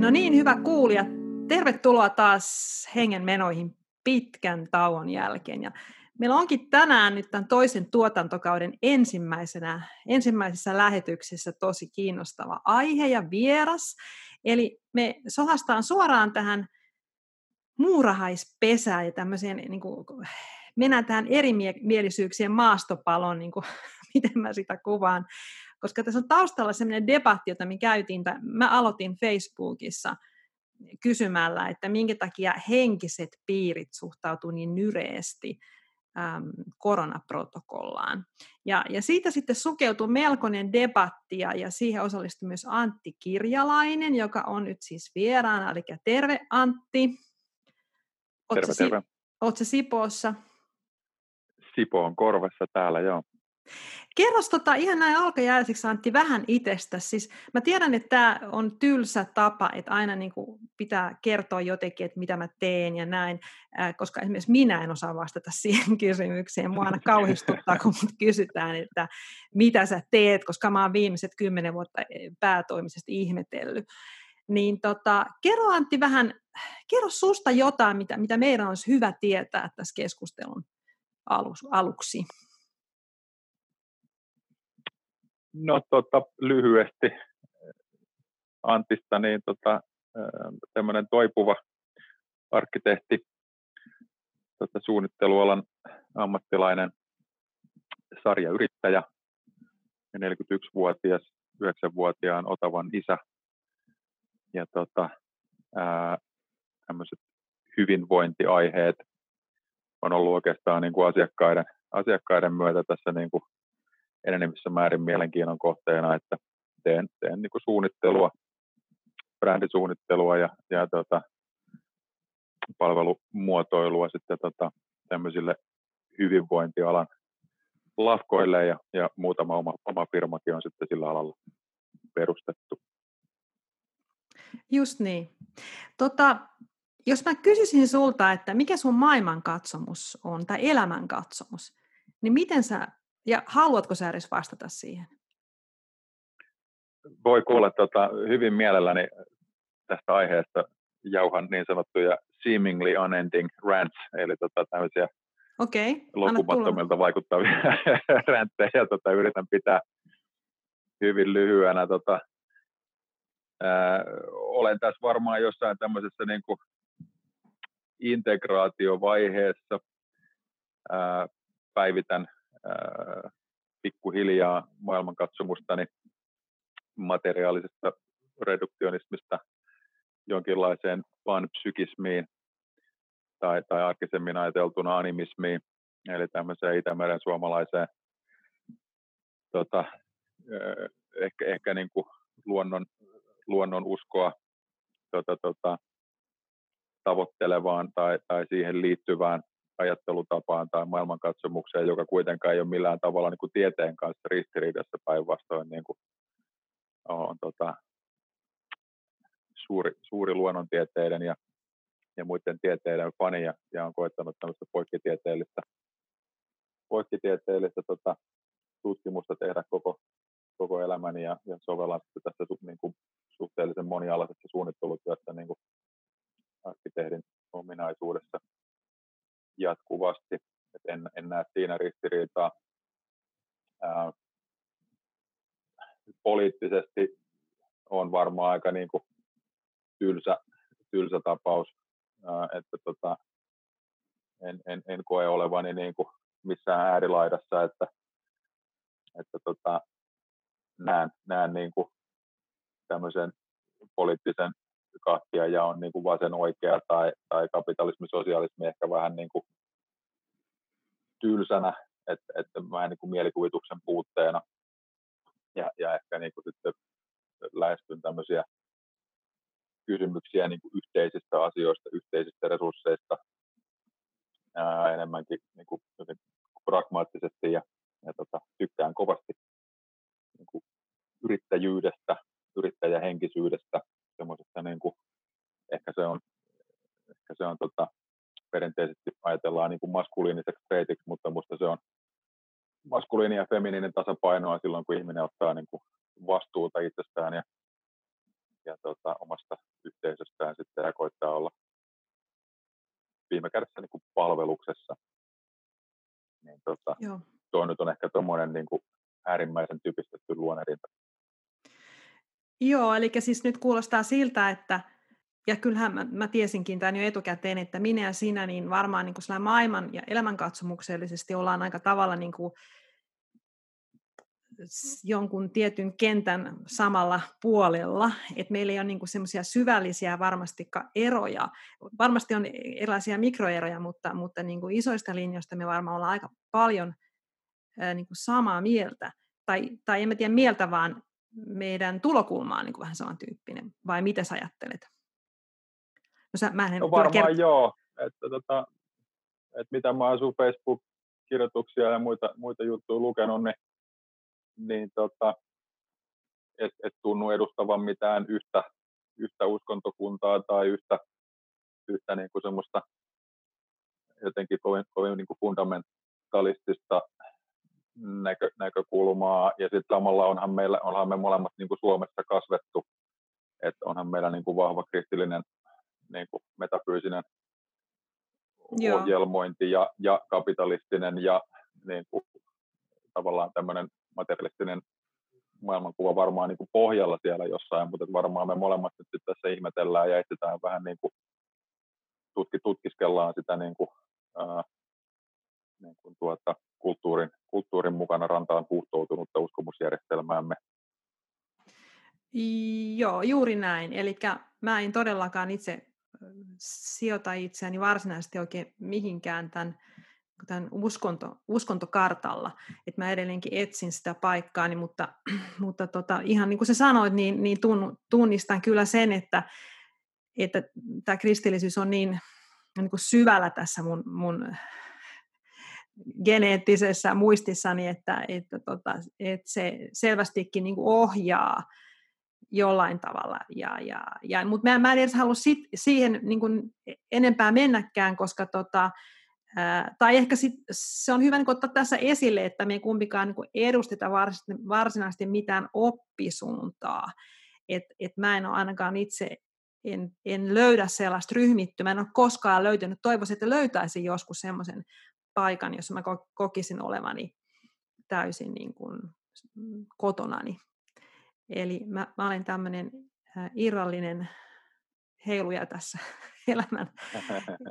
No niin, hyvä kuulija. Tervetuloa taas hengenmenoihin pitkän tauon jälkeen. Ja meillä onkin tänään nyt tämän toisen tuotantokauden ensimmäisenä, ensimmäisessä lähetyksessä tosi kiinnostava aihe ja vieras. Eli me sohastaan suoraan tähän muurahaispesään ja tämmöiseen, niin kuin, mennään tähän erimielisyyksien maastopaloon, niin kuin, miten mä sitä kuvaan. Koska tässä on taustalla sellainen debatti, jota me käytiin, tai mä aloitin Facebookissa kysymällä, että minkä takia henkiset piirit suhtautuu niin nyreesti äm, koronaprotokollaan. Ja, ja siitä sitten sukeutui melkoinen debatti, ja, ja siihen osallistui myös Antti Kirjalainen, joka on nyt siis vieraana, eli terve Antti. Oletko terve, terve. Oletko Sipoossa? Sipo on korvassa täällä, joo. Kerros tota, ihan näin alkajäiseksi Antti vähän itsestä. Siis mä tiedän, että tämä on tylsä tapa, että aina niin kuin pitää kertoa jotenkin, että mitä mä teen ja näin, äh, koska esimerkiksi minä en osaa vastata siihen kysymykseen. Mua aina kauhistuttaa, kun mut kysytään, että mitä sä teet, koska mä oon viimeiset kymmenen vuotta päätoimisesti ihmetellyt. Niin tota, kerro Antti vähän, kerro susta jotain, mitä, mitä meidän olisi hyvä tietää tässä keskustelun aluksi. No tota, lyhyesti Antista, niin tota, tämmöinen toipuva arkkitehti, tota, suunnittelualan ammattilainen sarjayrittäjä, 41-vuotias, 9-vuotiaan Otavan isä. Ja tota, tämmöiset hyvinvointiaiheet on ollut oikeastaan niin kuin asiakkaiden, asiakkaiden myötä tässä niin kuin enemmissä määrin mielenkiinnon kohteena, että teen, teen niin kuin suunnittelua, brändisuunnittelua ja, ja tota, palvelumuotoilua sitten tota, tämmöisille hyvinvointialan lafkoille ja, ja muutama oma, oma firmakin on sitten sillä alalla perustettu. Just niin. Tota, jos mä kysyisin sulta, että mikä sun maailmankatsomus on tai elämänkatsomus, niin miten sä ja haluatko sä edes vastata siihen? Voi kuulla tota, hyvin mielelläni tästä aiheesta jauhan niin sanottuja seemingly unending rants, eli tota, tämmöisiä okay, lopumattomilta vaikuttavia ränttejä. Tota, yritän pitää hyvin lyhyenä. Tota, ää, olen tässä varmaan jossain tämmöisessä niin kuin integraatiovaiheessa. Ää, päivitän pikkuhiljaa maailmankatsomustani materiaalisesta reduktionismista jonkinlaiseen panpsykismiin tai, tai arkisemmin ajateltuna animismiin, eli tämmöiseen Itämeren suomalaiseen tota, ehkä, ehkä niin kuin luonnon, luonnon uskoa tota, tota, tavoittelevaan tai, tai siihen liittyvään ajattelutapaan tai maailmankatsomukseen, joka kuitenkaan ei ole millään tavalla niin kuin tieteen kanssa ristiriidassa päinvastoin niin kuin on tota, suuri, suuri luonnontieteiden ja, ja muiden tieteiden fani ja, ja on koettanut tämmöistä poikkitieteellistä, poikkitieteellistä tota, tutkimusta tehdä koko, koko elämäni ja, ja sovellan sitten tässä niin kuin, suhteellisen monialaisessa suunnittelutyössä niin kuin arkkitehdin ominaisuudessa jatkuvasti. Et en, en näe siinä ristiriitaa. Ää, poliittisesti on varmaan aika niin kuin tylsä, tylsä tapaus, ää, että tota, en, en, en koe olevani niin kuin missään äärilaidassa, että, että tota, näen, näen niin kuin tämmöisen poliittisen kahtia ja on niin kuin vasen oikea tai, tai kapitalismi, sosialismi ehkä vähän niin kuin tylsänä, että, että en niin kuin mielikuvituksen puutteena. Ja, ja ehkä niin kuin sitten lähestyn tämmöisiä kysymyksiä niin kuin yhteisistä asioista, yhteisistä resursseista ää, enemmänkin niin kuin pragmaattisesti ja, ja tota, tykkään kovasti niin kuin yrittäjyydestä, yrittäjähenkisyydestä, semmoisesta niin kuin, ehkä se on, ehkä se on tota, perinteisesti ajatellaan niin kuin maskuliiniseksi treitiksi, mutta minusta se on maskuliini ja feminiinin tasapainoa silloin, kun ihminen ottaa niin kuin vastuuta itsestään ja ja tota, omasta yhteisöstään sitten ja koittaa olla viime kädessä niin kuin palveluksessa. Niin tota, Joo. tuo nyt on ehkä tuommoinen niin kuin äärimmäisen typistetty luonnerinta. Joo, eli siis nyt kuulostaa siltä, että ja kyllähän mä, mä tiesinkin tämän jo etukäteen, että minä ja sinä, niin varmaan niin kuin maailman ja elämänkatsomuksellisesti ollaan aika tavalla niin kuin jonkun tietyn kentän samalla puolella, että meillä ei ole niin semmoisia syvällisiä varmasti eroja. Varmasti on erilaisia mikroeroja, mutta, mutta niin kuin isoista linjoista me varmaan ollaan aika paljon ää, niin kuin samaa mieltä. Tai, tai en mä tiedä mieltä, vaan meidän tulokulma on niin kuin vähän samantyyppinen. Vai mitä sä ajattelet? No, sä, mä en no varmaan kert- joo. Että, tota, että mitä mä oon sun Facebook-kirjoituksia ja muita, muita juttuja lukenut, niin niin tota, et, et tunnu edustavan mitään yhtä, yhtä uskontokuntaa tai yhtä, yhtä niin kuin semmoista jotenkin kovin, kovin niin kuin fundamentalistista näkö, näkökulmaa. Ja sitten samalla onhan, meillä, onhan me molemmat niin kuin Suomessa kasvettu, että onhan meillä niin kuin vahva kristillinen niin kuin metafyysinen Joo. ohjelmointi ja, ja kapitalistinen ja niin kuin, tavallaan tämmöinen materialistinen maailmankuva varmaan niin kuin pohjalla siellä jossain, mutta varmaan me molemmat nyt tässä ihmetellään ja etsitään vähän niin kuin tutki, tutkiskellaan sitä niin kuin, ää, niin kuin tuota, kulttuurin, kulttuurin mukana rantaan puhtoutunutta uskomusjärjestelmäämme. Joo, juuri näin. Eli mä en todellakaan itse sijoita itseäni varsinaisesti oikein mihinkään tämän tämän uskonto, uskontokartalla, että mä edelleenkin etsin sitä paikkaa, mutta, mutta tota, ihan niin kuin sä sanoit, niin, niin tunnistan kyllä sen, että, että tämä kristillisyys on niin, niin kuin syvällä tässä mun, mun geneettisessä muistissani, että, että, tota, että se selvästikin niin ohjaa jollain tavalla. Ja, ja, ja, mutta mä, mä en edes halua sit, siihen niin enempää mennäkään, koska tota, tai ehkä sit, se on hyvä niin ottaa tässä esille, että me ei kumpikaan niin edusteta varsinaisesti mitään oppisuuntaa. Et, et mä en ole ainakaan itse, en, en löydä sellaista ryhmittymää, en ole koskaan löytänyt. Toivoisin, että löytäisin joskus semmoisen paikan, jossa mä kokisin olevani täysin niin kuin kotonani. Eli mä, mä olen tämmöinen irrallinen heiluja tässä elämän,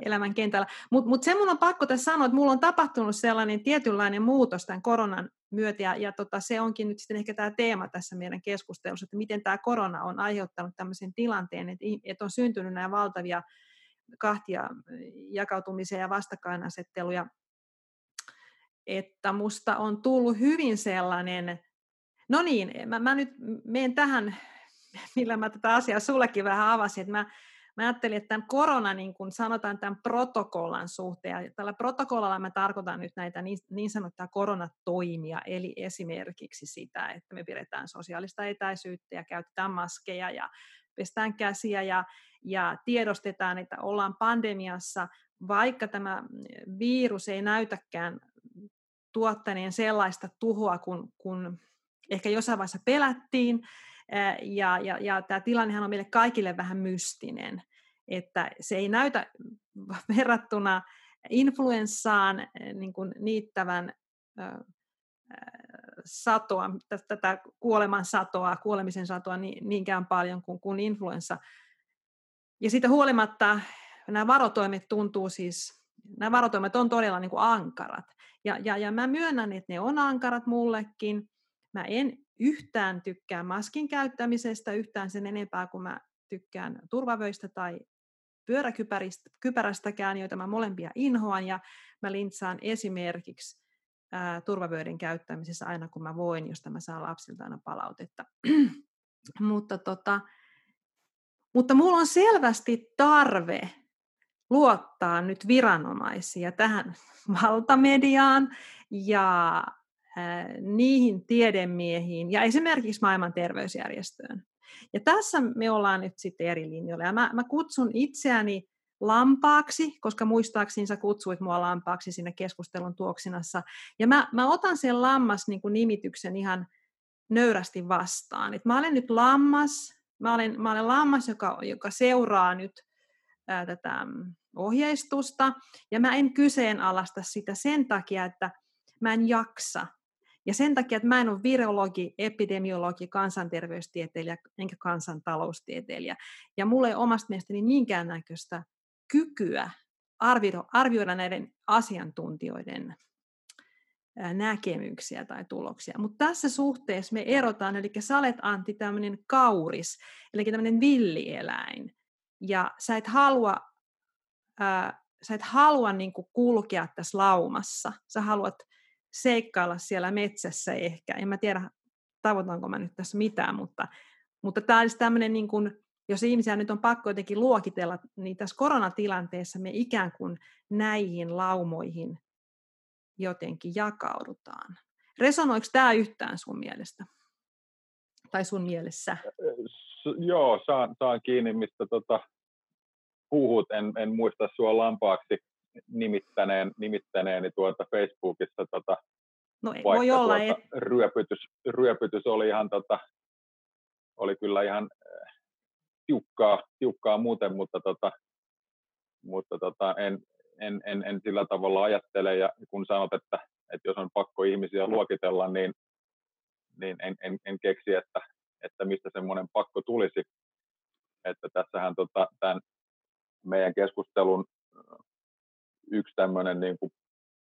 elämän kentällä. Mutta mut se mun on pakko tässä sanoa, että mulla on tapahtunut sellainen tietynlainen muutos tämän koronan myötä, ja, ja tota, se onkin nyt sitten ehkä tämä teema tässä meidän keskustelussa, että miten tämä korona on aiheuttanut tämmöisen tilanteen, että, että on syntynyt nämä valtavia kahtia jakautumisia ja vastakkainasetteluja, että musta on tullut hyvin sellainen, no niin, mä, mä nyt menen tähän millä mä tätä asiaa sullekin vähän avasin, että mä, mä ajattelin, että tämän korona, niin kuin sanotaan tämän protokollan suhteen, ja tällä protokollalla mä tarkoitan nyt näitä niin, niin sanottuja koronatoimia, eli esimerkiksi sitä, että me pidetään sosiaalista etäisyyttä ja käytetään maskeja ja pestään käsiä ja, ja tiedostetaan, että ollaan pandemiassa, vaikka tämä virus ei näytäkään tuottaneen sellaista tuhoa, kun, kun ehkä jossain vaiheessa pelättiin, ja, ja, ja tämä tilannehan on meille kaikille vähän mystinen, että se ei näytä verrattuna influenssaan niin kuin niittävän satoa, tätä kuoleman satoa, kuolemisen satoa niinkään paljon kuin, kuin influenssa. Ja siitä huolimatta nämä varotoimet tuntuu siis, nämä varotoimet on todella niin kuin ankarat. Ja, ja, ja mä myönnän, että ne on ankarat mullekin. Mä en yhtään tykkää maskin käyttämisestä, yhtään sen enempää kuin mä tykkään turvavöistä tai pyöräkypärästäkään, joita mä molempia inhoan, ja mä lintsaan esimerkiksi ää, turvavöiden käyttämisessä aina kun mä voin, josta mä saan lapsilta aina palautetta. mutta, tota, mutta mulla on selvästi tarve luottaa nyt viranomaisia tähän valtamediaan ja niihin tiedemiehiin ja esimerkiksi maailman terveysjärjestöön. Ja tässä me ollaan nyt sitten eri linjoilla. Ja mä, mä kutsun itseäni lampaaksi, koska muistaakseni sä kutsuit mua lampaaksi siinä keskustelun tuoksinassa. Ja mä, mä otan sen lammas niin kuin nimityksen ihan nöyrästi vastaan. Et mä olen nyt lammas mä olen, mä olen lammas, joka, joka seuraa nyt ää, tätä mm, ohjeistusta, ja mä en kyseenalaista sitä sen takia, että mä en jaksa. Ja sen takia, että mä en ole virologi, epidemiologi, kansanterveystieteilijä enkä kansantaloustieteilijä. Ja mulla ei omasta mielestäni minkäännäköistä kykyä arvioida, arvioida näiden asiantuntijoiden näkemyksiä tai tuloksia. Mutta tässä suhteessa me erotaan, eli sä olet Antti tämmöinen kauris, eli tämmöinen villieläin, ja sä et halua, ää, sä et halua niin kulkea tässä laumassa, sä haluat seikkailla siellä metsässä ehkä, en mä tiedä tavoitanko mä nyt tässä mitään, mutta, mutta tämä olisi tämmöinen, niin kuin, jos ihmisiä nyt on pakko jotenkin luokitella, niin tässä koronatilanteessa me ikään kuin näihin laumoihin jotenkin jakaudutaan. Resonoiko tämä yhtään sun mielestä? Tai sun mielessä? Joo, saan, saan kiinni, mistä tota, puhut. En, en muista sua lampaaksi nimittäneen, nimittäneeni tuota Facebookissa tota, no, ei, voi olla, tuota, et... ryöpytys, ryöpytys oli ihan tota, oli kyllä ihan äh, tiukkaa, tiukkaa muuten, mutta, tota, mutta tota, en, en, en, en, sillä tavalla ajattele. Ja kun sanot, että, että jos on pakko ihmisiä luokitella, niin, niin en, en, en keksi, että, että mistä semmoinen pakko tulisi. Että tässähän tota, tämän meidän keskustelun yksi tämmöinen niin kuin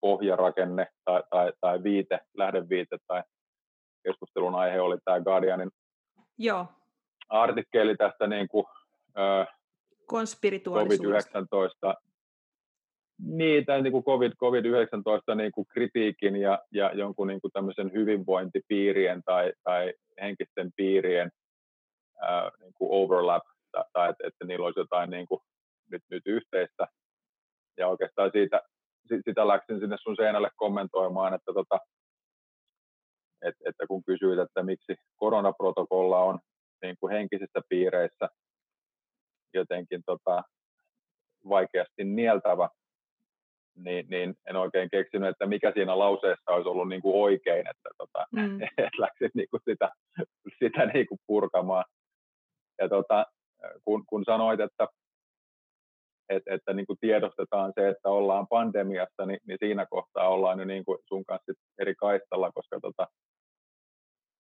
pohjarakenne tai, tai, tai viite, lähdeviite tai keskustelun aihe oli tämä Guardianin Joo. artikkeli tästä niin kuin, ö, COVID-19 niin, tämän niin kuin COVID, COVID-19 niin kuin kritiikin ja, ja jonkun niin kuin tämmöisen hyvinvointipiirien tai, tai henkisten piirien ää, niin kuin overlap, tai että, että niillä olisi jotain niin kuin nyt, nyt yhteistä. Ja oikeastaan siitä, sitä läksin sinne sun seinälle kommentoimaan, että, tota, et, että kun kysyit, että miksi koronaprotokolla on niin kuin henkisissä piireissä jotenkin tota, vaikeasti nieltävä, niin, niin en oikein keksinyt, että mikä siinä lauseessa olisi ollut niin kuin oikein, että tota, mm. et läksin niin kuin sitä, sitä niin kuin purkamaan. Ja tota, kun, kun sanoit, että että, että niin kuin tiedostetaan se, että ollaan pandemiassa, niin, niin siinä kohtaa ollaan jo niin kuin sun kanssa eri kaistalla, koska, tota,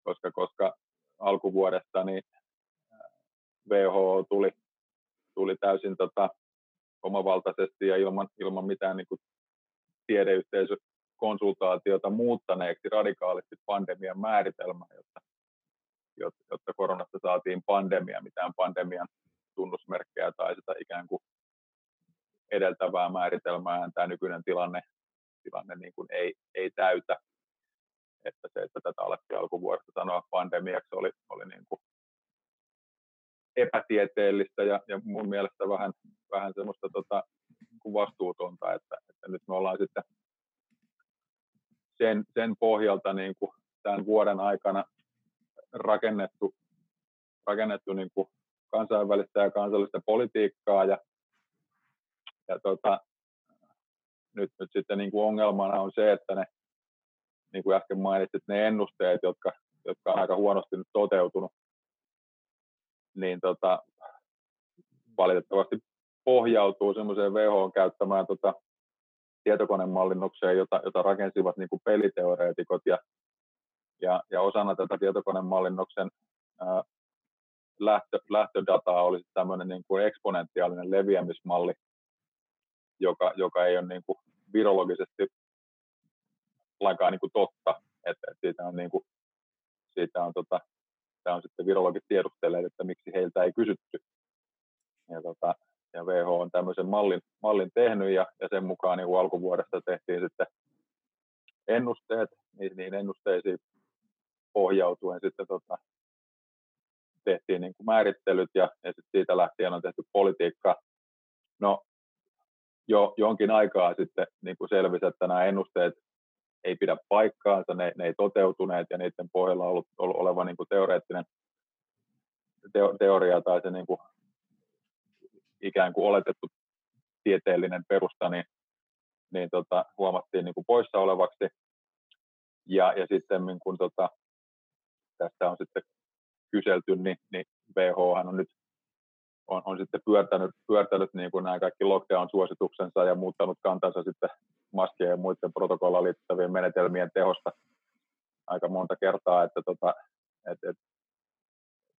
koska, koska alkuvuodesta niin WHO tuli, tuli täysin tota, omavaltaisesti ja ilman, ilman mitään niin kuin tiedeyhteisökonsultaatiota muuttaneeksi radikaalisti pandemian määritelmää, jotta, jotta koronasta saatiin pandemia, mitään pandemian tunnusmerkkejä tai sitä ikään kuin edeltävää määritelmää tämä nykyinen tilanne, tilanne niin kuin ei, ei täytä. Että se, että tätä alettiin alkuvuodesta sanoa pandemiaksi, oli, oli niin kuin epätieteellistä ja, ja mun mielestä vähän, vähän semmoista tota, vastuutonta, että, että nyt me ollaan sitten sen, sen pohjalta niin kuin tämän vuoden aikana rakennettu, rakennettu niin kuin kansainvälistä ja kansallista politiikkaa ja ja tota, nyt, nyt sitten niin kuin ongelmana on se, että ne, niin kuin äsken mainitsit, ne ennusteet, jotka, jotka on aika huonosti nyt toteutunut, niin tota, valitettavasti pohjautuu semmoiseen WHO käyttämään tota, tietokonemallinnukseen, jota, jota rakensivat niin kuin peliteoreetikot ja, ja, ja osana tätä tietokonemallinnuksen ää, lähtö, lähtödataa olisi tämmöinen niin kuin eksponentiaalinen leviämismalli, joka, joka ei ole niin kuin virologisesti lainkaan niin kuin totta, että, että siitä on, niin kuin, siitä on, tota, tämä on sitten virologit tiedustelleet, että miksi heiltä ei kysytty. Ja, tota, ja WHO on tämmöisen mallin, mallin tehnyt ja, ja sen mukaan niin alkuvuodesta tehtiin sitten ennusteet, niin, niin ennusteisiin pohjautuen sitten tota, tehtiin niin kuin määrittelyt ja, ja sitten siitä lähtien on tehty politiikkaa. No jo jonkin aikaa sitten niin kuin selvisi, että nämä ennusteet ei pidä paikkaansa, ne, ne ei toteutuneet ja niiden pohjalla on ollut, ollut oleva niin kuin teoreettinen teo, teoria tai se niin kuin ikään kuin oletettu tieteellinen perusta, niin, niin tota, huomattiin niin kuin poissa olevaksi. Ja, ja sitten kuin, tota, tästä on sitten kyselty, niin, niin WHO on nyt on, on sitten pyörtänyt, pyörtänyt niin kuin nämä kaikki lockdown-suosituksensa ja muuttanut kantansa sitten maskien ja muiden protokollaan liittyvien menetelmien tehosta aika monta kertaa, että tota, et, et,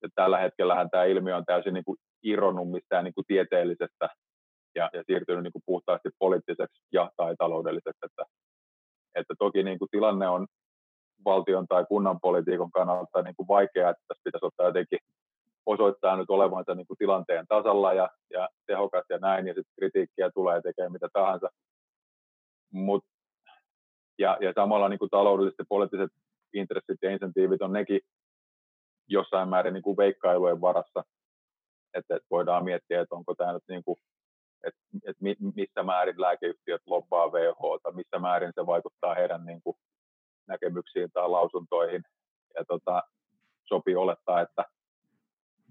et tällä hetkellähän tämä ilmiö on täysin niin kuin irronnut mistään niin kuin tieteellisestä ja, ja siirtynyt niin kuin puhtaasti poliittiseksi ja tai taloudelliseksi, että, että toki niin kuin tilanne on valtion tai kunnan politiikon kannalta niin kuin vaikea, että tässä pitäisi ottaa jotenkin osoittaa nyt olevansa niin kuin tilanteen tasalla ja, ja tehokas ja näin, ja sitten kritiikkiä tulee tekemään mitä tahansa. Mut, ja, ja samalla niin kuin taloudelliset ja poliittiset intressit ja insentiivit on nekin jossain määrin niin kuin veikkailujen varassa, että, että voidaan miettiä, että onko tämä nyt niin kuin, että, että missä määrin lääkeyhtiöt lobbaa WHO, missä määrin se vaikuttaa heidän niin kuin näkemyksiin tai lausuntoihin. Ja tota, sopii olettaa, että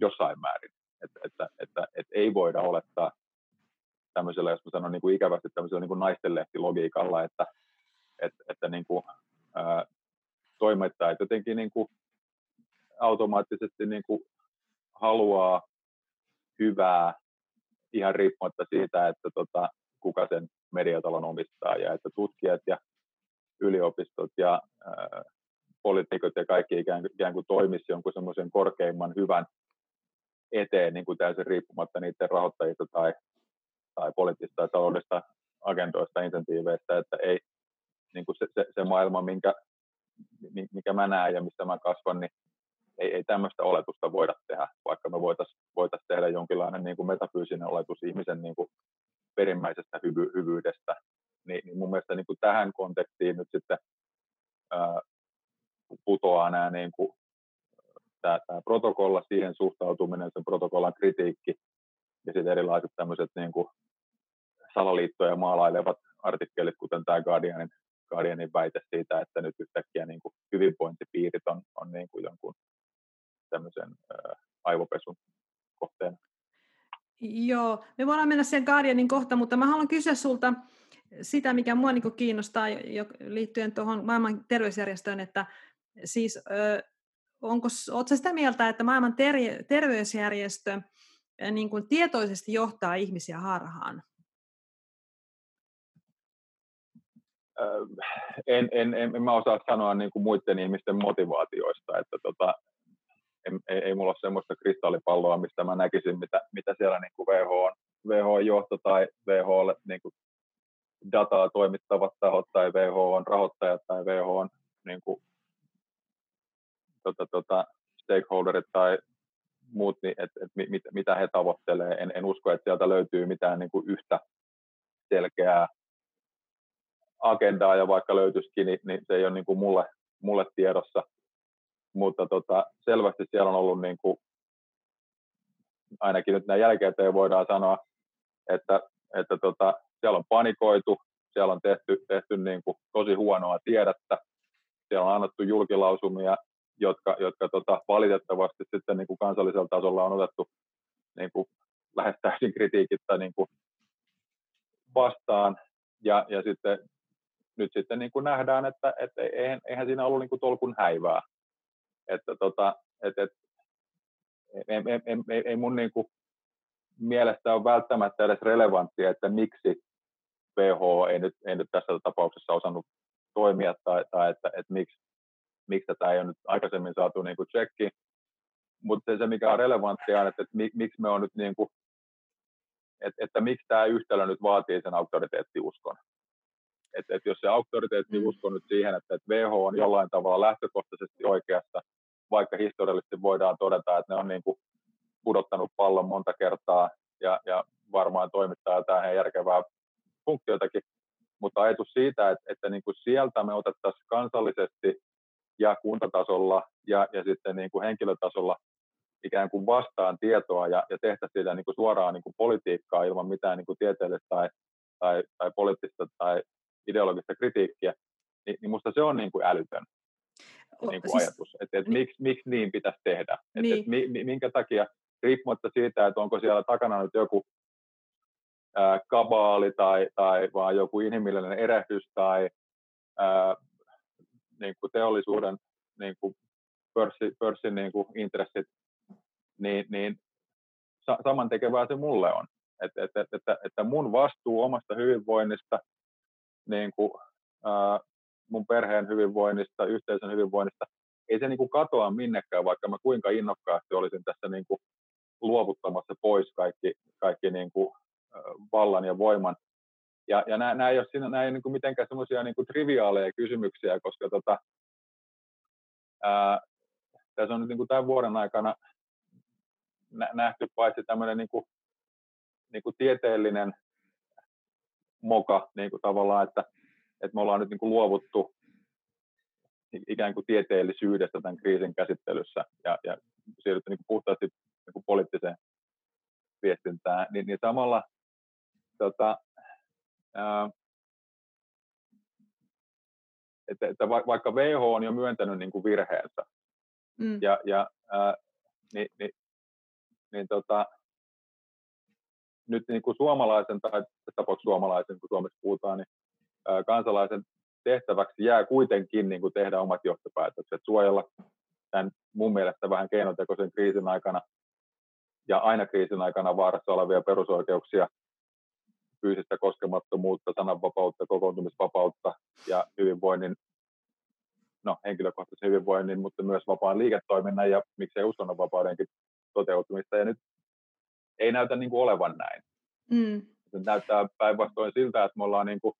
jossain määrin. Että, että, että, että ei voida olettaa tämmöisellä, jos mä sanon niin kuin ikävästi tämmöisellä niin kuin naistenlehtilogiikalla, että, että, että niin kuin, ää, toimittajat jotenkin niin kuin automaattisesti niin kuin haluaa hyvää ihan riippumatta siitä, että tota, kuka sen mediatalon omistaa ja että tutkijat ja yliopistot ja ää, poliitikot ja kaikki ikään ikään kuin toimisi jonkun semmoisen korkeimman hyvän eteen niin kuin täysin riippumatta niiden rahoittajista tai, tai poliittisista tai taloudesta agendoista, insentiiveistä, että ei niin kuin se, se, se maailma, minkä, mikä mä näen ja missä mä kasvan, niin ei, ei tämmöistä oletusta voida tehdä, vaikka me voitaisiin voitais tehdä jonkinlainen niin kuin metafyysinen oletus ihmisen niin kuin perimmäisestä hyvy, hyvyydestä. Niin, niin mun mielestä niin kuin tähän kontekstiin nyt sitten ää, putoaa nämä niin kuin tämä, tämä protokolla, siihen suhtautuminen, sen protokollan kritiikki ja sitten erilaiset tämmöiset niin kuin salaliittoja maalailevat artikkelit, kuten tämä Guardianin, Guardianin väite siitä, että nyt yhtäkkiä niin kuin hyvinvointipiirit on, on niin kuin jonkun tämmöisen ää, aivopesun kohteena. Joo, me voidaan mennä sen Guardianin kohta, mutta mä haluan kysyä sulta sitä, mikä mua niin kiinnostaa jo liittyen tuohon maailman terveysjärjestöön, että siis onko, oletko sitä mieltä, että maailman ter, terveysjärjestö niin kuin tietoisesti johtaa ihmisiä harhaan? En, en, en, en mä osaa sanoa niin kuin muiden ihmisten motivaatioista, että tota, en, ei, ei mulla ole semmoista kristallipalloa, mistä mä näkisin, mitä, mitä siellä niin kuin WHO, WHO-johto tai WHO niin kuin dataa toimittavat tahot tai WHO rahoittajat tai WHO niin kuin tota, tota, stakeholderit tai muut, niin et, et mit, mitä he tavoittelee. En, en usko, että sieltä löytyy mitään niin kuin yhtä selkeää agendaa, ja vaikka löytyisikin, niin, niin se ei ole niin kuin mulle, mulle tiedossa. Mutta tota, selvästi siellä on ollut, niin kuin, ainakin nyt näin jälkeen voidaan sanoa, että, että tota, siellä on panikoitu, siellä on tehty, tehty niin kuin tosi huonoa tiedettä, siellä on annettu julkilausumia jotka, jotka tota, valitettavasti sitten niin kuin kansallisella tasolla on otettu niin kuin lähes täysin kritiikittä niin kuin vastaan. Ja, ja sitten, nyt sitten niin kuin nähdään, että, että eihän, eihän siinä ollut niin kuin tolkun häivää. Että tota, et, et, ei, ei, ei, ei mun niin kuin mielestä ole välttämättä edes relevanttia, että miksi WHO ei nyt, ei nyt tässä tapauksessa osannut toimia tai, tai että, että miksi miksi tätä ei ole nyt aikaisemmin saatu niin kuin tsekki. Mutta se, mikä on relevanttia, on, että, että miksi me on nyt niin kuin, että, että miksi tämä yhtälö nyt vaatii sen auktoriteettiuskon. Että, että jos se auktoriteettiusko mm. nyt siihen, että, että WHO on jollain tavalla lähtökohtaisesti oikeassa, vaikka historiallisesti voidaan todeta, että ne on niin kuin pudottanut pallon monta kertaa ja, ja varmaan toimittaa jotain järkevää funktiotakin, mutta ajatus siitä, että, että niin kuin sieltä me otettaisiin kansallisesti ja kuntatasolla ja, ja sitten niin kuin henkilötasolla ikään kuin vastaan tietoa ja, ja tehtäisiin siitä niin kuin suoraan niin kuin politiikkaa ilman mitään niin kuin tieteellistä tai, tai, tai poliittista tai ideologista kritiikkiä, niin, niin musta se on niin kuin älytön niin kuin siis, ajatus, että et niin, miksi, miksi niin pitäisi tehdä, niin. että et, mi, minkä takia, riippumatta siitä, että onko siellä takana nyt joku ää, kabaali tai, tai vaan joku inhimillinen erehdys tai ää, niin kuin teollisuuden niin kuin pörssi, pörssin niin kuin intressit niin, niin sa- samantekevää se mulle on. Että et, et, että, että mun vastuu omasta hyvinvoinnista, niin kuin, ää, mun perheen hyvinvoinnista, yhteisön hyvinvoinnista, ei se niin kuin katoa minnekään, vaikka mä kuinka innokkaasti olisin tässä niin kuin luovuttamassa pois kaikki, kaikki niin kuin, vallan ja voiman. Ja, ja nämä, nämä ei ole, siinä, nämä ei niin kuin mitenkään semmoisia niin triviaaleja kysymyksiä, koska tota, ää, tässä on nyt niin kuin tämän vuoden aikana nähty paitsi tämmöinen niin kuin, niin kuin tieteellinen moka niin kuin tavallaan, että, että me ollaan nyt niin kuin luovuttu ikään kuin tieteellisyydestä tämän kriisin käsittelyssä ja, ja siirrytty niin kuin puhtaasti niin kuin poliittiseen viestintään, niin, niin samalla tota, ää, että, että vaikka WHO on jo myöntänyt niin kuin virheensä, mm. ja, ja ää, niin, niin, niin tota, nyt niin kuin suomalaisen, tai tapauksessa suomalaisen, kun Suomessa puhutaan, niin ää, kansalaisen tehtäväksi jää kuitenkin niin kuin tehdä omat johtopäätökset, suojella tämän mun mielestä vähän keinotekoisen kriisin aikana ja aina kriisin aikana vaarassa olevia perusoikeuksia, fyysistä koskemattomuutta, sananvapautta, kokoontumisvapautta ja hyvinvoinnin, no henkilökohtaisen hyvinvoinnin, mutta myös vapaan liiketoiminnan ja miksei uskonnonvapaudenkin toteutumista. Ja nyt ei näytä niin kuin olevan näin. Mm. Se näyttää päinvastoin siltä, että me ollaan niin kuin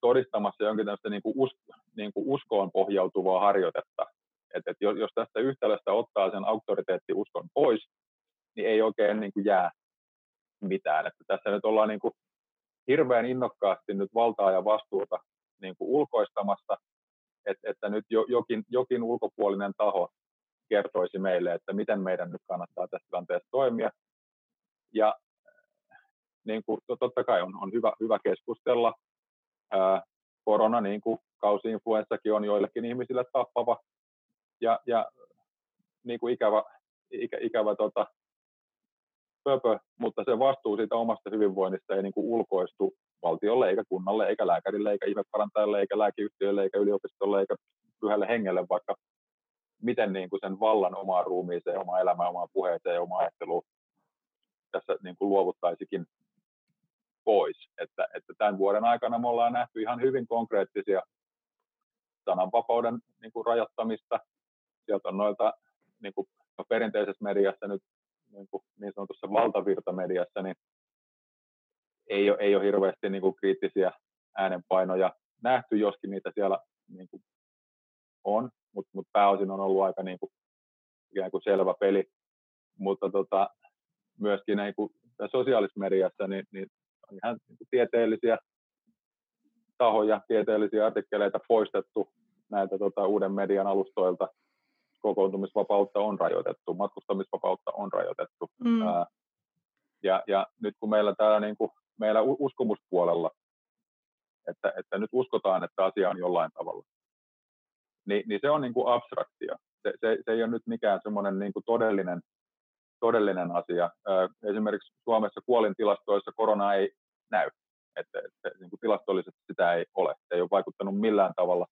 todistamassa jonkin tämmöistä niin kuin us, niin kuin uskoon pohjautuvaa harjoitetta. Et, et jos tästä yhtälöstä ottaa sen auktoriteettiuskon pois, niin ei oikein niin kuin jää mitään. Että tässä nyt ollaan niin kuin hirveän innokkaasti nyt valtaa ja vastuuta niin kuin ulkoistamassa, että, että nyt jo, jokin, jokin ulkopuolinen taho kertoisi meille, että miten meidän nyt kannattaa tässä tilanteessa toimia. Ja niin kuin, totta kai on, on hyvä, hyvä keskustella. Ää, korona, niin kuin kausiinfluenssakin on joillekin ihmisille tappava ja, ja niin kuin ikävä, ikä, ikävä tota, pöpö, mutta se vastuu siitä omasta hyvinvoinnista ei niin kuin ulkoistu valtiolle, eikä kunnalle, eikä lääkärille, eikä ihmeparantajalle, eikä lääkeyhtiölle, eikä yliopistolle, eikä pyhälle hengelle, vaikka miten niin kuin sen vallan omaan ruumiiseen, omaan elämään, omaan puheeseen ja omaan ajatteluun tässä niin kuin luovuttaisikin pois. Että, että tämän vuoden aikana me ollaan nähty ihan hyvin konkreettisia sananvapauden niin kuin rajoittamista. Sieltä on noilta niin kuin no perinteisessä mediassa nyt niin, kuin niin sanotussa valtavirtamediassa, niin ei ole, ei ole hirveästi niin kuin kriittisiä äänenpainoja nähty, joskin niitä siellä niin kuin on, mutta mut pääosin on ollut aika niin kuin, ikään kuin selvä peli. Mutta tota, myöskin niin kuin sosiaalisessa mediassa niin, niin on ihan niin kuin tieteellisiä tahoja, tieteellisiä artikkeleita poistettu näiltä tota, uuden median alustoilta kokoontumisvapautta on rajoitettu, matkustamisvapautta on rajoitettu. Mm. Ää, ja, ja nyt kun meillä täällä niin kuin, meillä uskomuspuolella, että, että nyt uskotaan, että asia on jollain tavalla, niin, niin se on niin kuin abstraktia. Se, se, se ei ole nyt mikään semmoinen niin kuin todellinen, todellinen asia. Ää, esimerkiksi Suomessa kuolintilastoissa korona ei näy. Että, että niin kuin tilastollisesti sitä ei ole. Se ei ole vaikuttanut millään tavalla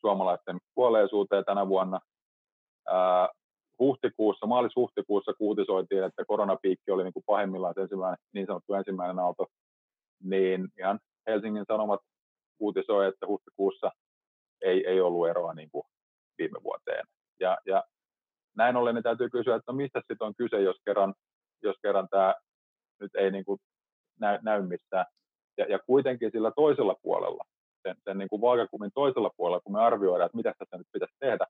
suomalaisten kuolleisuuteen tänä vuonna. huhtikuussa, maalis-huhtikuussa uutisoitiin, että koronapiikki oli niin kuin pahimmillaan ensimmäinen, niin sanottu ensimmäinen aalto, niin ihan Helsingin Sanomat uutisoi, että huhtikuussa ei, ei ollut eroa niin kuin viime vuoteen. Ja, ja näin ollen niin täytyy kysyä, että no mistä sitten on kyse, jos kerran, jos kerran tämä nyt ei niin kuin näy, näy missään. Ja, ja kuitenkin sillä toisella puolella, sen, sen niin kuin vaakakumin toisella puolella, kun me arvioidaan, että mitä tässä nyt pitäisi tehdä,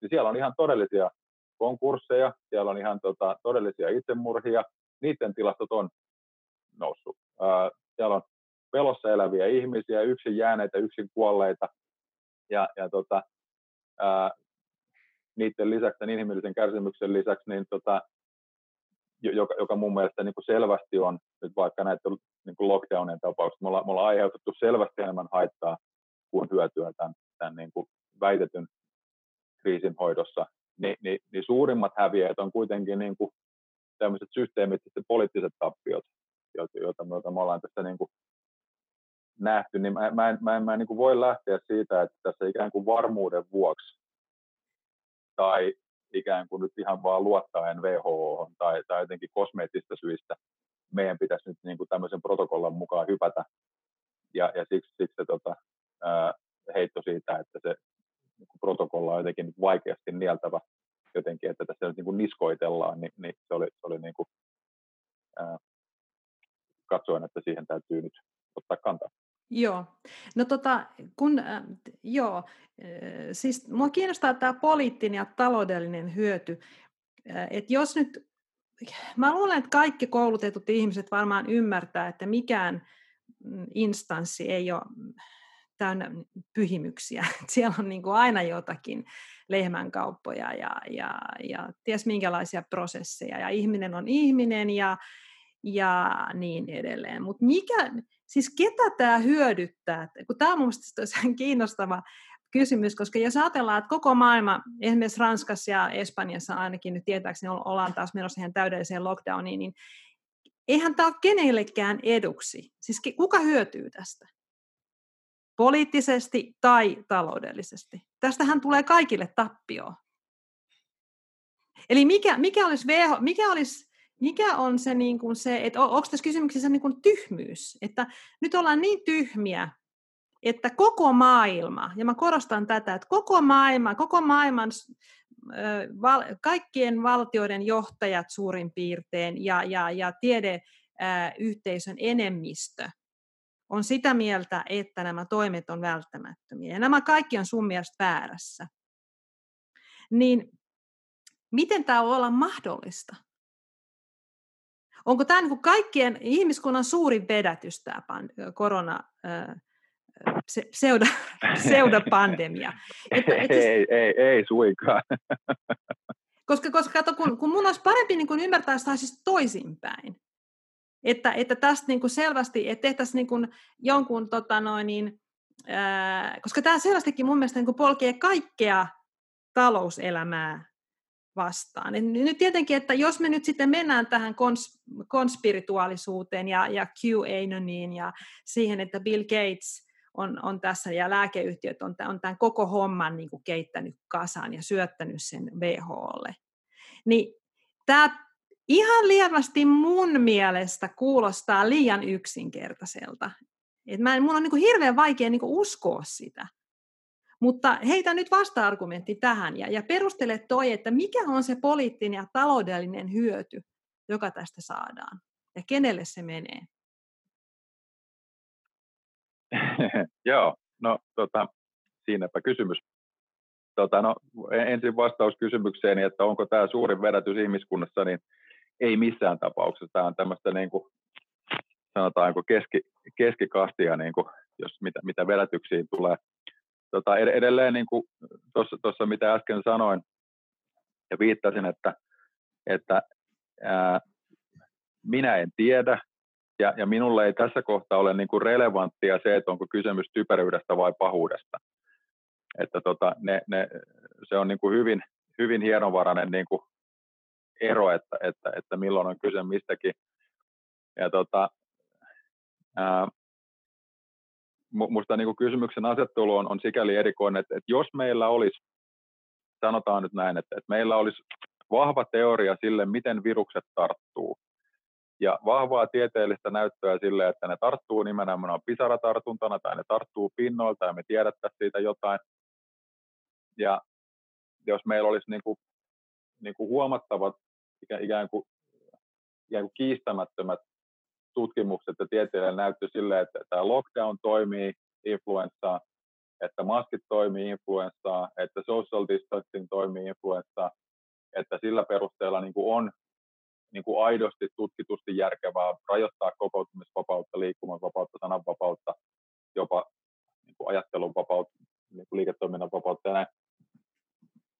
niin siellä on ihan todellisia konkursseja, siellä on ihan tota, todellisia itsemurhia, niiden tilastot on noussut. Ää, siellä on pelossa eläviä ihmisiä, yksin jääneitä, yksin kuolleita, ja, ja tota, ää, niiden lisäksi, tämän inhimillisen kärsimyksen lisäksi, niin tota, joka, joka mun mielestä niin kuin selvästi on nyt vaikka näiden niin kuin lockdownien tapauksessa, me ollaan, me ollaan aiheutettu selvästi enemmän haittaa kuin hyötyä tämän, tämän niin kuin väitetyn kriisin hoidossa, niin, niin, niin suurimmat häviäjät on kuitenkin niin kuin tämmöiset systeemit ja poliittiset tappiot, joita, me, joita me ollaan tässä niin kuin nähty, niin mä, mä mä mä en niin kuin voi lähteä siitä, että tässä ikään kuin varmuuden vuoksi tai ikään kuin nyt ihan vaan luottaen WHO tai, tai jotenkin kosmeettista syistä meidän pitäisi nyt niin kuin tämmöisen protokollan mukaan hypätä. Ja, ja siksi, siksi se tota, ää, heitto siitä, että se niin kuin protokolla on jotenkin vaikeasti nieltävä jotenkin, että tässä nyt niin kuin niskoitellaan, niin, niin se oli, se oli niin kuin, ää, katsoin, että siihen täytyy nyt ottaa kantaa. Joo. No tota, kun, äh, joo, äh, siis mua kiinnostaa tämä poliittinen ja taloudellinen hyöty. Äh, että jos nyt, mä luulen, että kaikki koulutetut ihmiset varmaan ymmärtää, että mikään mm, instanssi ei ole täynnä pyhimyksiä. Siellä on niin kuin aina jotakin lehmänkauppoja ja, ja, ja ties minkälaisia prosesseja. Ja ihminen on ihminen ja, ja niin edelleen. Mutta mikä, siis ketä tämä hyödyttää? Kun tämä on mielestäni kiinnostava kysymys, koska jos ajatellaan, että koko maailma, esimerkiksi Ranskassa ja Espanjassa ainakin nyt tietääkseni ollaan taas menossa ihan täydelliseen lockdowniin, niin eihän tämä ole kenellekään eduksi. Siis kuka hyötyy tästä? Poliittisesti tai taloudellisesti. Tästähän tulee kaikille tappioon. Eli mikä, mikä olisi, WHO, mikä olisi mikä on se, niin kuin se että onko tässä kysymyksessä niin kuin tyhmyys, että nyt ollaan niin tyhmiä, että koko maailma, ja mä korostan tätä, että koko maailma, koko maailman kaikkien valtioiden johtajat suurin piirtein ja, ja, ja tiedeyhteisön enemmistö on sitä mieltä, että nämä toimet on välttämättömiä. Ja nämä kaikki on sun mielestä väärässä. Niin miten tämä voi olla mahdollista? Onko tämä niin kuin kaikkien ihmiskunnan suurin vedätys, tämä korona, se, pseudopandemia? Että, et siis, ei, ei, ei suinkaan. Koska, koska kato, kun, kun mun olisi parempi niin kuin ymmärtää sitä siis toisinpäin. Että, että tästä niin kuin selvästi, että tehtäisiin niin kuin jonkun, tota noin, niin, ää, koska tämä selvästikin mun mielestä niin kuin polkee kaikkea talouselämää vastaan. Nyt tietenkin, että jos me nyt sitten mennään tähän kons, konspirituaalisuuteen ja, ja QAnoniin ja siihen, että Bill Gates on, on tässä ja lääkeyhtiöt on, on tämän koko homman niin kuin keittänyt kasaan ja syöttänyt sen WHOlle, niin tämä ihan lievästi mun mielestä kuulostaa liian yksinkertaiselta. Et mä, mun on niin kuin hirveän vaikea niin kuin uskoa sitä. Mutta heitä nyt vasta-argumentti tähän ja, ja perustele toi, että mikä on se poliittinen ja taloudellinen hyöty, joka tästä saadaan ja kenelle se menee? Joo, no tota, siinäpä kysymys. Tota, no, ensin vastaus kysymykseen, että onko tämä suurin vedätys ihmiskunnassa, niin ei missään tapauksessa. Tämä on tämmöistä niin kuin, sanotaanko keski, keskikastia, niin kuin, jos mitä, mitä vedätyksiin tulee tota, edelleen niin kuin tuossa, mitä äsken sanoin ja viittasin, että, että ää, minä en tiedä ja, ja minulle ei tässä kohtaa ole niin kuin relevanttia se, että onko kysymys typeryydestä vai pahuudesta. Että tota, ne, ne, se on niin kuin hyvin, hyvin hienovarainen niin kuin ero, että, että, että milloin on kyse mistäkin. Ja tota, ää, minusta niin kysymyksen asettelu on, on sikäli erikoinen, että, että jos meillä olisi, sanotaan nyt näin, että, että meillä olisi vahva teoria sille, miten virukset tarttuu, ja vahvaa tieteellistä näyttöä sille, että ne tarttuu nimenomaan pisaratartuntana tai ne tarttuu pinnoilta ja me tiedettäisiin siitä jotain. Ja jos meillä olisi niin kuin, niin kuin huomattavat ikään kuin, ikään kuin kiistämättömät tutkimukset ja tieteellinen näyttö sille, että tämä lockdown toimii influenssaa, että maskit toimii influenssaa, että social distancing toimii influenssaa, että sillä perusteella niin kuin on niin kuin aidosti tutkitusti järkevää rajoittaa kokoontumisvapautta, liikkumanvapautta, sananvapautta, jopa niin kuin ajattelun vapautta, niin kuin liiketoiminnan vapautta ja näin.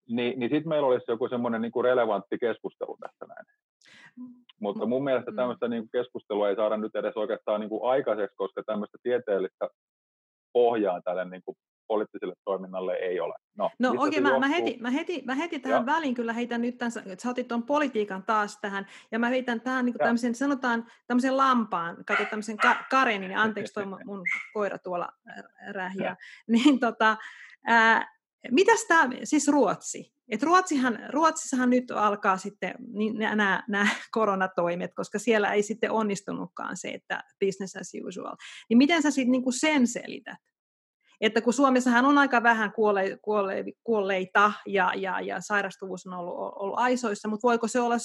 Niin, niin sitten meillä olisi joku semmoinen niin relevantti keskustelu tästä näin. Mutta mun mielestä mm. tämmöistä niin keskustelua ei saada nyt edes oikeastaan niin kuin aikaiseksi, koska tämmöistä tieteellistä pohjaa tälle niin kuin poliittiselle toiminnalle ei ole. No, no oikein, mä, mä, heti, mä, heti, mä heti tähän ja. väliin kyllä heitän nyt tämän, että sä otit tuon politiikan taas tähän, ja mä heitän tähän niin tämmöisen, sanotaan tämmöisen lampaan, kato tämmöisen ka- karenin, anteeksi toi mun koira tuolla rähiä, niin tota, ää, mitäs tämä, siis Ruotsi, Et Ruotsihan, Ruotsissahan nyt alkaa sitten niin nämä, koronatoimet, koska siellä ei sitten onnistunutkaan se, että business as usual. Niin miten sä sitten niinku sen selität? Että kun Suomessahan on aika vähän kuolle, kuolle, kuolleita ja, ja, ja sairastuvuus on ollut, ollut aisoissa, mutta voiko se olla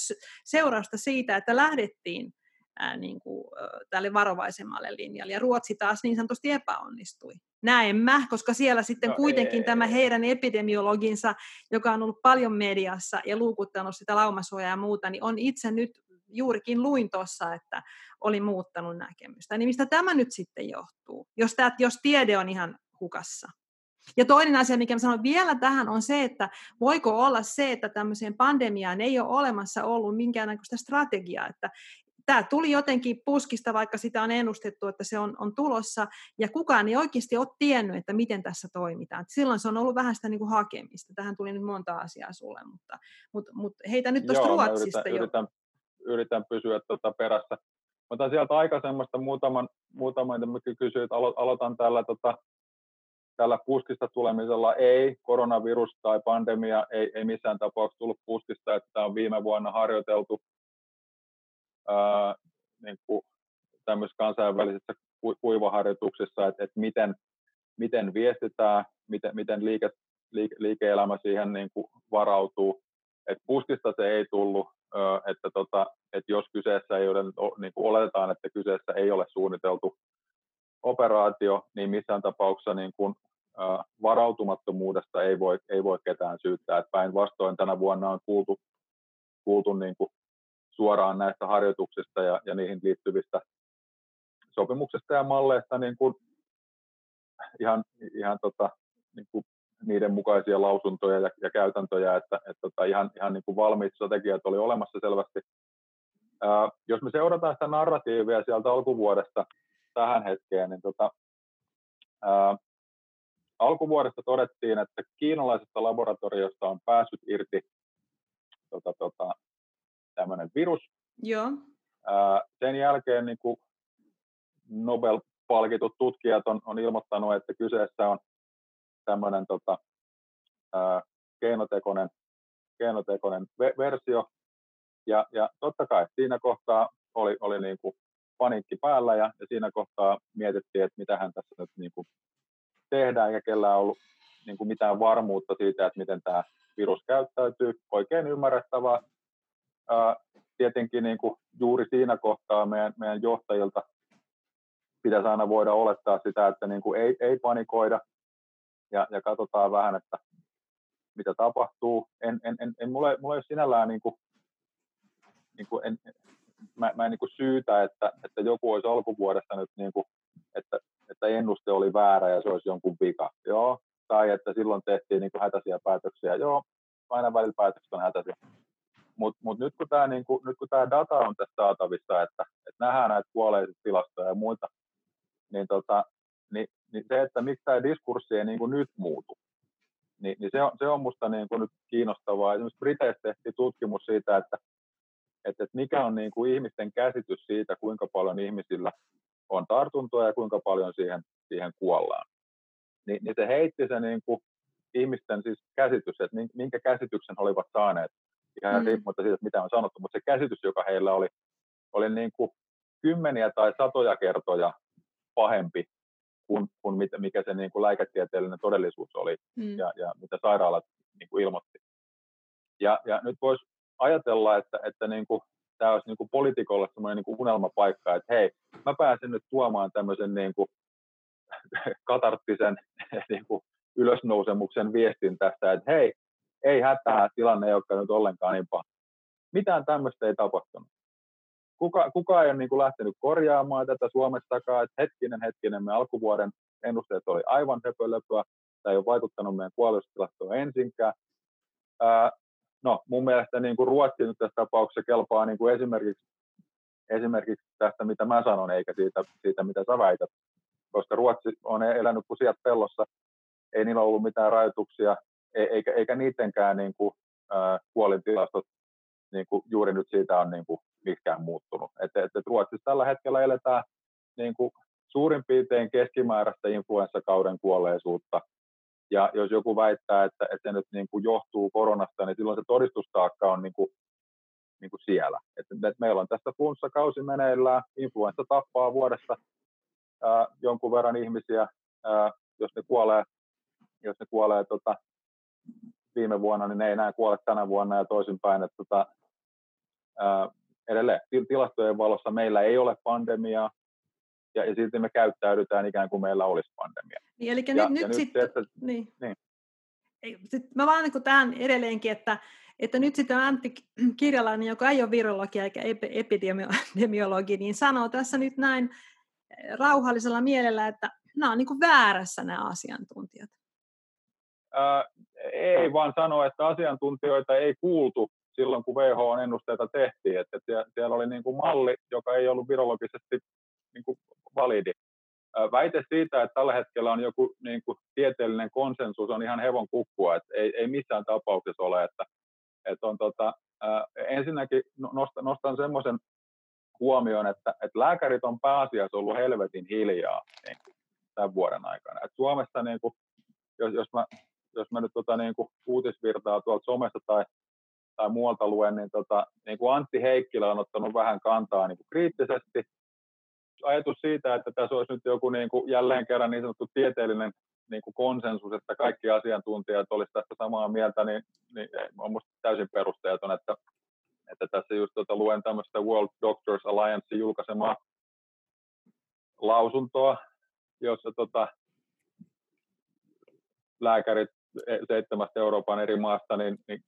seurausta siitä, että lähdettiin ää, niin kuin, tälle varovaisemmalle linjalle. Ja Ruotsi taas niin sanotusti epäonnistui. Näen mä, koska siellä sitten no, kuitenkin ei, tämä heidän epidemiologinsa, joka on ollut paljon mediassa ja luukuttanut sitä laumasuojaa ja muuta, niin on itse nyt juurikin luin tuossa, että oli muuttanut näkemystä. Niin mistä tämä nyt sitten johtuu, jos, tämä, jos tiede on ihan hukassa? Ja toinen asia, mikä mä sanon vielä tähän, on se, että voiko olla se, että tämmöiseen pandemiaan ei ole olemassa ollut minkäännäköistä strategiaa, että tämä tuli jotenkin puskista, vaikka sitä on ennustettu, että se on, on tulossa, ja kukaan ei oikeasti ole tiennyt, että miten tässä toimitaan. silloin se on ollut vähän sitä niin kuin hakemista. Tähän tuli nyt monta asiaa sulle, mutta, mutta, mutta heitä nyt tuosta Ruotsista yritän, jo. Yritän, yritän pysyä tuota perässä. Otan sieltä aikaisemmasta muutaman, muutaman mitä kysyit, alo, aloitan tällä, tota, tällä puskista tulemisella. Ei, koronavirus tai pandemia ei, ei missään tapauksessa tullut puskista, että tämä on viime vuonna harjoiteltu niin kuin tämmöisissä kansainvälisissä kuivaharjoituksissa, että, että miten, miten viestitään, miten, miten liike, liike, liike-elämä siihen niin kuin varautuu. että puskista se ei tullut, että, tota, että jos kyseessä ei ole, niin kuin oletetaan, että kyseessä ei ole suunniteltu operaatio, niin missään tapauksessa niin kuin, varautumattomuudesta ei voi, ei voi ketään syyttää. Päinvastoin tänä vuonna on kuultu, kuultu niin kuin suoraan näistä harjoituksista ja, ja niihin liittyvistä sopimuksista ja malleista niin kuin ihan, ihan tota, niin kuin niiden mukaisia lausuntoja ja, ja käytäntöjä, että, että tota, ihan, ihan niin kuin valmiit strategiat oli olemassa selvästi. Ää, jos me seurataan sitä narratiivia sieltä alkuvuodesta tähän hetkeen, niin tota, ää, alkuvuodesta todettiin, että kiinalaisesta laboratoriosta on päässyt irti tota, tota, tämmöinen virus. Joo. Ää, sen jälkeen niin kuin Nobel-palkitut tutkijat on, on ilmoittanut, että kyseessä on tämmöinen tota, ää, keinotekoinen, keinotekoinen ve- versio. Ja, ja totta kai siinä kohtaa oli, oli niin kuin paniikki päällä ja, ja siinä kohtaa mietittiin, että mitä hän tässä nyt niin kuin tehdään ja kellä on ollut niin kuin mitään varmuutta siitä, että miten tämä virus käyttäytyy. Oikein ymmärrettävää tietenkin niin kuin juuri siinä kohtaa meidän, meidän johtajilta pitäisi aina voida olettaa sitä, että niin kuin ei, ei panikoida ja, ja katsotaan vähän, että mitä tapahtuu. En, en, en, en mulle, mulle ei ole sinällään niin kuin, niin kuin en, mä, mä en niin kuin syytä, että, että joku olisi alkuvuodesta nyt, niin kuin, että, että ennuste oli väärä ja se olisi jonkun vika. Joo, tai että silloin tehtiin niin kuin hätäisiä päätöksiä. Joo, aina välillä päätökset on hätäisiä. Mutta mut nyt, kun tämä niinku, nyt kun data on tässä saatavissa, että, että nähdään näitä kuolleisuustilastoja ja muita, niin, tota, niin, niin se, että miksi tämä diskurssi ei niinku nyt muutu, niin, niin se, on, se on minusta niinku nyt kiinnostavaa. Esimerkiksi Briteissä tehtiin tutkimus siitä, että, että, että mikä on niinku ihmisten käsitys siitä, kuinka paljon ihmisillä on tartuntoja ja kuinka paljon siihen, siihen kuollaan. Ni, niin se heitti se niinku ihmisten siis käsitys, että minkä käsityksen olivat saaneet ihan mm. riippumatta siitä, mitä on sanottu, mutta se käsitys, joka heillä oli, oli niin kuin kymmeniä tai satoja kertoja pahempi kuin, kuin mikä se niin kuin lääketieteellinen todellisuus oli mm. ja, ja mitä sairaalat niin kuin ilmoitti. Ja, ja nyt voisi ajatella, että, että niin kuin, tämä olisi niin kuin poliitikolle semmoinen niin kuin unelmapaikka, että hei, mä pääsen nyt tuomaan tämmöisen niin kuin katarttisen niin kuin ylösnousemuksen viestin tässä, että hei, ei hätää, tilanne ei olekaan nyt ollenkaan niin paha. Mitään tämmöistä ei tapahtunut. Kuka, kuka ei ole niin kuin lähtenyt korjaamaan tätä Suomessakaan, että hetkinen, hetkinen, me alkuvuoden ennusteet oli aivan höpölöpöä, tämä ei ole vaikuttanut meidän kuolleisuustilastoon ensinkään. Ää, no, mun mielestä niin kuin Ruotsi nyt tässä tapauksessa kelpaa niin kuin esimerkiksi, esimerkiksi tästä, mitä mä sanon, eikä siitä, siitä, mitä sä väität. Koska Ruotsi on elänyt kuin sieltä pellossa, ei niillä ollut mitään rajoituksia, eikä, eikä niidenkään niin kuin, äh, kuolintilastot niin kuin juuri nyt siitä on niin kuin mikään muuttunut. Et, et, et Ruotsissa tällä hetkellä eletään niin kuin suurin piirtein keskimääräistä influenssakauden kuolleisuutta, Ja jos joku väittää, että, että se nyt niin kuin johtuu koronasta, niin silloin se todistustaakka on niin kuin, niin kuin siellä. Että, että meillä on tässä flunssakausi meneillään, influenssa tappaa vuodessa ää, jonkun verran ihmisiä, ää, jos ne kuolee, jos ne kuolee tota, viime vuonna, niin ne ei enää kuole tänä vuonna ja toisinpäin. Että, tota, ää, edelleen tilastojen valossa meillä ei ole pandemiaa, ja, ja silti me käyttäydytään ikään kuin meillä olisi pandemia. Niin, eli ja, nyt, ja nyt sitten, että, niin. niin. Sitten mä vaan niin tähän edelleenkin, että, että nyt sitten Antti Kirjalainen, joka ei ole virologi eikä epidemiologi, niin sanoo tässä nyt näin rauhallisella mielellä, että nämä on niin väärässä nämä asiantuntijat. Ää, ei vaan sanoa, että asiantuntijoita ei kuultu silloin, kun WHO-ennusteita tehtiin. Että siellä oli niin kuin malli, joka ei ollut virologisesti niin kuin validi. Väite siitä, että tällä hetkellä on joku niin kuin, tieteellinen konsensus, on ihan hevon kukkua, että ei, ei missään tapauksessa ole, että, että on tota, ensinnäkin no, nostan, nostan semmoisen huomioon, että, että lääkärit on pääasiassa ollut helvetin hiljaa niin kuin, tämän vuoden aikana. Et Suomessa, niin kuin, jos, jos, mä, jos mä nyt tota, niin kuin, uutisvirtaa tuolta somesta tai, tai muualta luen, niin, tota, niin kuin Antti Heikkilä on ottanut vähän kantaa niin kuin kriittisesti, ajatus siitä, että tässä olisi nyt joku niin kuin jälleen kerran niin sanottu tieteellinen niin kuin konsensus, että kaikki asiantuntijat olisivat tästä samaa mieltä, niin, niin on minusta täysin perusteeton, että, että tässä just tuota, luen tämmöistä World Doctors Alliance julkaisemaa lausuntoa, jossa tota, lääkärit seitsemästä Euroopan eri maasta niin, niin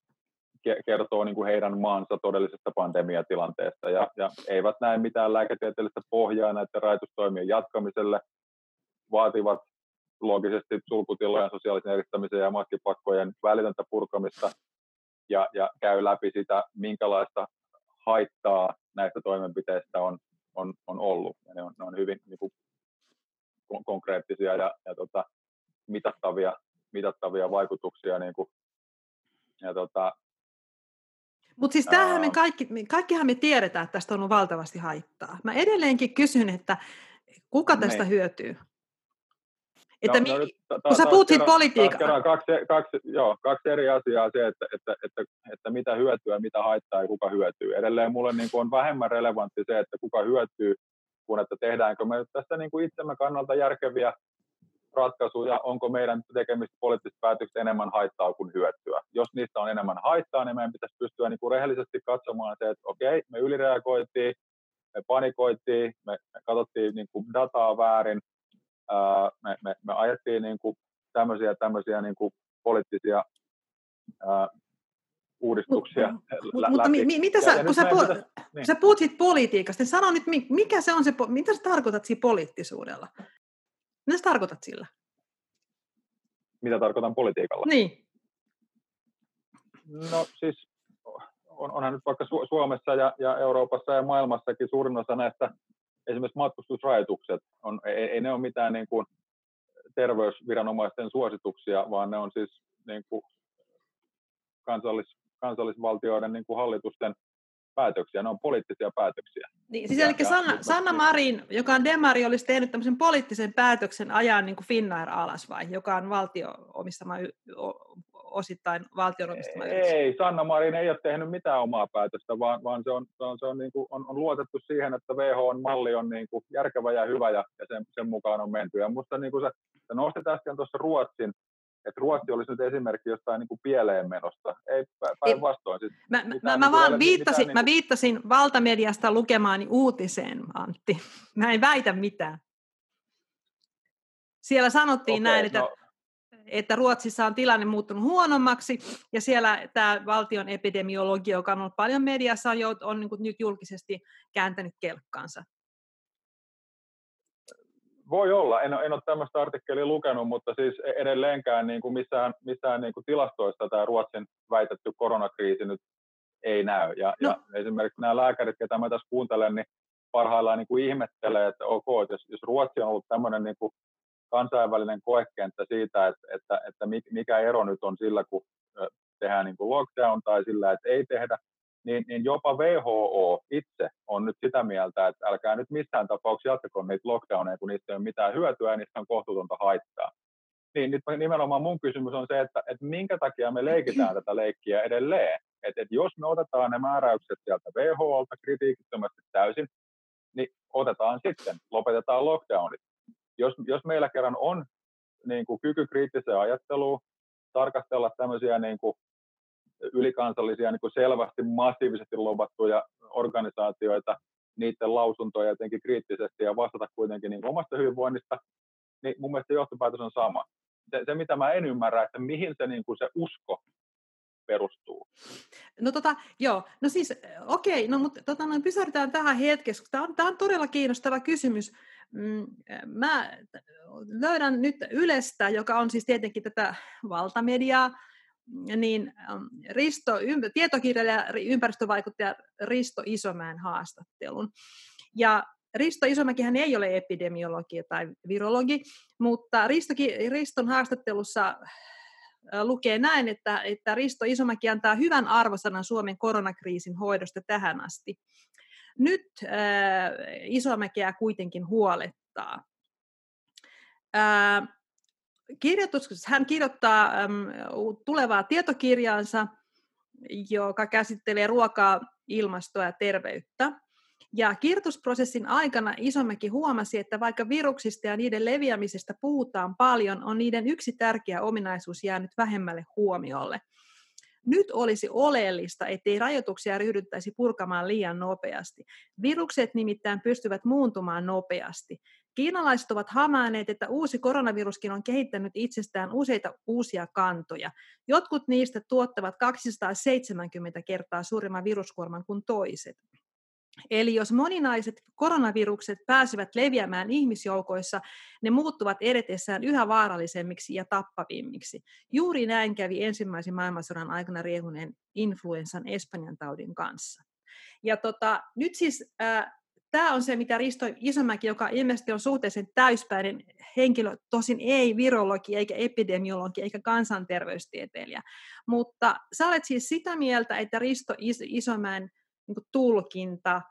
kertoo niin kuin heidän maansa todellisesta pandemiatilanteesta ja, ja eivät näe mitään lääketieteellistä pohjaa näiden rajoitustoimien jatkamiselle, vaativat loogisesti sulkutilojen sosiaalisen eristämisen ja maskipakkojen välitöntä purkamista ja, ja käy läpi sitä, minkälaista haittaa näistä toimenpiteistä on, on, on ollut. Ja ne, on, ne on hyvin niin kuin, konkreettisia ja, ja tota, mitattavia, mitattavia vaikutuksia niin kuin, ja tota, mutta siis tämähän me kaikki, kaikkihan me tiedetään, että tästä on ollut valtavasti haittaa. Mä edelleenkin kysyn, että kuka tästä niin. hyötyy? Että no, mi- no nyt, ta- kun sä puhut siitä politiikasta. Kaksi, kaksi, joo, kaksi eri asiaa se, että, että, että, että mitä hyötyä, mitä haittaa ja kuka hyötyy. Edelleen mulle niin kuin on vähemmän relevantti se, että kuka hyötyy, kuin että tehdäänkö me tässä niin kuin itsemme kannalta järkeviä ratkaisuja, onko meidän tekemistä poliittisista päätöksistä enemmän haittaa kuin hyötyä. Jos niistä on enemmän haittaa, niin meidän pitäisi pystyä niin kuin rehellisesti katsomaan se, että okei, me ylireagoitiin, me panikoitiin, me, me katsottiin niin kuin dataa väärin, ää, me, me, me ajettiin niin kuin tämmöisiä, tämmöisiä niin kuin poliittisia ää, uudistuksia Mut, lä- mutta mi, mi, mitä sä, ja, kun sä, po- pitäisi, niin. sä puhut siitä politiikasta, niin sano nyt, mikä se on se, mitä sä tarkoitat siinä poliittisuudella? Mitä sä tarkoitat sillä? Mitä tarkoitan politiikalla? Niin. No siis on, onhan nyt vaikka Su- Suomessa ja, ja Euroopassa ja maailmassakin suurin osa näistä esimerkiksi matkustusrajoitukset, on, ei, ei ne ole mitään niin kuin terveysviranomaisten suosituksia, vaan ne on siis niin kuin kansallis, kansallisvaltioiden niin kuin hallitusten päätöksiä, ne on poliittisia päätöksiä. Niin, siis ja, eli Sanna, ja, Sanna Marin, joka on demari, olisi tehnyt tämmöisen poliittisen päätöksen ajan niin kuin Finnair alas vai, joka on valtio omistama, osittain valtion omistama Ei, Sanna Marin ei ole tehnyt mitään omaa päätöstä, vaan, vaan se, on, se, on, se on, niin kuin, on, on luotettu siihen, että WHO-malli on niin kuin järkevä ja hyvä ja, ja sen, sen mukaan on menty. Ja minusta niin kuin sä, sä nostit äsken tuossa Ruotsin että Ruotsi olisi nyt esimerkki jostain niin kuin pieleen menosta. Ei päinvastoin. Siis mä, mä, mä, niin vaan viittasin, mitään, mä niin viittasin valtamediasta lukemaani uutiseen, Antti. Mä en väitä mitään. Siellä sanottiin okay, näin, että, no. että Ruotsissa on tilanne muuttunut huonommaksi, ja siellä tämä valtion epidemiologi, joka on ollut paljon mediassa, on, on, on niin nyt julkisesti kääntänyt kelkkansa. Voi olla, en, en ole tämmöistä artikkelia lukenut, mutta siis e-, edelleenkään niin kuin missään, missään niin kuin tilastoista tämä Ruotsin väitetty koronakriisi nyt ei näy. Ja, no. ja esimerkiksi nämä lääkärit, ketä mä tässä kuuntelen, niin parhaillaan niin kuin ihmettelee, että ok, että jos, jos Ruotsi on ollut tämmöinen niin kuin kansainvälinen koekenttä siitä, että, että, että mikä ero nyt on sillä, kun tehdään niin kuin lockdown tai sillä, että ei tehdä, niin, niin jopa WHO itse on nyt sitä mieltä, että älkää nyt missään tapauksessa jatkako niitä lockdowneja, kun niistä ei ole mitään hyötyä ja niistä on kohtuutonta haittaa. Niin, nyt nimenomaan mun kysymys on se, että, että minkä takia me leikitään tätä leikkiä edelleen. Että, että jos me otetaan ne määräykset sieltä WHOlta kritiikittömästi täysin, niin otetaan sitten, lopetetaan lockdownit. Jos, jos meillä kerran on niin kuin kyky kriittiseen ajatteluun, tarkastella tämmöisiä niin kuin ylikansallisia niin kuin selvästi massiivisesti lobattuja organisaatioita, niiden lausuntoja jotenkin kriittisesti ja vastata kuitenkin niin omasta hyvinvoinnista, niin mun mielestä johtopäätös on sama. Se, se mitä mä en ymmärrä, että mihin se, niin kuin se usko perustuu. No tota, joo, no siis okei, no mutta tota, no, pysähdytään tähän hetkessä, koska tämä on, tämä on todella kiinnostava kysymys. Mm, mä löydän nyt Ylestä, joka on siis tietenkin tätä valtamediaa, niin Risto, tietokirjailija ympäristövaikuttaja Risto Isomäen haastattelun. Ja Risto Isomäkihän ei ole epidemiologi tai virologi, mutta Ristokin, Riston haastattelussa lukee näin, että, että Risto Isomäki antaa hyvän arvosanan Suomen koronakriisin hoidosta tähän asti. Nyt äh, Isomäkeä kuitenkin huolettaa. Äh, kirjoitus, hän kirjoittaa tulevaa tietokirjaansa, joka käsittelee ruokaa, ilmastoa ja terveyttä. Ja kirjoitusprosessin aikana Isomäki huomasi, että vaikka viruksista ja niiden leviämisestä puhutaan paljon, on niiden yksi tärkeä ominaisuus jäänyt vähemmälle huomiolle. Nyt olisi oleellista, ettei rajoituksia ryhdyttäisi purkamaan liian nopeasti. Virukset nimittäin pystyvät muuntumaan nopeasti. Kiinalaiset ovat havainneet, että uusi koronaviruskin on kehittänyt itsestään useita uusia kantoja. Jotkut niistä tuottavat 270 kertaa suuremman viruskuorman kuin toiset. Eli jos moninaiset koronavirukset pääsevät leviämään ihmisjoukoissa, ne muuttuvat edetessään yhä vaarallisemmiksi ja tappavimmiksi. Juuri näin kävi ensimmäisen maailmansodan aikana riehuneen influenssan Espanjan taudin kanssa. Ja tota, nyt siis äh, tämä on se, mitä Risto Isomäki, joka ilmeisesti on suhteellisen täyspäinen henkilö, tosin ei virologi, eikä epidemiologi, eikä kansanterveystieteilijä, mutta sä olet siis sitä mieltä, että Risto Isomäen niin tulkinta,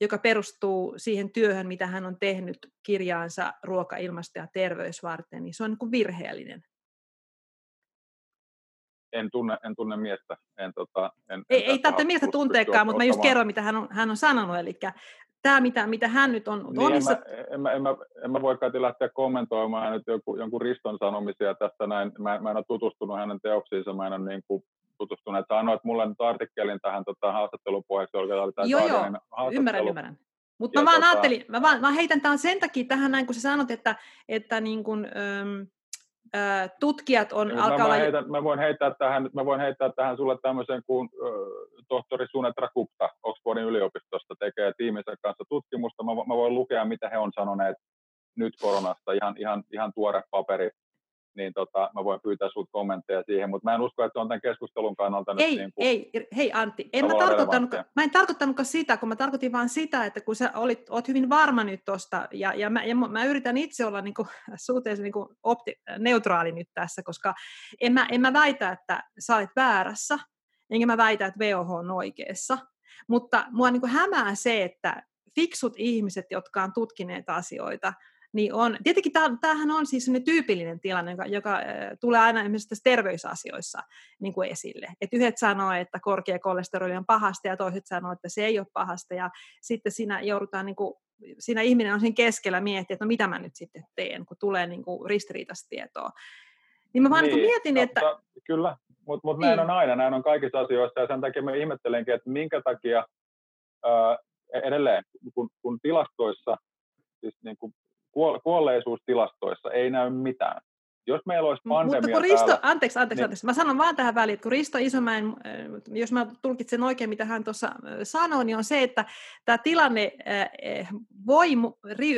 joka perustuu siihen työhön, mitä hän on tehnyt kirjaansa Ruoka, ilmasto ja terveys varten, niin se on niin virheellinen. En tunne, en tunne miestä. En, tota, en, ei en ei tarvitse miestä tunteekaan, mutta mä just kerron, mitä hän on, hän on sanonut. Eli tämä, mitä, mitä hän nyt on niin omissa... En mä, en, mä, en, mä, en mä voi kai lähteä kommentoimaan nyt joku, jonkun Riston sanomisia tästä näin. Mä, mä en ole tutustunut hänen teoksiinsa, mä en ole niin kuin tutustuneet. Sanoit mulle nyt artikkelin tähän tota, haastattelun pohjaksi, oli tämä Joo, joo, ymmärrän, ymmärrän. Mutta mä vaan tota... ajattelin, mä, vaan, mä heitän tämän sen takia tähän näin, kun sä sanot, että, että niin kun, öm, tutkijat on alkaa mä, olla... heitän, mä, voin heittää tähän, mä voin heittää tähän sulle tämmöisen, kun ö, tohtori Sunetra Gupta Oxfordin yliopistosta. Tekee tiiminsä kanssa tutkimusta. Mä, mä voin lukea, mitä he on sanoneet nyt koronasta, ihan, ihan, ihan tuore paperi niin tota, mä voin pyytää sinulta kommentteja siihen, mutta mä en usko, että se on tämän keskustelun kannalta ei, nyt niin kuin Ei, hei Antti, en mä, tarkoittanut, mä en tarkoittanutkaan sitä, kun mä tarkoitin vaan sitä, että kun sä olit, oot hyvin varma nyt tuosta, ja, ja, mä, ja mä yritän itse olla niin kuin, suhteellisen niin kuin opti, neutraali nyt tässä, koska en mä, en mä väitä, että sä olet väärässä, enkä mä väitä, että VOH on oikeassa, mutta mua niin kuin hämää se, että fiksut ihmiset, jotka on tutkineet asioita, niin on, tietenkin tämähän on siis tyypillinen tilanne, joka, joka tulee aina esimerkiksi tässä terveysasioissa niin kuin esille. Et yhdet sanoo, että korkea kolesteroli on pahasta ja toiset sanoo, että se ei ole pahasta ja sitten siinä joudutaan niin kuin, siinä ihminen on siinä keskellä miettiä, että no mitä mä nyt sitten teen, kun tulee niin kuin ristiriitaista tietoa. Niin mä vaan niin, niin mietin, että... Kyllä, mutta mut niin. näin on aina, näin on kaikissa asioissa ja sen takia mä ihmettelenkin, että minkä takia ää, edelleen, kun, kun tilastoissa, siis niin kuin kuolleisuustilastoissa ei näy mitään. Jos meillä olisi pandemia Mutta kun Risto, täällä, anteeksi, anteeksi, niin, anteeksi, mä sanon vaan tähän väliin, että kun Risto Isomäen, äh, jos mä tulkitsen oikein, mitä hän tuossa äh, sanoi, niin on se, että tämä tilanne äh, eh, voi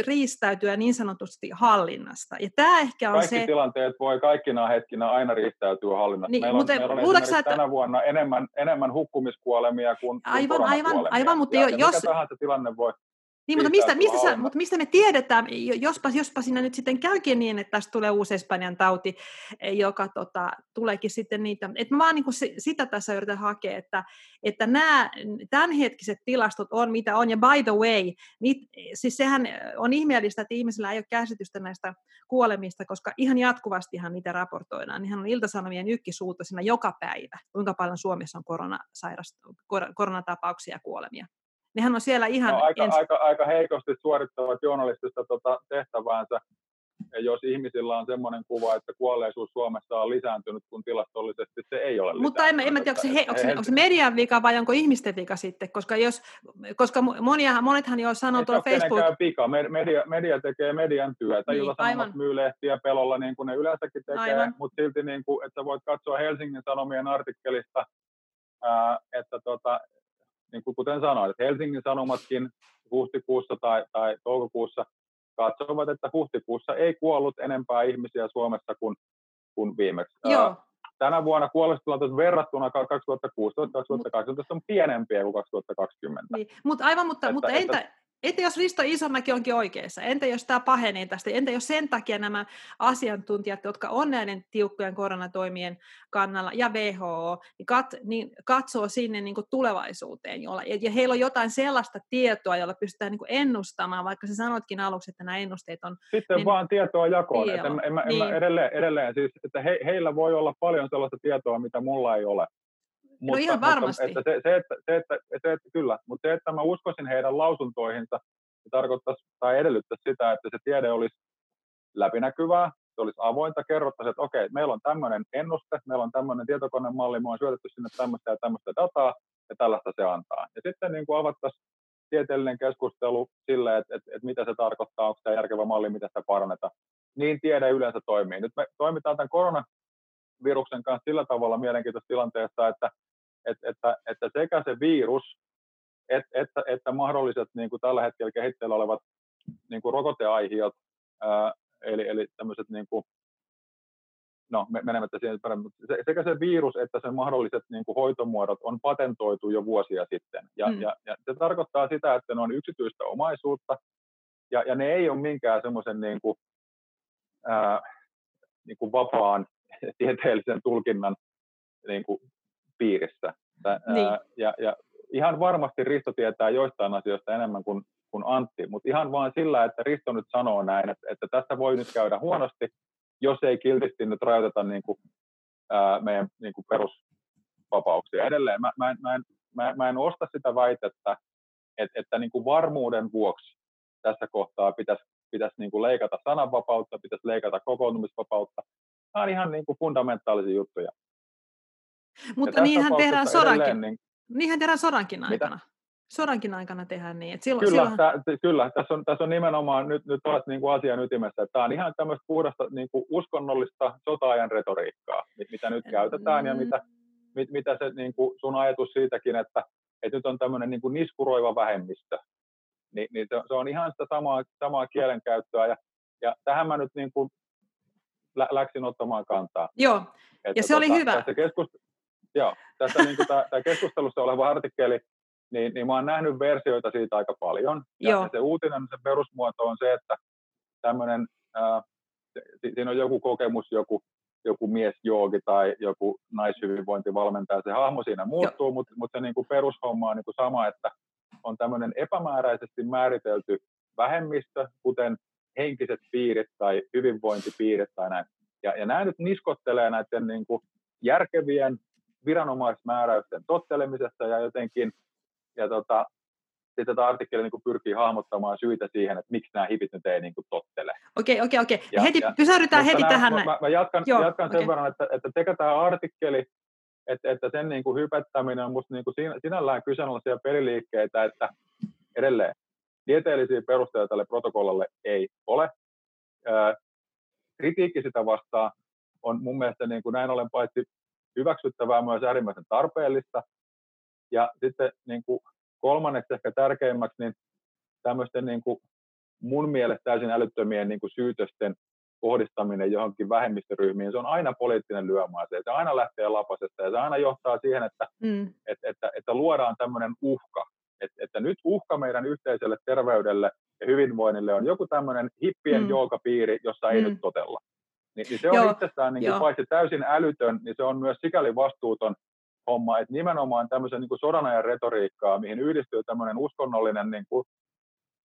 riistäytyä niin sanotusti hallinnasta. Ja tämä ehkä on kaikki se... tilanteet voi kaikkina hetkinä aina riistäytyä hallinnasta. Niin, meillä on, mutta, meillä on esimerkiksi että... tänä vuonna enemmän, enemmän hukkumiskuolemia kuin Aivan, aivan, aivan, mutta ja, jos... Ja mikä tahansa tilanne voi Niin, mutta mistä, mistä, sä, mutta mistä me tiedetään, jospa, jospa siinä nyt sitten käykin niin, että tästä tulee uusi Espanjan tauti, eh, joka tota, tuleekin sitten niitä. Että mä vaan niin kuin sitä tässä yritän hakea, että, että nämä tämänhetkiset tilastot on mitä on, ja by the way, niit, siis sehän on ihmeellistä, että ihmisillä ei ole käsitystä näistä kuolemista, koska ihan jatkuvastihan niitä raportoidaan. Niinhän on Iltasanomien ykkisuutta siinä joka päivä, kuinka paljon Suomessa on koronatapauksia ja kuolemia. Nehän on siellä ihan... No, aika, ens... aika, aika heikosti suorittavat journalistista tota tehtäväänsä, ja jos ihmisillä on sellainen kuva, että kuolleisuus Suomessa on lisääntynyt, kun tilastollisesti se ei ole Mutta en, en tiedä, onko se, he, onko, se, onko se median vika vai onko ihmisten vika sitten, koska, jos, koska monia, monethan jo sanoo tuolla Facebook... vika. Media, media tekee median työtä, niin, Ilta-Sanomat myy lehtiä pelolla niin kuin ne yleensäkin tekee, mutta silti niin kuin, että voit katsoa Helsingin Sanomien artikkelista, ää, että tota, niin kuin kuten sanoin, että Helsingin Sanomatkin huhtikuussa tai, tai toukokuussa katsovat, että huhtikuussa ei kuollut enempää ihmisiä Suomessa kuin, kuin viimeksi. Joo. Tänä vuonna kuollestustilanteet verrattuna 2016-2018 on pienempiä kuin 2020. Niin, mutta aivan, mutta, että, mutta entä, että, Entä jos Risto Isomäki onkin oikeassa? Entä jos tämä pahenee tästä? Entä jos sen takia nämä asiantuntijat, jotka on näiden tiukkojen koronatoimien kannalla, ja WHO, niin, kat, niin katsoo sinne niin tulevaisuuteen, jolla, ja, heillä on jotain sellaista tietoa, jolla pystytään niin ennustamaan, vaikka sä sanoitkin aluksi, että nämä ennusteet on... Sitten niin, vaan tietoa jakoon. Että en, en, en, niin. edelleen, edelleen siis, että he, heillä voi olla paljon sellaista tietoa, mitä mulla ei ole. Mutta, no ihan varmasti. Mutta, että se, se, että, se, että, se, että, kyllä, mutta se, että mä uskoisin heidän lausuntoihinsa, se tarkoittaisi tai edellyttäisi sitä, että se tiede olisi läpinäkyvää, se olisi avointa, kerrottaisiin, että okei, meillä on tämmöinen ennuste, meillä on tämmöinen tietokonemalli, me on syötetty sinne tämmöistä ja tämmöistä dataa, ja tällaista se antaa. Ja sitten niin kuin avattaisiin tieteellinen keskustelu sille, että, että, että mitä se tarkoittaa, onko tämä järkevä malli, mitä sitä parannetaan. Niin tiede yleensä toimii. Nyt me toimitaan tämän koronaviruksen kanssa sillä tavalla mielenkiintoisessa tilanteessa, että että, että, että sekä se virus että, että, että mahdolliset niin kuin tällä hetkellä kehitteillä olevat niin kuin rokoteaihiot, ää, eli, eli tämmöiset niin kuin, no menemättä siihen mutta sekä se virus että sen mahdolliset niin kuin hoitomuodot on patentoitu jo vuosia sitten. Ja, mm. ja, ja se tarkoittaa sitä, että ne on yksityistä omaisuutta, ja, ja ne ei ole minkään semmoisen niin kuin, ää, niin kuin vapaan tieteellisen tulkinnan niin kuin piirissä. Niin. Ää, ja, ja ihan varmasti Risto tietää joistain asioista enemmän kuin, kuin Antti, mutta ihan vain sillä, että Risto nyt sanoo näin, että, että tässä voi nyt käydä huonosti, jos ei kiltisti nyt rajoiteta niin kuin, ää, meidän niin kuin perusvapauksia. Edelleen mä, mä, en, mä, en, mä, mä en osta sitä väitettä, että, että niin kuin varmuuden vuoksi tässä kohtaa pitäisi, pitäisi niin kuin leikata sananvapautta, pitäisi leikata kokoontumisvapautta. Nämä on ihan niin kuin fundamentaalisia juttuja. Mutta niinhän tehdään sodankin, niin... niinhän tehdään sodankin aikana. Mitä? Sodankin aikana tehdään niin. Että silloin, kyllä, silloin... Tää, kyllä tässä, on, tässä on nimenomaan nyt, nyt taas niin kuin asian ytimessä, että tämä on ihan tämmöistä puhdasta niin kuin uskonnollista sota-ajan retoriikkaa, mitä nyt käytetään mm. ja mitä, mit, mitä se niin kuin sun ajatus siitäkin, että, että nyt on tämmöinen niin kuin niskuroiva vähemmistö, niin, niin se, se on ihan sitä samaa, samaa kielenkäyttöä ja, ja tähän mä nyt niin kuin lä, läksin ottamaan kantaa. Joo, että ja se tota, oli hyvä. Tässä keskust- Joo, tässä niin tämä keskustelussa oleva artikkeli, niin, niin mä oon nähnyt versioita siitä aika paljon. Ja Joo. se uutinen, se perusmuoto on se, että tämmöinen, äh, siinä on joku kokemus, joku, joku mies joogi tai joku naishyvinvointivalmentaja, se hahmo siinä muuttuu, mutta, mutta se niin kuin perushomma on niin kuin sama, että on tämmöinen epämääräisesti määritelty vähemmistö, kuten henkiset piirit tai hyvinvointipiirit tai näin. Ja, ja nämä nyt niskottelee näiden niin kuin järkevien viranomaismääräysten tottelemisesta ja jotenkin, ja tota, sitten tämä artikkeli niin pyrkii hahmottamaan syitä siihen, että miksi nämä hipit nyt ei niin kuin tottele. Okei, okei, okei. Heti, ja, pysähdytään heti nämä, tähän. Mä, mä jatkan, Joo, jatkan okay. sen verran, että, että sekä tämä artikkeli, että, että sen niin kuin hypettäminen on minusta niin kuin sinällään kyseenalaisia peliliikkeitä, että edelleen tieteellisiä perusteita tälle protokollalle ei ole. Kritiikki sitä vastaan on mun mielestä niin kuin näin ollen paitsi hyväksyttävää, myös äärimmäisen tarpeellista. Ja sitten niin kuin kolmanneksi ehkä tärkeimmäksi, niin tämmöisten niin kuin mun mielestä täysin älyttömien niin kuin syytösten kohdistaminen johonkin vähemmistöryhmiin, se on aina poliittinen lyömäase. Se aina lähtee lapasesta ja se aina johtaa siihen, että, mm. että, että, että luodaan tämmöinen uhka. että, että nyt uhka meidän yhteiselle terveydelle ja hyvinvoinnille on joku tämmöinen hippien mm. joogapiiri, jossa ei mm. nyt totella. Ni, niin se on Joo. itsessään niin kuin paitsi täysin älytön, niin se on myös sikäli vastuuton homma, että nimenomaan tämmöisen niin kuin sodan ajan retoriikkaa, mihin yhdistyy tämmöinen uskonnollinen niin kuin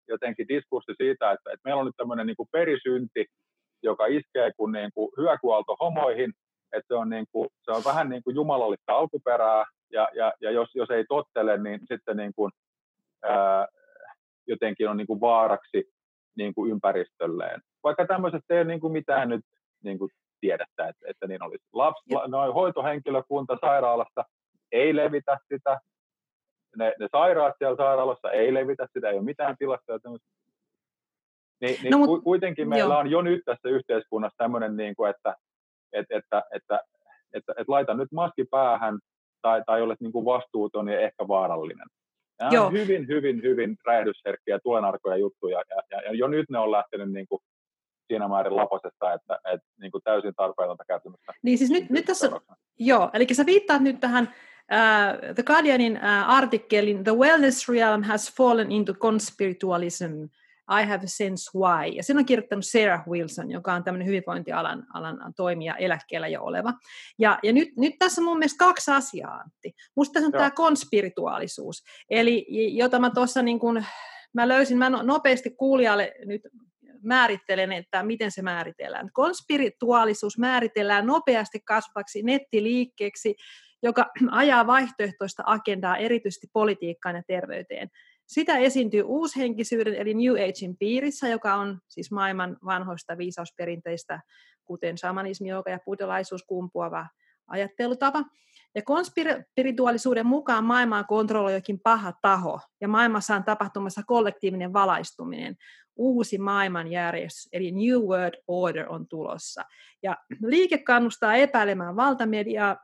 jotenkin diskurssi siitä, että, että meillä on nyt tämmöinen niin kuin perisynti, joka iskee kuin, niin kuin hyökualto homoihin, että se on, niin kuin, se on vähän niin kuin jumalallista alkuperää, ja, ja, ja jos, jos ei tottele, niin sitten niin kuin, ää, jotenkin on niin kuin vaaraksi niin kuin ympäristölleen. Vaikka tämmöiset ei ole niin kuin mitään nyt niin kuin tiedettä, että, että niin olisi. Laps, la, noin hoitohenkilökunta sairaalassa ei levitä sitä, ne, ne sairaat siellä sairaalassa ei levitä sitä, ei ole mitään tilastoja. Niin, niin no, mut, kuitenkin meillä joo. on jo nyt tässä yhteiskunnassa tämmöinen, niin kuin, että, että, että, että, että, että laita nyt maski päähän tai, tai olet niin kuin vastuuton ja ehkä vaarallinen. Nämä Joo. on hyvin, hyvin, hyvin räjähdysherkkiä tulenarkoja juttuja, ja, ja, ja jo nyt ne on lähtenyt niin kuin siinä määrin laposesta, että, että niin kuin täysin tarpeetonta kärsimystä. Niin siis nyt, nyt tässä, joo, eli sä viittaat nyt tähän uh, The Guardianin uh, artikkelin The Wellness Realm has fallen into conspiritualism – I have a sense why. Ja sen on kirjoittanut Sarah Wilson, joka on tämmöinen hyvinvointialan alan toimija eläkkeellä jo oleva. Ja, ja nyt, nyt tässä on mun mielestä kaksi asiaa, Antti. Musta tässä on tämä konspirituaalisuus, eli jota mä tuossa niin kuin, mä löysin, mä no, nopeasti kuulijalle nyt määrittelen, että miten se määritellään. Konspirituaalisuus määritellään nopeasti kasvaksi nettiliikkeeksi, joka ajaa vaihtoehtoista agendaa erityisesti politiikkaan ja terveyteen. Sitä esiintyy uushenkisyyden eli New Agein piirissä, joka on siis maailman vanhoista viisausperinteistä, kuten shamanismi, joka ja buddhalaisuus kumpuava ajattelutapa. Ja konspirituaalisuuden mukaan maailmaa kontrolloi jokin paha taho, ja maailmassa on tapahtumassa kollektiivinen valaistuminen. Uusi maailmanjärjestys, eli New World Order on tulossa. Ja liike kannustaa epäilemään valtamediaa,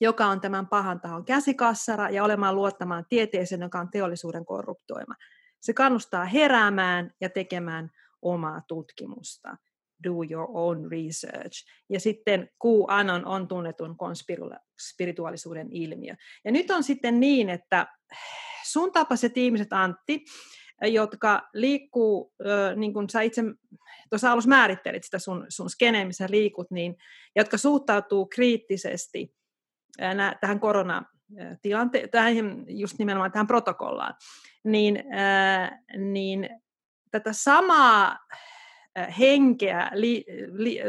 joka on tämän pahan tahon käsikassara ja olemaan luottamaan tieteeseen, joka on teollisuuden korruptoima. Se kannustaa heräämään ja tekemään omaa tutkimusta. Do your own research. Ja sitten QAnon on tunnetun konspirituaalisuuden ilmiö. Ja nyt on sitten niin, että sun tapaiset ihmiset, Antti, jotka liikkuu, niin kuin sä itse tuossa alussa määrittelit sitä sun, sun skene, missä liikut, niin, jotka suhtautuu kriittisesti tähän koronatilanteeseen, tähän just nimenomaan tähän protokollaan, niin, niin tätä samaa henkeä li, li,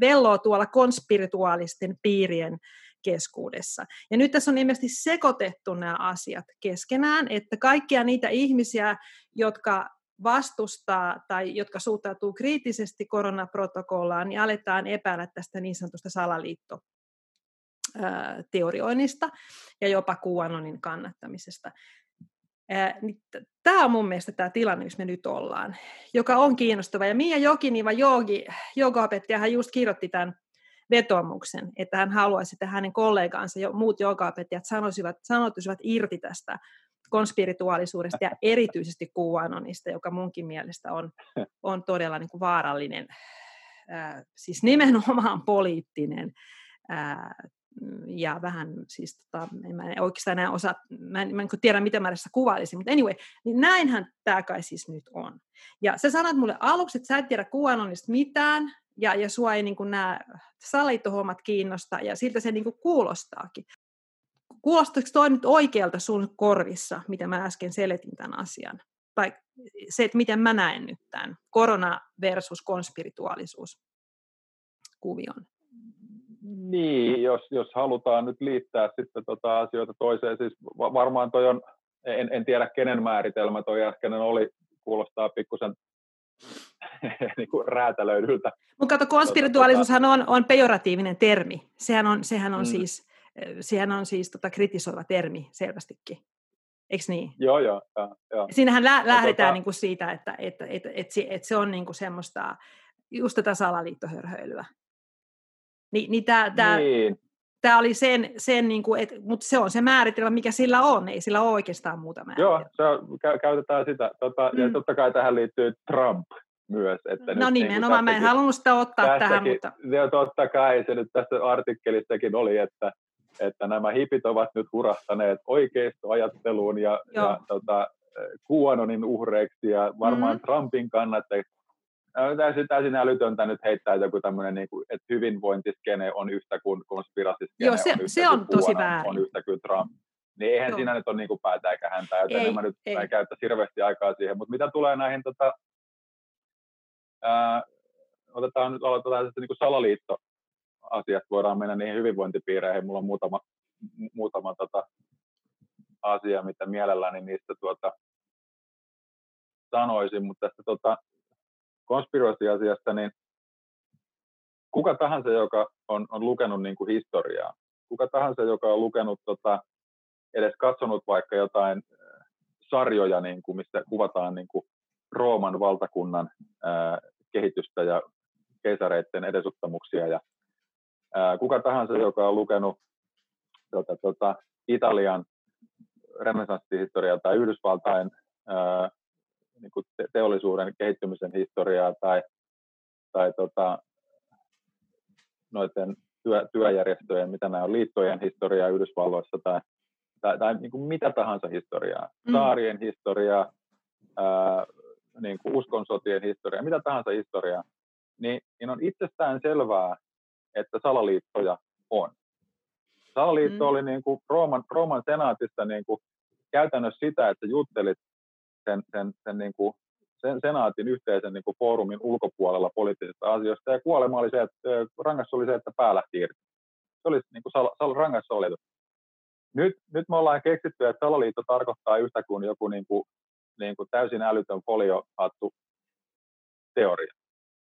velloo tuolla konspirituaalisten piirien keskuudessa. Ja nyt tässä on ilmeisesti sekoitettu nämä asiat keskenään, että kaikkia niitä ihmisiä, jotka vastustaa tai jotka suhtautuu kriittisesti koronaprotokollaan, niin aletaan epäillä tästä niin sanotusta salaliitto teorioinnista ja jopa QAnonin kannattamisesta. Niin tämä on mun mielestä tämä tilanne, missä me nyt ollaan, joka on kiinnostava. Ja Mia Jokiniva, joogi, hän just kirjoitti tämän vetomuksen, että hän haluaisi, että hänen kollegansa, muut joogaopettajat sanoisivat, sanotuisivat irti tästä konspirituaalisuudesta ja erityisesti QAnonista, joka munkin mielestä on, on todella niin kuin vaarallinen, siis nimenomaan poliittinen ja vähän siis, tota, en mä oikeastaan enää osaa, mä en, mä en tiedä mitä mä tässä kuvailisin, mutta anyway, niin näinhän tämä kai siis nyt on. Ja sä sanoit mulle aluksi, että sä et tiedä QAnonista mitään, ja, ja sua ei niin nämä salitohommat kiinnosta, ja siltä se niin kuin kuulostaakin. Kuulostaako toi nyt oikealta sun korvissa, mitä mä äsken seletin tämän asian? Tai se, että miten mä näen nyt tämän korona versus konspirituaalisuus kuvion? Niin, jos, jos halutaan nyt liittää sitten tota asioita toiseen, siis varmaan toi on, en, en tiedä kenen määritelmä toi äskeinen oli, kuulostaa pikkusen niin kuin räätälöidyltä. Mutta kato, konspirituaalisuushan on, on pejoratiivinen termi. Sehän on, sehän on mm. siis, sehän on siis tota, kritisoiva termi selvästikin. Eikö niin? Joo, joo. joo, joo. Siinähän lä- lähdetään tota... niin kuin siitä, että, että, että, että, että, että se on niin kuin semmoista just tätä salaliittohörhöilyä. Ni, niin tämä, tämä, niin. tämä oli sen, sen niin kuin, et, mutta se on se määritelmä, mikä sillä on, ei sillä ole oikeastaan muuta määritelmää. Joo, se on, käytetään sitä. Tota, mm. Ja totta kai tähän liittyy Trump myös. Että no nyt, nimenomaan, niin mä en halunnut sitä ottaa tähän, mutta... Ja totta kai se nyt tässä artikkelissakin oli, että että nämä hipit ovat nyt hurahtaneet oikeistoajatteluun ja, ja tota, QAnonin uhreiksi ja varmaan mm-hmm. Trumpin kannattajia. Täysin, täysin älytöntä nyt heittää joku tämmöinen, niin kuin, että hyvinvointiskene on yhtä kuin konspiraasiskene Joo, se on, yhtä se on tosi väärin. On yhtä kuin Trump. Niin eihän Joo. siinä nyt ole niin kuin päätä eikä häntä, joten ei, en mä nyt ei. käyttäisi hirveästi aikaa siihen. Mutta mitä tulee näihin, tota, ää, otetaan nyt aloitetaan sitten niin kuin salaliitto asiat, voidaan mennä niihin hyvinvointipiireihin. Mulla on muutama, muutama tota, asia, mitä mielelläni niistä tuota, sanoisin, mutta tästä tota, konspiraatioasiasta, niin kuka tahansa, joka on, on lukenut niin kuin historiaa, kuka tahansa, joka on lukenut tota, edes katsonut vaikka jotain äh, sarjoja, niin kuin, missä kuvataan niin kuin Rooman valtakunnan ää, äh, kehitystä ja keisareiden edesottamuksia ja ää, äh, kuka tahansa, joka on lukenut tota, tota, Italian renessanssihistoriaa tai Yhdysvaltain ää, niin kuin teollisuuden kehittymisen historiaa tai, tai tota, noiden työ, työjärjestöjen, mitä nämä on, liittojen historiaa Yhdysvalloissa tai, tai, tai niin kuin mitä tahansa historiaa, mm. saarien historiaa, ää, niin kuin uskonsotien historiaa, mitä tahansa historiaa, niin, niin on itsestään selvää, että salaliittoja on. Salaliitto mm. oli niin kuin Rooman, Rooman senaatissa niin kuin käytännössä sitä, että juttelit sen, sen, sen, niin kuin, sen senaatin yhteisen niin kuin foorumin ulkopuolella poliittisista asioista, ja kuolema oli se, että rangaistus oli se, että pää lähti irti. Se oli niin kuin sal, sal. Nyt, nyt me ollaan keksitty, että salaliitto tarkoittaa yhtä kuin joku niin kuin, niin kuin täysin älytön foliohattu teoria.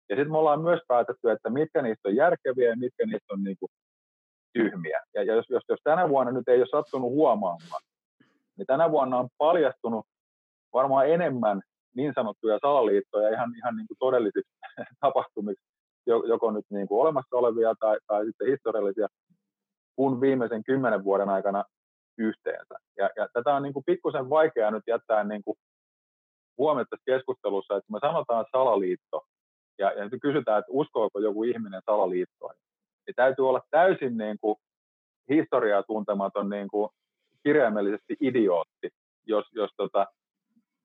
Ja sitten me ollaan myös päätetty, että mitkä niistä on järkeviä ja mitkä niistä on niin kuin tyhmiä. Ja, ja jos, jos, jos tänä vuonna nyt ei ole sattunut huomaamaan, niin tänä vuonna on paljastunut varmaan enemmän niin sanottuja salaliittoja ihan, ihan niin kuin todellisiksi tapahtumiksi, joko nyt niin kuin olemassa olevia tai, tai sitten historiallisia, kuin viimeisen kymmenen vuoden aikana yhteensä. Ja, ja tätä on niin kuin pikkusen vaikeaa nyt jättää niin kuin huomioon tässä keskustelussa, että me sanotaan salaliitto, ja, ja nyt kysytään, että uskooko joku ihminen salaliittoihin, niin täytyy olla täysin niin kuin historiaa tuntematon niin kuin kirjaimellisesti idiootti, jos, jos, tota,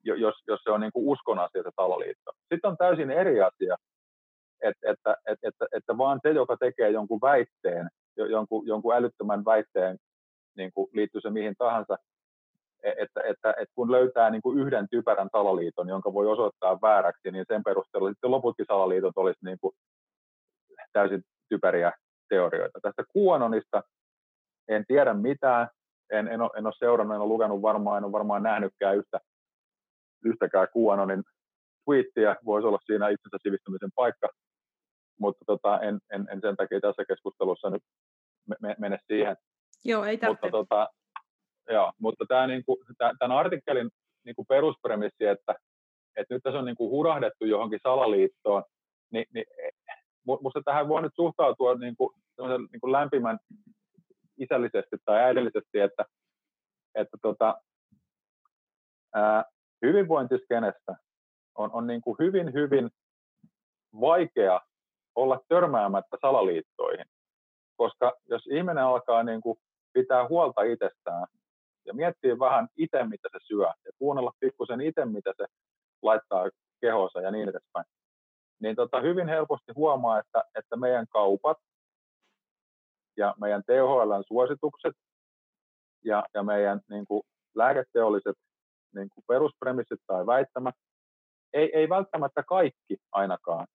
jos, jos se on niin kuin uskon asia se taloliitto. Sitten on täysin eri asia, että, että, että, että, että vaan se, joka tekee jonkun väitteen, jonkun, jonkun älyttömän väitteen, niin kuin liittyy se mihin tahansa, e, että, että, että kun löytää niin kuin yhden typerän taloliiton, jonka voi osoittaa vääräksi, niin sen perusteella sitten loputkin salaliitot olisi niin kuin täysin typeriä teorioita. Tästä QAnonista en tiedä mitään, en, en, ole, en ole seurannut, en ole lukenut varmaan, en ole varmaan nähnytkään yhtä, yhtäkään QAnonin twiittiä, voisi olla siinä itsensä sivistämisen paikka, mutta tota, en, en, en, sen takia tässä keskustelussa nyt me, mene siihen. Joo, ei Mutta, tota, joo, mutta tämä, niinku, tämän artikkelin niinku peruspremissi, että, että nyt tässä on niinku hurahdettu johonkin salaliittoon, niin, niin minusta tähän voi nyt suhtautua niinku, niinku lämpimän isällisesti tai äidillisesti, että, että tota, ää, hyvinvointiskenestä on, on niin kuin hyvin, hyvin vaikea olla törmäämättä salaliittoihin, koska jos ihminen alkaa niin kuin pitää huolta itsestään ja miettii vähän itse, mitä se syö, ja kuunnella pikkusen itse, mitä se laittaa kehonsa ja niin edespäin, niin tota, hyvin helposti huomaa, että, että meidän kaupat ja meidän THLn suositukset ja, ja meidän niin kuin, lääketeolliset niin kuin peruspremissit tai väittämät, ei, ei välttämättä kaikki ainakaan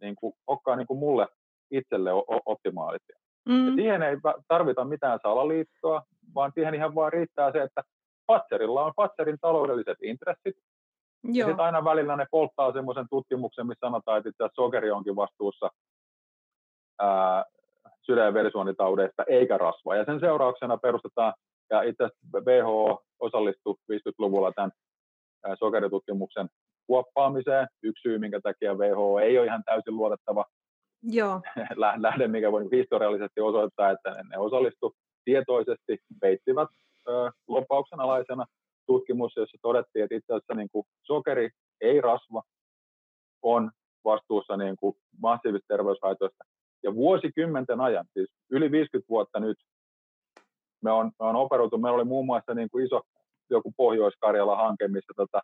niin kuin, olekaan niin kuin mulle itselle optimaalisia. Mm. Ja siihen ei tarvita mitään salaliittoa, vaan siihen ihan vaan riittää se, että Fatserilla on Fatserin taloudelliset intressit, Joo. Ja sitten aina välillä ne polttaa semmoisen tutkimuksen, missä sanotaan, että itse sokeri onkin vastuussa ää, sydän- ja verisuonitaudeista eikä rasvaa. Ja sen seurauksena perustetaan, ja itse asiassa WHO osallistui 50-luvulla tämän sokeritutkimuksen kuoppaamiseen. Yksi syy, minkä takia WHO ei ole ihan täysin luotettava Joo. lähde, mikä voi historiallisesti osoittaa, että ne osallistu tietoisesti, peittivät lopauksen alaisena tutkimus, jossa todettiin, että itse asiassa niin kuin sokeri, ei rasva, on vastuussa niin kuin massiivisista terveyshaitoista ja vuosikymmenten ajan, siis yli 50 vuotta nyt, me on, me on operoitu, meillä oli muun muassa niin kuin iso joku Pohjois-Karjala-hanke, missä tota,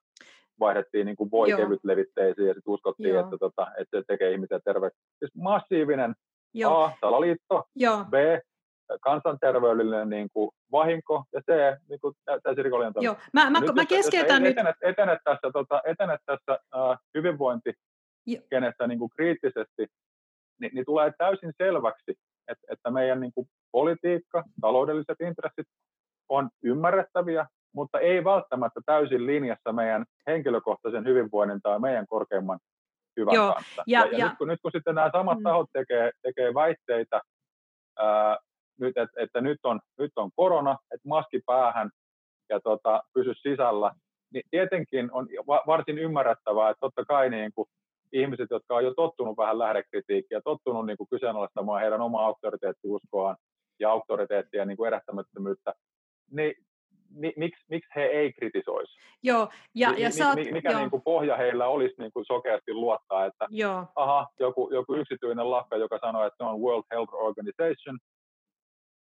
vaihdettiin niin voi kevyt levitteisiin ja sitten uskottiin, että, tota, että se tekee ihmisiä terveeksi. Siis massiivinen Joo. A, salaliitto, Joo. B, kansanterveydellinen niin kuin vahinko ja C, niin kuin täysin rikollinen Joo, mä, mä, nyt, mä keskeytän nyt. Etenet, etenet tässä, tota, etenet tässä uh, hyvinvointikenessä niin kuin kriittisesti, niin, niin tulee täysin selväksi, että, että meidän niin kuin politiikka, taloudelliset intressit on ymmärrettäviä, mutta ei välttämättä täysin linjassa meidän henkilökohtaisen hyvinvoinnin tai meidän korkeimman hyvän Joo, kanssa. Ja, ja, ja, ja nyt, kun, nyt kun sitten nämä samat mm. tahot tekee, tekee väitteitä, ää, nyt, että, että nyt, on, nyt on korona, että maski päähän ja tota, pysy sisällä, niin tietenkin on varsin ymmärrettävää, että totta kai niin kuin ihmiset, jotka on jo tottunut vähän lähdekritiikkiä, tottunut niin kuin kyseenalaistamaan heidän omaa auktoriteettiuskoaan ja auktoriteettia niin kuin erättämättömyyttä, niin mi, miksi, miksi he ei kritisoisi? Joo, ja, ja mi, oot, mikä joo. Niin kuin pohja heillä olisi niin kuin sokeasti luottaa, että joo. aha, joku, joku yksityinen lakka, joka sanoo, että se on World Health Organization,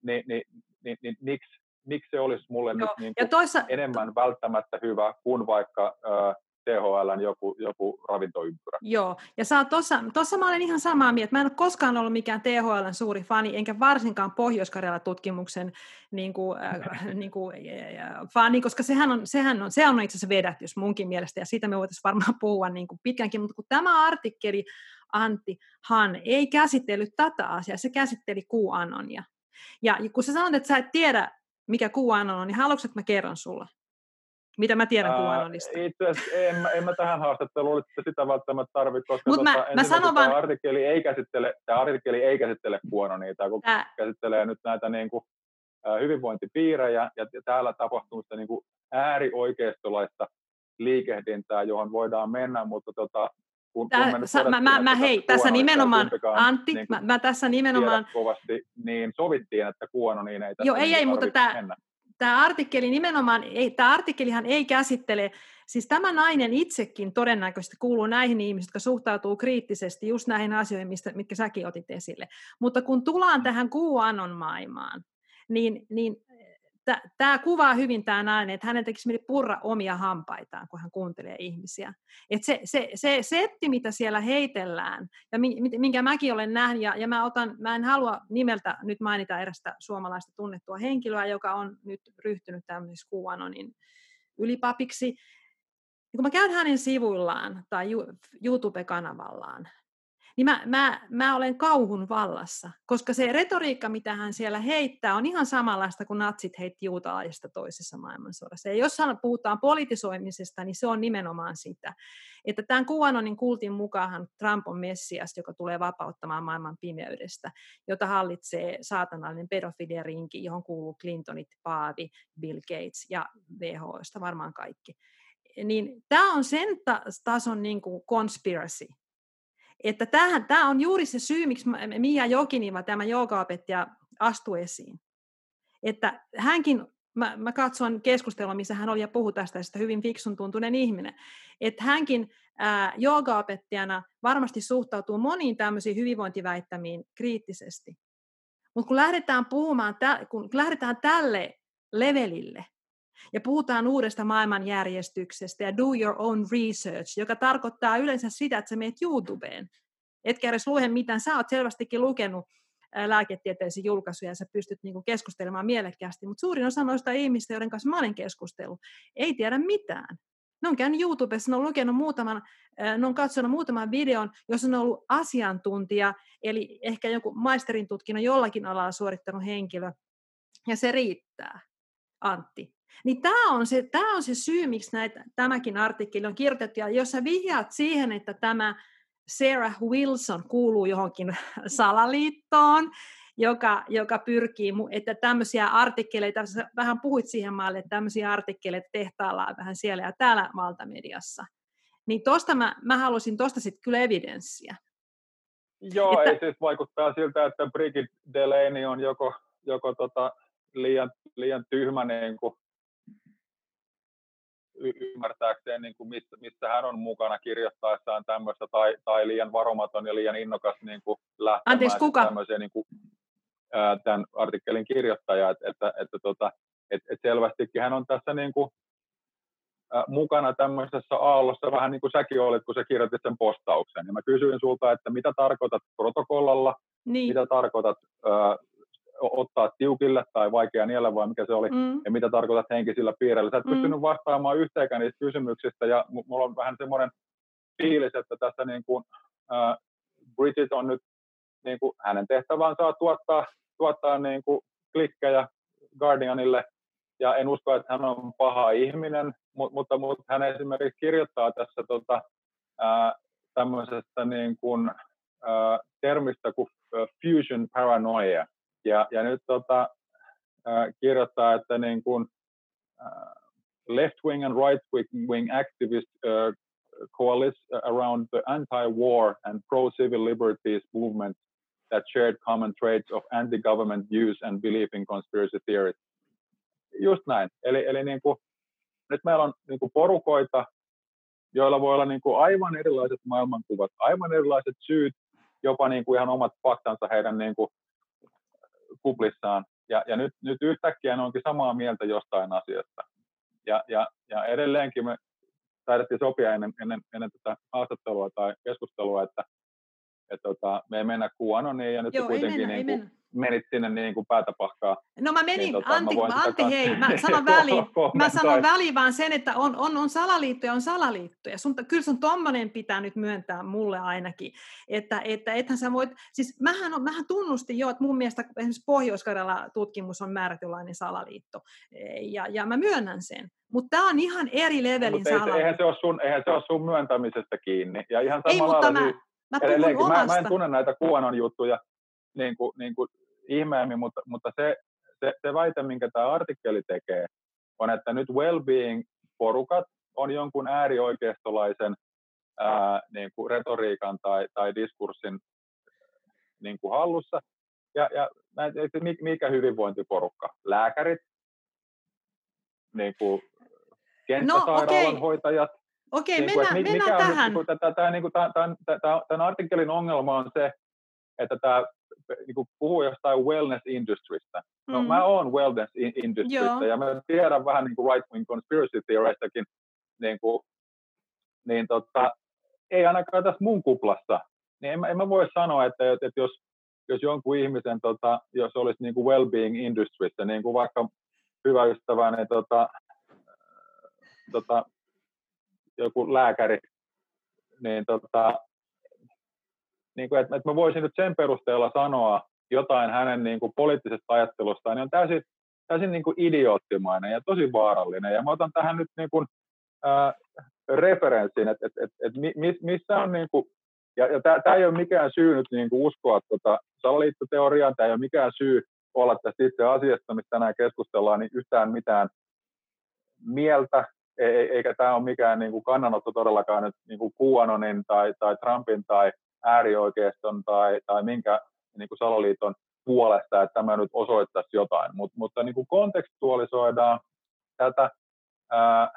niin, niin, niin, niin miksi, miksi se olisi mulle joo. nyt niin kuin toisa... enemmän välttämättä hyvä kuin vaikka äh, THLn joku, joku ravintoympyrä. Joo, ja sä tossa, tossa mä olen ihan samaa mieltä. Mä en ole koskaan ollut mikään THLn suuri fani, enkä varsinkaan pohjois tutkimuksen niin kuin, äh, niin kuin, äh, fani, koska sehän on, sehän on, se on itse asiassa vedätys munkin mielestä, ja siitä me voitaisiin varmaan puhua niin kuin pitkänkin, mutta kun tämä artikkeli Antti Han ei käsitellyt tätä asiaa, se käsitteli QAnonia. Ja kun sä sanot, että sä et tiedä, mikä QAnon on, niin haluatko, että mä kerron sulle? Mitä mä tiedän QAnonista? Itse asiassa en, en mä tähän haastatteluun sitä välttämättä tarvitse, koska Mut tota, mä, mä sanon vaan... tämä, artikkeli ei käsittele, tämä artikkeli ei käsittele QAnonia, kun Ää... käsittelee nyt näitä niin kuin, hyvinvointipiirejä ja, ja täällä tapahtumista niin kuin äärioikeistolaista liikehdintää, johon voidaan mennä, mutta tota, kun, Tää, kun sa, mä, mä, mä hei, tässä nimenomaan, Antti, niin mä, mä tässä nimenomaan... Kovasti, niin sovittiin, että kuononiin ei tässä Joo, ei, ei, mutta tämä, tämä artikkeli nimenomaan, ei, tämä artikkelihan ei käsittele, siis tämä nainen itsekin todennäköisesti kuuluu näihin ihmisiin, jotka suhtautuu kriittisesti just näihin asioihin, mistä, mitkä säkin otit esille. Mutta kun tullaan tähän kuuannon maailmaan, niin, niin tämä kuvaa hyvin tämä nainen, että hänen tekisi mieli purra omia hampaitaan, kun hän kuuntelee ihmisiä. Et se, se, se setti, mitä siellä heitellään, ja minkä mäkin olen nähnyt, ja, ja mä, otan, mä en halua nimeltä nyt mainita erästä suomalaista tunnettua henkilöä, joka on nyt ryhtynyt tämmöisessä QAnonin ylipapiksi. Ja kun mä käyn hänen sivuillaan tai YouTube-kanavallaan, niin mä, mä, mä olen kauhun vallassa, koska se retoriikka, mitä hän siellä heittää, on ihan samanlaista kuin natsit heitti juutalaisista toisessa maailmansodassa. Ja jos puhutaan politisoimisesta, niin se on nimenomaan sitä. Että tämän QAnonin kultin mukaan Trump on messias, joka tulee vapauttamaan maailman pimeydestä, jota hallitsee saatanallinen pedofiliarinki, johon kuuluu Clintonit, Paavi, Bill Gates ja WHOsta varmaan kaikki. Niin tämä on sen tason niin kuin conspiracy, että tämähän, tämä on juuri se syy, miksi Mia Jokiniva, tämä joogaopettaja, astui esiin. Että hänkin, mä, mä katson keskustelua, missä hän oli ja puhui tästä, tästä hyvin fiksun tuntunen ihminen, että hänkin joogaopettajana varmasti suhtautuu moniin tämmöisiin hyvinvointiväittämiin kriittisesti. Mutta kun lähdetään puhumaan, kun lähdetään tälle levelille, ja puhutaan uudesta maailmanjärjestyksestä ja do your own research, joka tarkoittaa yleensä sitä, että sä menet YouTubeen. Etkä edes lue mitään. Sä oot selvästikin lukenut lääketieteellisiä julkaisuja ja sä pystyt niinku keskustelemaan mielekkäästi, mutta suurin osa noista ihmistä, joiden kanssa mä olen keskustellut, ei tiedä mitään. Ne on käynyt YouTubessa, ne on lukenut muutaman, ne on katsonut muutaman videon, jos on ollut asiantuntija, eli ehkä joku maisterin tutkinnon jollakin alalla suorittanut henkilö, ja se riittää, Antti. Niin tämä on, se, tämä on se syy, miksi näitä, tämäkin artikkeli on kirjoitettu. Ja jos sä vihjaat siihen, että tämä Sarah Wilson kuuluu johonkin salaliittoon, joka, joka pyrkii, että tämmöisiä artikkeleita, vähän puhuit siihen maalle, että tämmöisiä artikkeleita tehtaillaan vähän siellä ja täällä valtamediassa. Niin tosta mä, mä haluaisin tuosta sitten kyllä evidenssiä. Joo, että, ei siis vaikuttaa siltä, että Brigitte Delaney on joko, joko tota liian, liian tyhmä niin kuin ymmärtääkseen, niin kuin missä, missä hän on mukana kirjoittaessaan tämmöistä, tai, tai liian varomaton ja liian innokas niin kuin lähtemään Anteeksi, kuka? tämmöisiä niin kuin, tämän artikkelin kirjoittaja, että, että, että, tota, että, että selvästikin hän on tässä niin kuin, mukana tämmöisessä aallossa vähän niin kuin säkin olit, kun sä kirjoitit sen postauksen. Ja mä kysyin sulta, että mitä tarkoitat protokollalla, niin. mitä tarkoitat ö, ottaa tiukille tai vaikea niellä vai mikä se oli, mm. ja mitä tarkoitat henkisillä piireillä. Sä et mm. pystynyt vastaamaan yhteenkään niistä kysymyksistä, ja mulla on vähän semmoinen fiilis, että tässä niin kuin, äh, Bridget on nyt, niin kuin, hänen tehtävänsä on tuottaa, tuottaa niin kuin klikkejä Guardianille, ja en usko, että hän on paha ihminen, mutta, mutta, mutta hän esimerkiksi kirjoittaa tässä tota, ää, tämmöisestä niin kuin, ää, termistä kuin fusion paranoia. Ja, ja nyt tota, ää, kirjoittaa, että niin kuin, ää, left wing and right wing activist uh, coalesce around the anti-war and pro-civil liberties movement that shared common traits of anti-government views and belief in conspiracy theories. Just näin. Eli, eli niin kuin, nyt meillä on niin kuin porukoita, joilla voi olla niin kuin aivan erilaiset maailmankuvat, aivan erilaiset syyt, jopa niin kuin ihan omat faktansa heidän niin kuin kuplissaan. Ja, ja nyt, nyt yhtäkkiä ne onkin samaa mieltä jostain asiasta. Ja, ja, ja edelleenkin me taidettiin sopia ennen, ennen, ennen tätä haastattelua tai keskustelua, että, että tota, me ei mennä QAnoniin ja nyt Joo, kuitenkin mennä, niin kuin, menit sinne niin kuin päätä pahkaa. No mä menin, niin, tota, Antti, mä Antti hei, mä sanon väliin, mä sanon väliin vaan sen, että on, on, on salaliittoja, on salaliittoja. Sun, kyllä sun tommonen pitää nyt myöntää mulle ainakin, että, että ethän sä voit, siis mähän, mähän tunnustin jo, että mun mielestä esimerkiksi pohjois tutkimus on määrätynlainen salaliitto, ja, ja mä myönnän sen. Mutta tämä on ihan eri levelin no, salaliitto. Eihän se, ole sun, eihän se ole sun myöntämisestä kiinni. Ja ihan Ei, mutta mä, mä puhun omasta. Mä, mä en tunne näitä kuonon juttuja, niin kuin, niin kuin ihmeemmin, mutta, mutta se, se, se väite, minkä tämä artikkeli tekee, on, että nyt well-being-porukat on jonkun äärioikeistolaisen ää, niin kuin retoriikan tai, tai diskurssin niin kuin hallussa. Ja, ja mikä hyvinvointiporukka? Lääkärit, niin kuin kenttäsairaalanhoitajat. No, Okei, okay. okay, niin mennään, mennään tähän. Niin tämän artikkelin ongelma on se, että tämä niin kuin puhuu jostain wellness industrystä. No mm. mä oon wellness industrystä ja mä tiedän vähän niin kuin right wing conspiracy theoreistakin, niin, kuin, niin tota, ei ainakaan tässä mun kuplassa. Niin en, mä, en mä voi sanoa, että, että, että jos, jos jonkun ihmisen, tota, jos olisi niin kuin well-being industrystä, niin kuin vaikka hyvä ystäväni niin tota, tota, joku lääkäri, niin tota, niin kuin, että, että mä voisin nyt sen perusteella sanoa jotain hänen niin kuin poliittisesta ajattelustaan, niin on täysin, täysin niin kuin idioottimainen ja tosi vaarallinen. Ja mä otan tähän nyt niin kuin, ää, referenssin, että että että että missä on, niin kuin, ja, ja tämä ei ole mikään syy nyt niin kuin uskoa tota salaliittoteoriaan, tämä ei ole mikään syy olla tästä itse asiasta, mistä tänään keskustellaan, niin yhtään mitään mieltä, e, e, eikä tämä ole mikään niin kuin kannanotto todellakaan nyt niin kuin QAnonin tai, tai Trumpin tai äärioikeiston tai, tai minkä niin kuin Saloliiton puolesta, että tämä nyt osoittaisi jotain. Mut, mutta niin kuin kontekstualisoidaan tätä ää,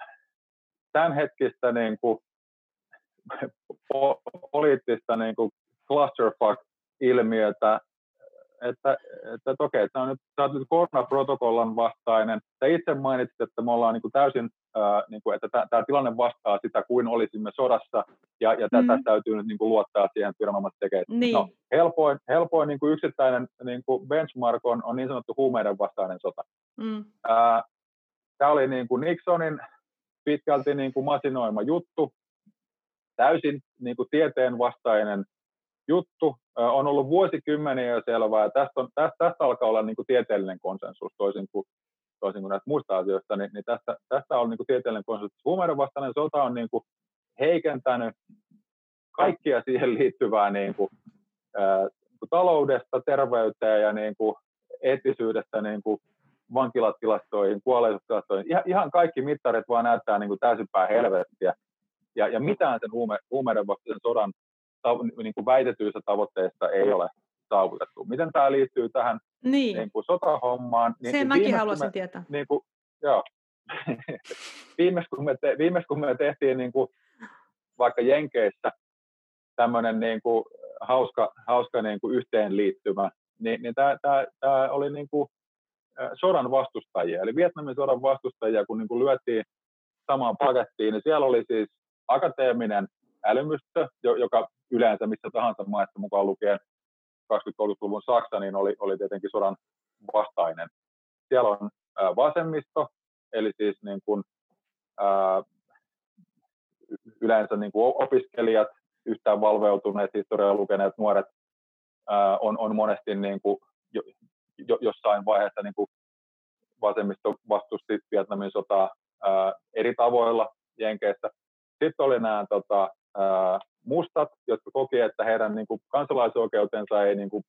tämänhetkistä niin kuin, po, poliittista niin kuin clusterfuck-ilmiötä että, että, että okei, tämä on nyt, tämä on nyt koronaprotokollan vastainen. Te itse mainitsit, että me ollaan niin kuin täysin, ää, niin kuin, että tämä, tämä tilanne vastaa sitä, kuin olisimme sodassa, ja, ja tätä mm. täytyy nyt niin kuin luottaa siihen, että viranomaiset tekee. Niin. No, helpoin, helpoin niin kuin yksittäinen niin kuin benchmark on, on niin sanottu huumeiden vastainen sota. Mm. Ää, tämä oli niin kuin Nixonin pitkälti niin kuin masinoima juttu, täysin niin kuin tieteen vastainen juttu. On ollut vuosikymmeniä jo selvää, ja tästä, on, tästä, tästä alkaa olla niin kuin tieteellinen konsensus toisin kuin, toisin kuin näistä muista asioista, niin, niin tästä, tästä on niin kuin tieteellinen konsensus. Huumeiden vastainen sota on niin kuin heikentänyt kaikkia siihen liittyvää niin kuin, ää, taloudesta, terveyteen ja niin kuin eettisyydestä niin kuin vankilatilastoihin, kuolleisuustilastoihin. Ihan, ihan kaikki mittarit vaan näyttää niin kuin täysin helvettiä. Ja, ja mitään sen huume, huumeiden vastaisen sodan niin kuin väitetyistä tavoitteista ei ole saavutettu. Miten tämä liittyy tähän niin. Niin kuin sotahommaan? Niin, Sen mäkin haluaisin me, tietää. Niin kuin, joo. viimeis, kun me te, viimeis kun me tehtiin niin kuin, vaikka Jenkeissä tämmöinen niin kuin, hauska, hauska niin kuin yhteenliittymä, niin, niin tämä oli niin kuin sodan vastustajia, eli Vietnamin sodan vastustajia, kun niin kuin lyötiin samaan pakettiin, niin siellä oli siis akateeminen älymystö, joka yleensä missä tahansa maissa mukaan lukien 20-30-luvun Saksa, niin oli, oli tietenkin sodan vastainen. Siellä on vasemmisto, eli siis niin kuin, ää, yleensä niin kuin opiskelijat, yhtään valveutuneet, historiaa lukeneet nuoret ää, on, on monesti niin kuin jo, jo, jossain vaiheessa niin kuin vasemmisto vastusti Vietnamin sotaa ää, eri tavoilla Jenkeissä. Sitten oli nämä tota, mustat, jotka koki, että heidän niin kuin, kansalaisoikeutensa ei niin kuin,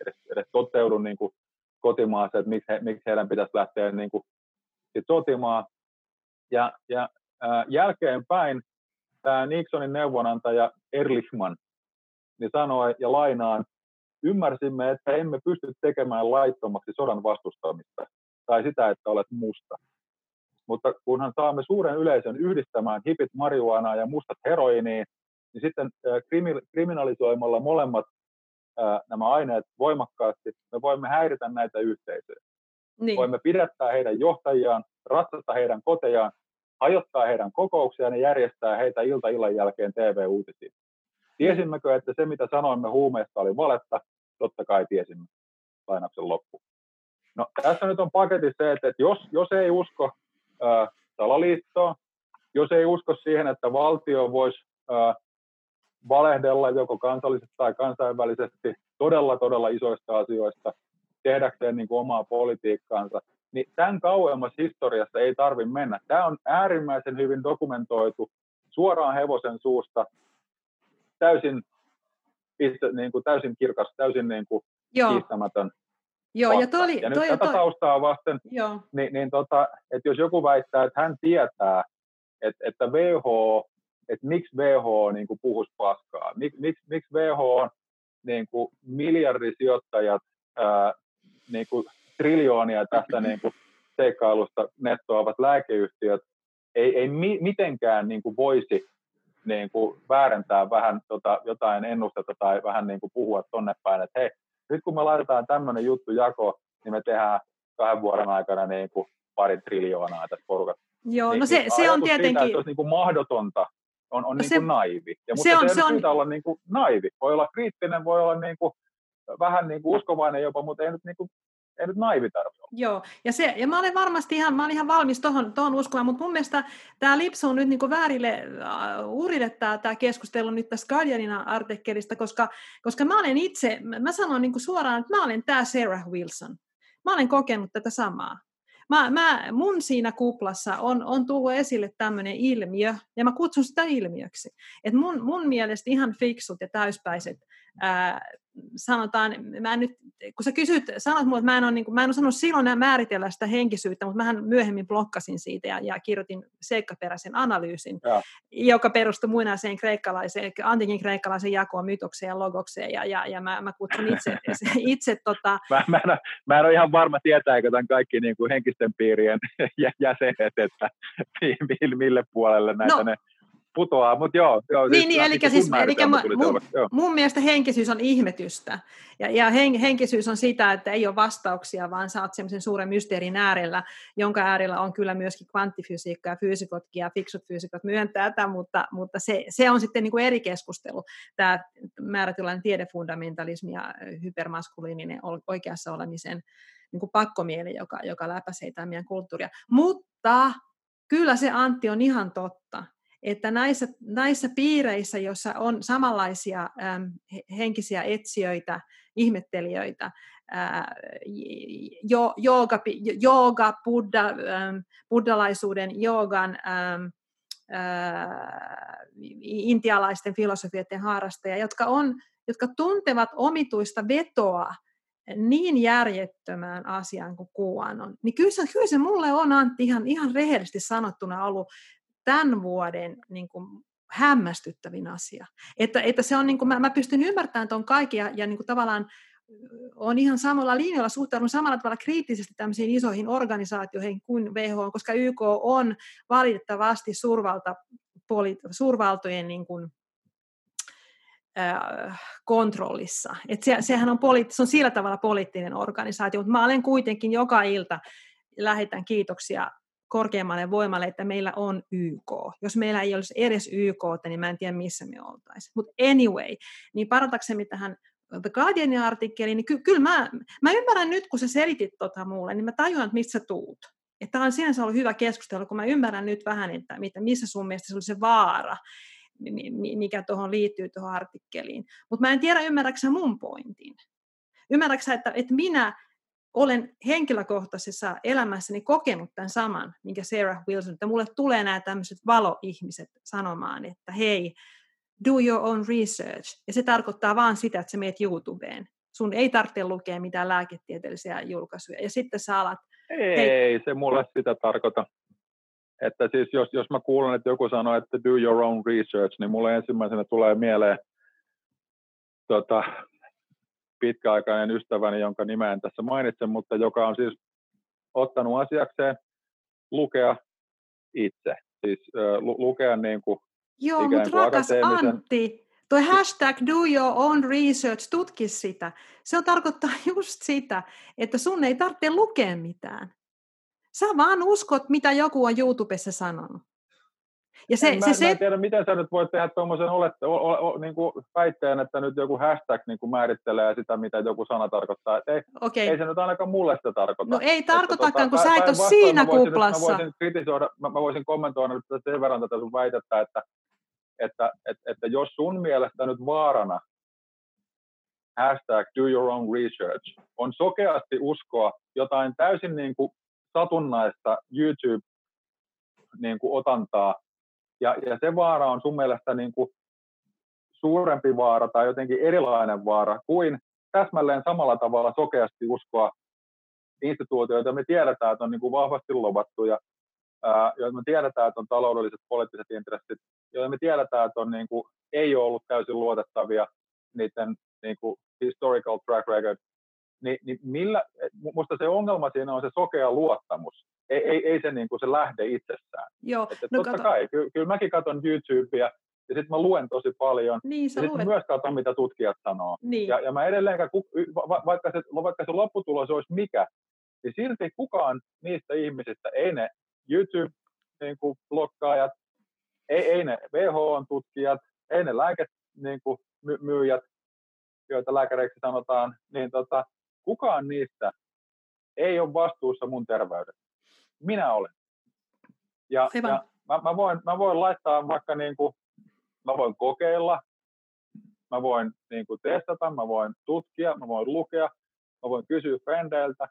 edes, edes toteudu niin kuin, kotimaassa, että miksi, he, miksi heidän pitäisi lähteä niin kuin, sit sotimaan. Ja, ja ää, jälkeenpäin tämä Nixonin neuvonantaja Erlichman niin sanoi ja lainaan, ymmärsimme, että emme pysty tekemään laittomaksi sodan vastustamista tai sitä, että olet musta. Mutta kunhan saamme suuren yleisön yhdistämään hipit marihuanaa ja mustat heroiniin, niin sitten kriminalisoimalla molemmat nämä aineet voimakkaasti, me voimme häiritä näitä yhteisöjä. Niin. Voimme pidättää heidän johtajiaan, ratsata heidän kotejaan, hajottaa heidän kokouksiaan ja järjestää heitä ilta illan jälkeen TV-uutisiin. Tiesimmekö, että se mitä sanoimme huumeesta oli valetta? Totta kai tiesimme. Lainauksen loppu. No, tässä nyt on paketti se, että jos, jos ei usko ää, salaliittoon, jos ei usko siihen, että valtio voisi ää, valehdella joko kansallisesti tai kansainvälisesti todella, todella isoista asioista tehdäkseen niin kuin omaa politiikkaansa, niin tämän kauemmas historiassa ei tarvitse mennä. Tämä on äärimmäisen hyvin dokumentoitu suoraan hevosen suusta, täysin, niin kuin, täysin kirkas, täysin niin kuin, Joo. kiistämätön Joo, ja, toi oli, ja nyt toi, tätä toi, taustaa vasten, Joo. niin, niin tota, että jos joku väittää, että hän tietää, että, että WHO, että miksi WHO niin kuin puhuisi paskaa, Mik, miksi, miksi WHO on niin kuin miljardisijoittajat ää, niin kuin triljoonia tästä niin kuin seikkailusta nettoavat lääkeyhtiöt ei, ei mi, mitenkään niin kuin voisi niin kuin väärentää vähän tota, jotain ennustetta tai vähän niin kuin puhua tonne päin, että hei, nyt kun me laitetaan tämmöinen juttu jako, niin me tehdään kahden vuoden aikana niin kuin pari triljoonaa tässä porukassa. Joo, niin, no se, niin se on tietenkin... Siitä, että se olisi niin kuin mahdotonta, on, on no niin kuin se, naivi. Ja, mutta se on, se, on... olla niin kuin naivi. Voi olla kriittinen, voi olla niin kuin, vähän niin kuin uskovainen jopa, mutta ei nyt niin kuin ei nyt naivi tarvitse Joo, ja, se, ja mä olen varmasti ihan, mä olen ihan valmis tuohon tohon uskomaan, mutta mun mielestä tämä lipsuu nyt niin väärille uh, urille tämä, keskustelu nyt tästä Guardianin artikkelista, koska, koska mä olen itse, mä sanon niin suoraan, että mä olen tämä Sarah Wilson. Mä olen kokenut tätä samaa. Mä, mä, mun siinä kuplassa on, on tullut esille tämmöinen ilmiö, ja mä kutsun sitä ilmiöksi. Et mun, mun mielestä ihan fiksut ja täyspäiset ää, sanotaan, mä en nyt, kun sä kysyt, sanot mulle, että mä en ole, niin kuin, mä en ole sanonut silloin määritellä sitä henkisyyttä, mutta mähän myöhemmin blokkasin siitä ja, ja kirjoitin seikkaperäisen analyysin, ja. joka perustui muinaiseen kreikkalaiseen, antikin kreikkalaisen jakoon, mytokseen ja logokseen, ja, ja, ja mä, mä kutsun itse, itse tota... mä, mä, en, mä en ole ihan varma tietääkö tämän kaikki niin kuin henkisten piirien jäsenet, että mille puolelle näitä no, ne putoaa, mutta joo. joo niin, siis, niin eli, siis, eli mun, mun mielestä henkisyys on ihmetystä. Ja, ja hen, henkisyys on sitä, että ei ole vastauksia, vaan saat semmoisen suuren mysteerin äärellä, jonka äärellä on kyllä myöskin kvanttifysiikka ja fyysikotkin ja fiksut fyysikot myöntää tätä, mutta, mutta se, se on sitten niin kuin eri keskustelu, tämä määrätynlainen tiedefundamentalismi ja hypermaskuliininen oikeassa olemisen niin kuin pakkomieli, joka, joka läpäisee tämän meidän kulttuuria. Mutta kyllä se Antti on ihan totta, että näissä, näissä piireissä, joissa on samanlaisia äm, henkisiä etsijöitä, ihmettelijöitä, ää, jo, jooga, jooga buddha, äm, buddhalaisuuden, joogan, äm, ää, intialaisten filosofioiden harrastajia, jotka, on, jotka tuntevat omituista vetoa niin järjettömään asiaan kuin QAnon, niin kyllä se, kyllä se mulle on Antti ihan, ihan rehellisesti sanottuna ollut tämän vuoden niin kuin, hämmästyttävin asia. Että, että se on, niin kuin, mä, mä pystyn ymmärtämään tuon kaiken ja, ja niin kuin, tavallaan on ihan samalla linjalla, suhtaudun samalla tavalla kriittisesti tämmöisiin isoihin organisaatioihin kuin WHO, koska YK on valitettavasti suurvalta, poli, suurvaltojen niin kuin, kontrollissa. Et se, sehän on, poliitt- se on sillä tavalla poliittinen organisaatio, mutta mä olen kuitenkin joka ilta lähetän kiitoksia korkeammalle voimalle, että meillä on YK. Jos meillä ei olisi edes YK, niin mä en tiedä, missä me oltaisiin. Mutta anyway, niin paratakseni tähän The Guardianin artikkeliin, niin ky- kyllä mä, mä ymmärrän nyt, kun sä selitit tota mulle, niin mä tajuan, että mistä sä tuut. Että tämä on sinänsä ollut hyvä keskustelu, kun mä ymmärrän nyt vähän, että missä sun mielestä se oli se vaara, mikä tuohon liittyy tuohon artikkeliin. Mutta mä en tiedä, ymmärräksä mun pointin. Ymmärräksä, että, että minä olen henkilökohtaisessa elämässäni kokenut tämän saman, minkä Sarah Wilson, että mulle tulee nämä tämmöiset valoihmiset sanomaan, että hei, do your own research. Ja se tarkoittaa vaan sitä, että sä meet YouTubeen. Sun ei tarvitse lukea mitään lääketieteellisiä julkaisuja. Ja sitten sä alat... Ei, hei, se mulle sitä tarkoita. Että siis jos, jos mä kuulen, että joku sanoo, että do your own research, niin mulle ensimmäisenä tulee mieleen tota, pitkäaikainen ystäväni, jonka nimeän tässä mainitsen, mutta joka on siis ottanut asiakseen lukea itse. Siis lu- lukea niin kuin Joo, mutta rakas Antti, Tuo hashtag do your own research, tutki sitä. Se on tarkoittaa just sitä, että sun ei tarvitse lukea mitään. Sä vaan uskot, mitä joku on YouTubessa sanonut. Ja se, en, se, mä, se, mä en tiedä, miten sä nyt voit tehdä tuommoisen olette, o, o, o, niin kuin väitteen, että nyt joku hashtag niin kuin määrittelee sitä, mitä joku sana tarkoittaa. Et ei, okay. ei se nyt ainakaan mulle sitä tarkoita. No ei tarkoitakaan, tota, kun sä et ole siinä mä voisin, kuplassa. Mä voisin kritisoida, mä, mä voisin kommentoida nyt sen verran tätä sun väitettä, että, että, että, että jos sun mielestä nyt vaarana hashtag do your own research on sokeasti uskoa jotain täysin niin kuin satunnaista YouTube niin kuin otantaa, ja, ja se vaara on sun mielestä niin kuin suurempi vaara tai jotenkin erilainen vaara kuin täsmälleen samalla tavalla sokeasti uskoa instituutioita, me tiedetään, että on niin kuin vahvasti lovattu ja joita me tiedetään, että on taloudelliset poliittiset intressit, joita me tiedetään, että on niin kuin, ei ole ollut täysin luotettavia niiden niin kuin historical track record, niin, niin millä, musta se ongelma siinä on se sokea luottamus ei, ei, ei se, niin kuin, se lähde itsessään. Joo, että no totta kato. kai, kyllä, kyllä mäkin katson YouTubea, ja sitten mä luen tosi paljon, niin, ja sitten myös katson, mitä tutkijat sanoo. Niin. Ja, ja mä edelleenkään, va, vaikka, se, vaikka se lopputulos olisi mikä, niin silti kukaan niistä ihmisistä, ei ne YouTube-blokkaajat, niin ei, ei ne WHO-tutkijat, ei ne lääkemyyjät, niin joita lääkäreiksi sanotaan, niin tota, kukaan niistä ei ole vastuussa mun terveydestä minä olen. Ja, ja mä, mä, voin, mä voin laittaa vaikka niin kuin, mä voin kokeilla, mä voin niin kuin testata, mä voin tutkia, mä voin lukea, mä voin kysyä frendeiltä.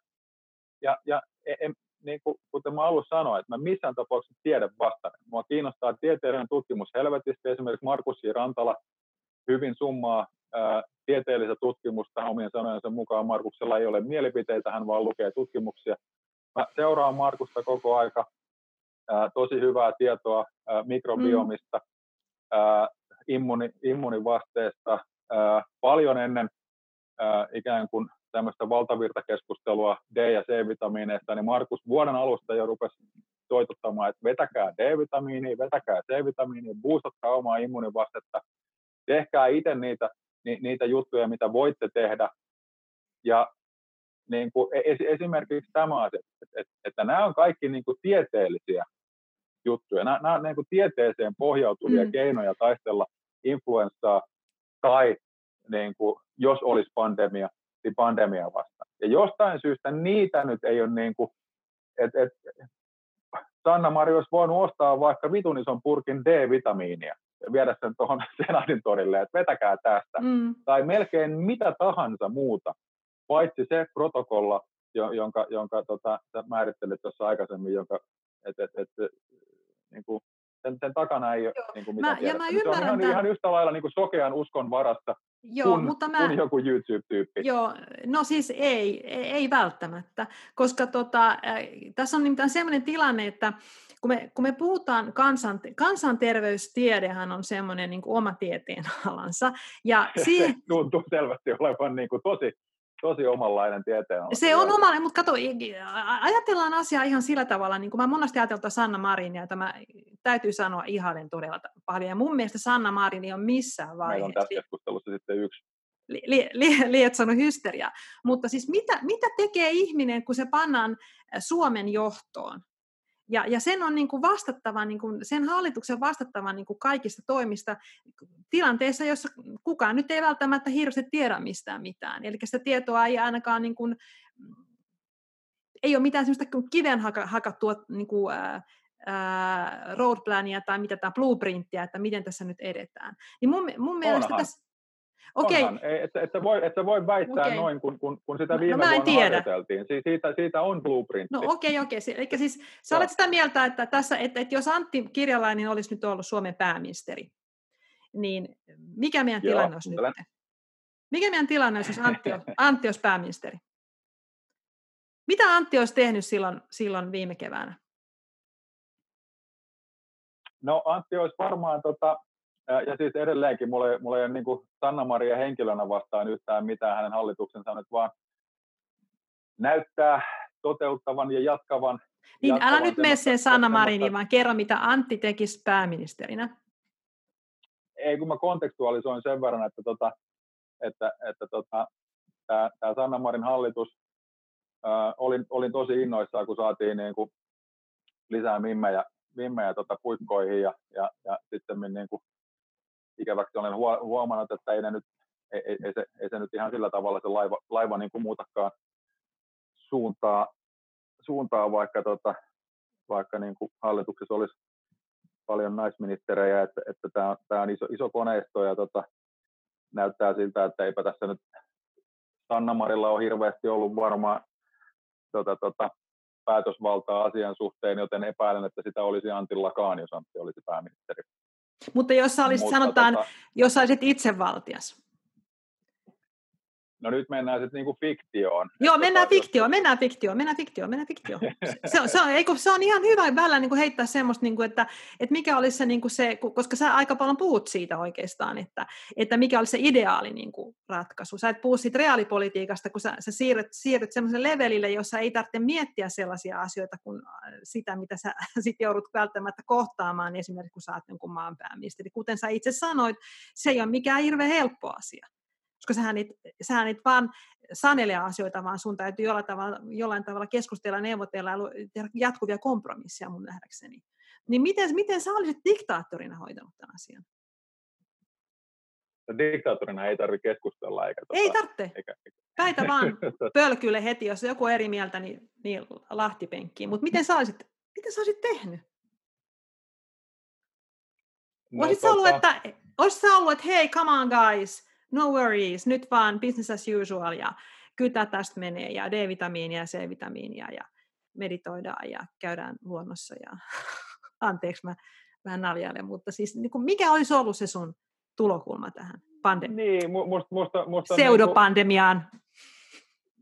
Ja, ja en, niin kuin, kuten mä alussa sanoin, että mä missään tapauksessa tiedä vastaan. Mua kiinnostaa tieteellinen tutkimus helvetisti. Esimerkiksi Markus. Rantala hyvin summaa ää, tieteellistä tutkimusta omien sanojensa mukaan. Markuksella ei ole mielipiteitä, hän vaan lukee tutkimuksia. Mä seuraan Markusta koko aika. Ää, tosi hyvää tietoa ää, mikrobiomista, mm. ää, immuni, immunivasteesta, ää, paljon ennen ää, ikään kuin tämmöistä valtavirtakeskustelua D- ja C-vitamiineista, niin Markus vuoden alusta jo rupesi toitottamaan, että vetäkää D-vitamiinia, vetäkää C-vitamiinia, boostatkaa omaa immunivastetta, tehkää itse niitä, ni, niitä juttuja, mitä voitte tehdä, ja niin kuin e-, esimerkiksi tämä asia, että, että, että nämä on kaikki niin kuin tieteellisiä juttuja. Nämä, nämä on niin kuin tieteeseen pohjautuvia mm. keinoja taistella influenssaa tai niin kuin, jos olisi pandemia, niin pandemia vastaan. Ja jostain syystä niitä nyt ei ole niin kuin, että et, Sanna Mari olisi voinut ostaa vaikka vitun ison purkin D-vitamiinia viedä sen tuohon Senaatin torille, että vetäkää tästä. Mm. Tai melkein mitä tahansa muuta, paitsi se protokolla, jonka, jonka tota, sä määrittelit tuossa aikaisemmin, jonka, et, et, et, niin kuin, sen, sen takana ei ole niin kuin mitään mä, ja mä se on ihan, ihan yhtä lailla niin kuin sokean uskon varassa Joo, kun, mutta mä, kun joku YouTube-tyyppi. Joo, no siis ei, ei välttämättä, koska tota, äh, tässä on nimittäin sellainen tilanne, että kun me, kun me puhutaan, kansan, kansanterveystiedehän on semmoinen niin oma tieteenalansa. Ja siihen... Se tuntuu selvästi olevan niin kuin tosi tosi omanlainen tieteen. Se on omanlainen, mutta kato, ajatellaan asiaa ihan sillä tavalla, niin kuin mä monesti ajatellaan Sanna Marinia, että mä täytyy sanoa ihailen todella paljon. Ja mun mielestä Sanna Marin ei ole missään vaiheessa. Meillä on tässä keskustelussa sitten yksi li, li, lietsonut hysteria. Mutta siis mitä, mitä tekee ihminen, kun se pannaan Suomen johtoon? Ja, ja sen on niin kuin vastattava, niin kuin, sen hallituksen vastattava niin kuin kaikista toimista tilanteessa, jossa kukaan nyt ei välttämättä hirveästi tiedä mistään mitään. Eli sitä tietoa ei ainakaan, niin kuin, ei ole mitään sellaista kiven hakattua niin kuin, ää, roadplania tai mitä tämä blueprintia, että miten tässä nyt edetään. Niin mun, mun mielestä tässä, Okei. Okay. Että, että, voi, että voi väittää okay. noin, kun, kun, kun sitä no, viime no, vuonna tiedä. harjoiteltiin. Si, siitä, siitä on blueprintti. No okei, okay, okei. Okay. Eli siis sä olet sitä mieltä, että, tässä, että, että jos Antti Kirjalainen olisi nyt ollut Suomen pääministeri, niin mikä meidän Joo, tilanne olisi nyt? Mikä meidän tilanne olisi, jos Antti, Antti olisi pääministeri? Mitä Antti olisi tehnyt silloin, silloin viime keväänä? No Antti olisi varmaan tota, ja, ja siis edelleenkin, mulla ei, mulla ei ole niin Sanna-Maria henkilönä vastaan yhtään mitään hänen hallituksensa, nyt vaan näyttää toteuttavan ja jatkavan. Niin, jatkavan älä nyt mene sen Sanna Mariniin, vaan kerro, mitä Antti tekisi pääministerinä. Ei, kun mä kontekstualisoin sen verran, että, tota, että, että tota, tämä, tämä Sanna Marin hallitus, ää, olin, olin tosi innoissaan, kun saatiin niin kuin lisää mimmejä, mimmejä tota puikkoihin ja, ja, ja sitten niin kuin ikäväksi olen huomannut, että ei, ne nyt, ei, ei, ei, se, ei se nyt ihan sillä tavalla se laiva, laiva niin kuin muutakaan suuntaa, suuntaa vaikka, tota, vaikka niin kuin hallituksessa olisi paljon naisministerejä, että, että tämä, tämä on iso, iso koneisto ja tota, näyttää siltä, että eipä tässä nyt Sanna Marilla on hirveästi ollut varmaan tota, tota, päätösvaltaa asian suhteen, joten epäilen, että sitä olisi Antillakaan, jos Antti olisi pääministeri. Mutta jos sä olisit, Mutta sanotaan, tota, jos sä olisit itsevaltias. No nyt mennään sitten niinku fiktioon. Joo, mennään fiktioon, mennään fiktioon, mennään fiktioon, mennään fiktioon. Se, on, se, on, eikö, se on ihan hyvä välillä niin kuin heittää semmoista, niin kuin, että, että mikä olisi se, niin kuin se, koska sä aika paljon puhut siitä oikeastaan, että, että mikä olisi se ideaali niin kuin ratkaisu. Sä et puhu siitä reaalipolitiikasta, kun sä, sä siirryt, siirryt semmoiselle levelille, jossa ei tarvitse miettiä sellaisia asioita kuin sitä, mitä sä sit joudut välttämättä kohtaamaan, esimerkiksi kun sä oot jonkun maan pääministeri. Kuten sä itse sanoit, se ei ole mikään hirveän helppo asia koska sähän et, sähän et vaan sanele asioita, vaan sun täytyy jollain tavalla, jollain tavalla keskustella, neuvotella ja tehdä jatkuvia kompromisseja mun nähdäkseni. Niin miten, miten sä olisit diktaattorina hoitanut tämän asian? No, diktaattorina ei tarvitse keskustella. Eikä, tuota, ei tarvitse. Eikä, eikä. Päitä vaan pölkylle heti, jos joku eri mieltä, niin, niin lahtipenkkiin. Mutta miten sä olisit, miten sä olisit tehnyt? No, olisit tota... ollut, että, olisit ollut, että hei, come on guys, no worries, nyt vaan business as usual ja kyllä tästä menee ja D-vitamiinia ja C-vitamiinia ja meditoidaan ja käydään luonnossa ja anteeksi mä vähän naljailen, mutta siis niin kuin, mikä olisi ollut se sun tulokulma tähän pandemiaan? Niin, musta, musta, musta Pseudopandemiaan.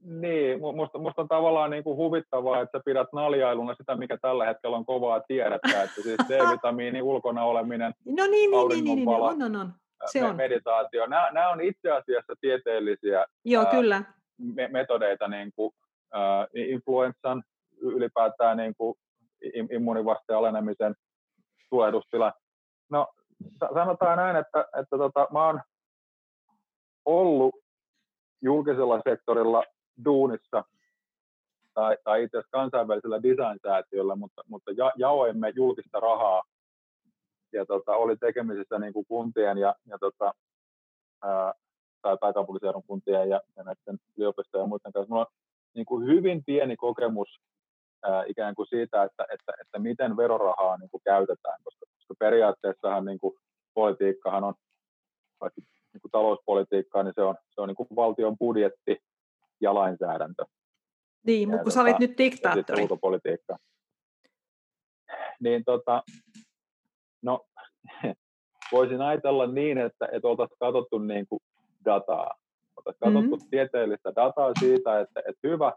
Niin, niin musta, musta on tavallaan niin kuin huvittavaa, että sä pidät naljailuna sitä, mikä tällä hetkellä on kovaa tiedettä, että siis D-vitamiini ulkona oleminen, No niin, niin, niin, niin, niin, on, on, on se on. meditaatio. Nämä, nämä on itse asiassa tieteellisiä Joo, ää, kyllä. Me, metodeita niin kuin, ää, influenssan ylipäätään niin kuin immuunivasteen alenemisen tulehdustila. No sanotaan näin, että, että tota, mä oon ollut julkisella sektorilla duunissa tai, tai itse asiassa kansainvälisellä design-säätiöllä, mutta, mutta ja, jaoimme julkista rahaa ja tota, oli tekemisissä niin kuin kuntien ja, ja tota, ää, tai pääkaupunkiseudun kuntien ja, ja näiden yliopistojen ja muiden kanssa. Mulla on niin kuin hyvin pieni kokemus ää, ikään kuin siitä, että, että, että miten verorahaa niin kuin käytetään, koska, koska periaatteessahan niin kuin politiikkahan on, vaikka niin kuin talouspolitiikkaa, niin se on, se on niin kuin valtion budjetti ja lainsäädäntö. Niin, mutta kun sä olit tota, nyt diktaattori. ulkopolitiikka. Niin tota, No, voisin ajatella niin, että, että oltaisiin katsottu niin kuin dataa. Oltaisiin katsottu mm-hmm. tieteellistä dataa siitä, että, että hyvä,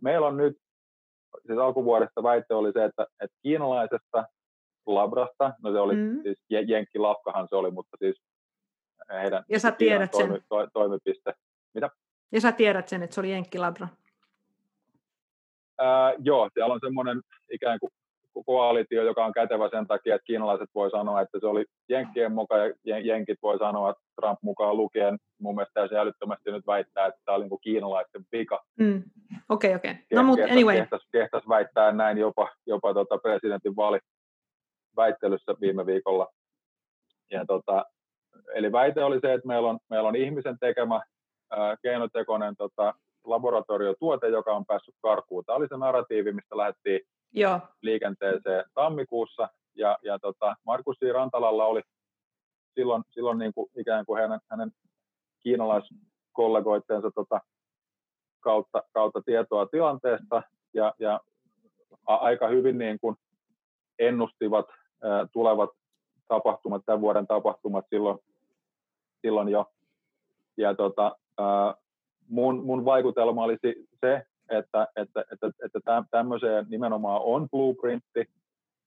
meillä on nyt, siis alkuvuodesta väite oli se, että, että kiinalaisesta labrasta, no se oli mm-hmm. siis Jenkkilafkahan se oli, mutta siis heidän ja sä tiedät toimi, to, toimipiste. Mitä? Ja sä tiedät sen, että se oli Jenkkilabra? Ää, joo, siellä on semmoinen ikään kuin koalitio, joka on kätevä sen takia, että kiinalaiset voi sanoa, että se oli Jenkkien mukaan ja Jenkit voi sanoa, että Trump mukaan lukien mun mielestä täysin älyttömästi nyt väittää, että tämä oli niin kiinalaisten vika. Mm. Okei, okei. Okay, okay. No mutta anyway. Kehtäs, kehtäs väittää näin jopa, jopa tota presidentin vaali väittelyssä viime viikolla. Ja tota, eli väite oli se, että meillä on, meillä on ihmisen tekemä ää, keinotekoinen tota, laboratoriotuote, joka on päässyt karkuun. Tämä oli se narratiivi, mistä lähdettiin Joo. liikenteeseen tammikuussa. Ja, ja tota, Markus. Rantalalla oli silloin, silloin niin kuin ikään kuin hänen, hänen kiinalaiskollegoitteensa tota, kautta, kautta tietoa tilanteesta ja, ja aika hyvin niin kuin ennustivat ää, tulevat tapahtumat, tämän vuoden tapahtumat silloin, silloin jo. Ja tota, ää, mun, mun vaikutelma olisi se, että, että, että, että tämmöiseen nimenomaan on blueprintti.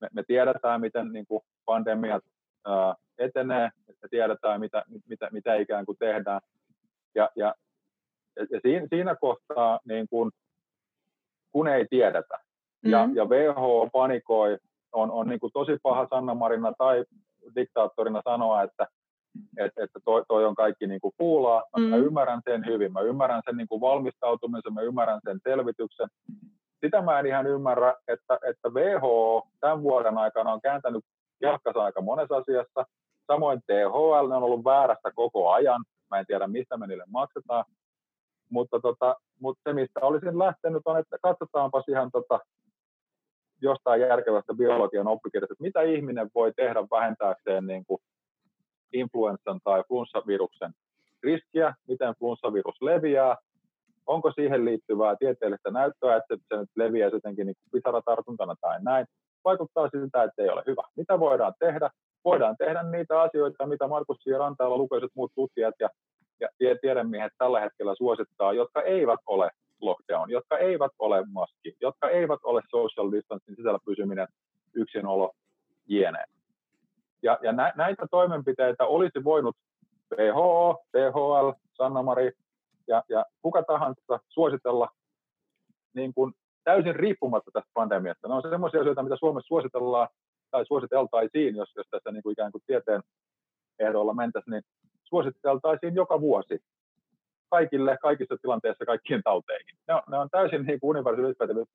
Me, me tiedetään, miten niin kuin pandemiat ää, etenee, me tiedetään, mitä, mitä, mitä ikään kuin tehdään. Ja, ja, ja siinä, siinä kohtaa, niin kuin, kun ei tiedetä, ja, mm-hmm. ja WHO panikoi, on, on niin kuin tosi paha Sanna Marina tai diktaattorina sanoa, että että, että toi, toi on kaikki niin kuin puulaa. Mä, mm. mä ymmärrän sen hyvin, mä ymmärrän sen niin kuin valmistautumisen, mä ymmärrän sen selvityksen. Sitä mä en ihan ymmärrä, että, että WHO tämän vuoden aikana on kääntänyt jalkansa aika monessa asiassa. Samoin THL, ne on ollut väärästä koko ajan. Mä en tiedä, mistä me niille maksetaan. Mutta, tota, mutta se, mistä olisin lähtenyt, on, että katsotaanpa ihan tota, jostain järkevästä biologian oppikirjasta, että mitä ihminen voi tehdä vähentääkseen niin kuin influenssan tai flunssaviruksen riskiä, miten flunssavirus leviää, onko siihen liittyvää tieteellistä näyttöä, että se nyt leviää jotenkin niin pisaratartuntana tai näin, vaikuttaa siltä, että ei ole hyvä. Mitä voidaan tehdä? Voidaan tehdä niitä asioita, mitä Markus ja Rantailla lukuiset muut tutkijat ja, ja tiedemiehet tällä hetkellä suosittaa, jotka eivät ole lockdown, jotka eivät ole maski, jotka eivät ole social distancing sisällä pysyminen, yksinolo, jne. Ja, ja nä, näitä toimenpiteitä olisi voinut WHO, THL, Sanna-Mari ja, ja kuka tahansa suositella niin kuin täysin riippumatta tästä pandemiasta. Ne on sellaisia asioita, mitä Suomessa suositellaan tai suositeltaisiin, jos, jos tässä niin kuin ikään kuin tieteen ehdoilla mentäisiin, niin suositeltaisiin joka vuosi kaikille, kaikissa tilanteissa, kaikkiin tauteihin. Ne on, ne on täysin niin universaalit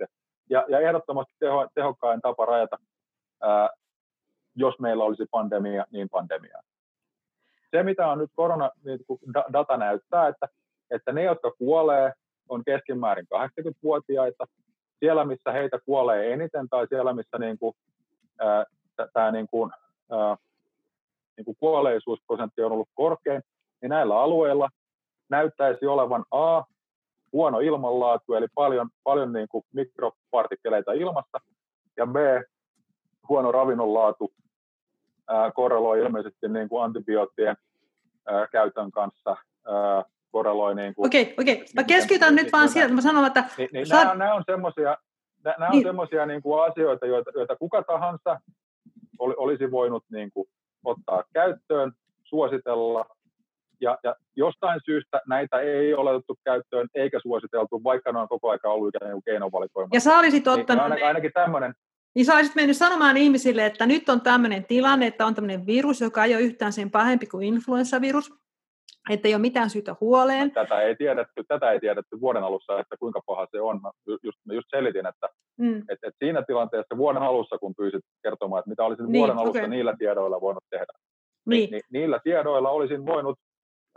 ja, ja ehdottomasti teho, tehokkain tapa rajata ää, jos meillä olisi pandemia, niin pandemia. Se, mitä on nyt korona niin data näyttää, että, että ne, jotka kuolee, on keskimäärin 80-vuotiaita. Siellä, missä heitä kuolee eniten tai siellä, missä niin kuin, ää, tämä niin kuin, ää, niin kuin kuolleisuusprosentti on ollut korkein, niin näillä alueilla näyttäisi olevan A, huono ilmanlaatu, eli paljon, paljon niin kuin mikropartikkeleita ilmassa, ja B, huono ravinnonlaatu, korreloi ilmeisesti niin kuin antibioottien käytön kanssa korreloi niin kuin... Okei, okei. Mä keskitän nyt vaan siihen, että mä sanon, että... Niin, niin saat... nämä, on, nämä on semmoisia nämä niin. on semmoisia niin kuin asioita, joita, joita kuka tahansa oli, olisi voinut niin kuin, ottaa käyttöön, suositella, ja, ja jostain syystä näitä ei ole otettu käyttöön eikä suositeltu, vaikka ne on koko ajan ollut ikään kuin keinovalikoima. Ja sä olisit ottanut... Niin, ainakin, ainakin tämmöinen, niin sä olisit mennyt sanomaan ihmisille, että nyt on tämmöinen tilanne, että on tämmöinen virus, joka ei ole yhtään sen pahempi kuin influenssavirus, että ei ole mitään syytä huoleen. Tätä ei tiedetty, tätä ei tiedetty vuoden alussa, että kuinka paha se on. Mä just, mä just selitin, että, mm. että, että siinä tilanteessa vuoden alussa, kun pyysit kertomaan, että mitä olisin niin, vuoden alussa okay. niillä tiedoilla voinut tehdä, niin. Ni, niin niillä tiedoilla olisin voinut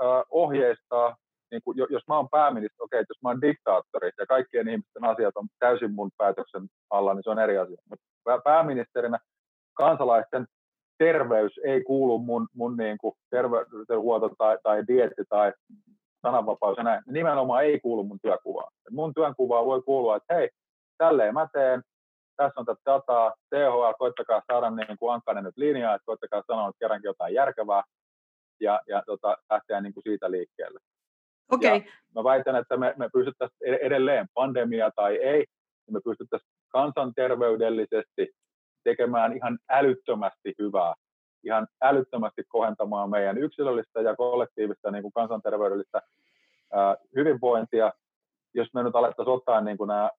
äh, ohjeistaa niin kuin, jos mä oon pääministeri, okei, että jos mä oon diktaattori ja kaikkien ihmisten asiat on täysin mun päätöksen alla, niin se on eri asia. Mutta pääministerinä kansalaisten terveys ei kuulu mun, mun niin kuin terveydenhuolto tai, tai dietti tai sananvapaus ja näin. Nimenomaan ei kuulu mun työkuvaan. Et mun työnkuvaan voi kuulua, että hei, tälleen mä teen, tässä on tätä dataa, THL, koittakaa saada niin kuin Ankkanen nyt linjaa, että koittakaa sanoa nyt kerrankin jotain järkevää, ja, ja tota, lähteä niin kuin siitä liikkeelle. Okay. mä väitän, että me, me pystyttäisiin edelleen, pandemia tai ei, niin me pystyttäisiin kansanterveydellisesti tekemään ihan älyttömästi hyvää, ihan älyttömästi kohentamaan meidän yksilöllistä ja kollektiivista niin kuin kansanterveydellistä ää, hyvinvointia, jos me nyt alettaisiin ottaa niin kuin nämä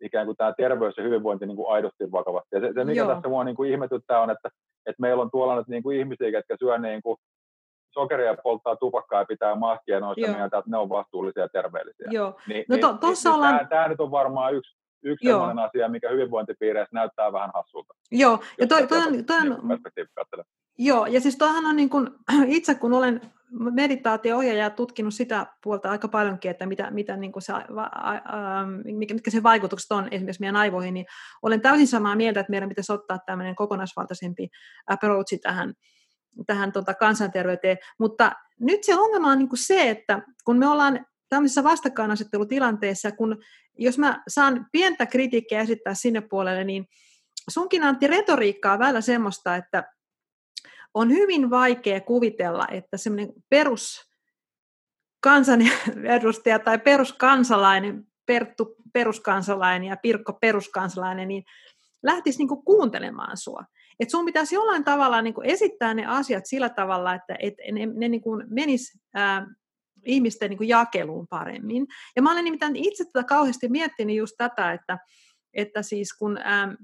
ikään kuin tämä terveys ja hyvinvointi niin kuin aidosti vakavasti. Ja se, se mikä Joo. tässä mua niin kuin ihmetyttää on, että, että meillä on tuolla nyt niin kuin ihmisiä, jotka syö niin kuin sokeria polttaa tupakkaa ja pitää maskia ja on mieltä, että ne on vastuullisia ja terveellisiä. Joo. Niin, no to, niin, niin, ollaan... tämä, tämä nyt on varmaan yksi, yksi sellainen asia, mikä hyvinvointipiireissä näyttää vähän hassulta. Joo, ja toi, toi, on, toi on, niin Joo, ja siis toihan on niin kuin, itse kun olen meditaatio-ohjaaja tutkinut sitä puolta aika paljonkin, että mitä, mitä niin kuin se, mitkä se vaikutukset on esimerkiksi meidän aivoihin, niin olen täysin samaa mieltä, että meidän pitäisi ottaa tämmöinen kokonaisvaltaisempi approachi tähän, tähän tota kansanterveyteen. Mutta nyt se ongelma on niin kuin se, että kun me ollaan tämmöisessä vastakkainasettelutilanteessa, kun jos mä saan pientä kritiikkiä esittää sinne puolelle, niin sunkin Antti retoriikkaa välillä semmoista, että on hyvin vaikea kuvitella, että semmoinen perus kansanedustaja tai peruskansalainen, Perttu peruskansalainen ja Pirkko peruskansalainen, niin lähtisi niin kuuntelemaan sua. Et sun pitäisi jollain tavalla niin kuin esittää ne asiat sillä tavalla, että et ne, ne niin kuin menis ää, ihmisten niin kuin jakeluun paremmin. Ja mä olen nimittäin itse tätä kauheasti miettinyt just tätä, että, että siis kun ää,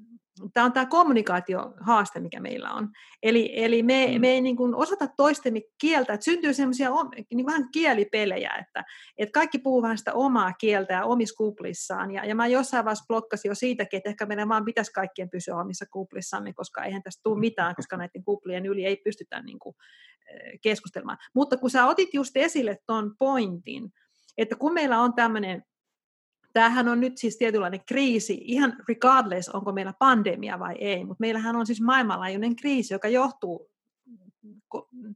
tämä on tämä kommunikaatiohaaste, mikä meillä on. Eli, eli me, mm. me ei niin kuin osata toistemme kieltä, että syntyy semmoisia niin vähän kielipelejä, että, että kaikki puhuu vähän sitä omaa kieltä ja omissa kuplissaan. Ja, ja mä jossain vaiheessa blokkasin jo siitäkin, että ehkä meidän vaan pitäisi kaikkien pysyä omissa kuplissamme, koska eihän tästä tule mitään, koska näiden kuplien yli ei pystytä niin kuin, keskustelemaan. Mutta kun sä otit just esille tuon pointin, että kun meillä on tämmöinen tämähän on nyt siis tietynlainen kriisi, ihan regardless, onko meillä pandemia vai ei, mutta meillähän on siis maailmanlaajuinen kriisi, joka johtuu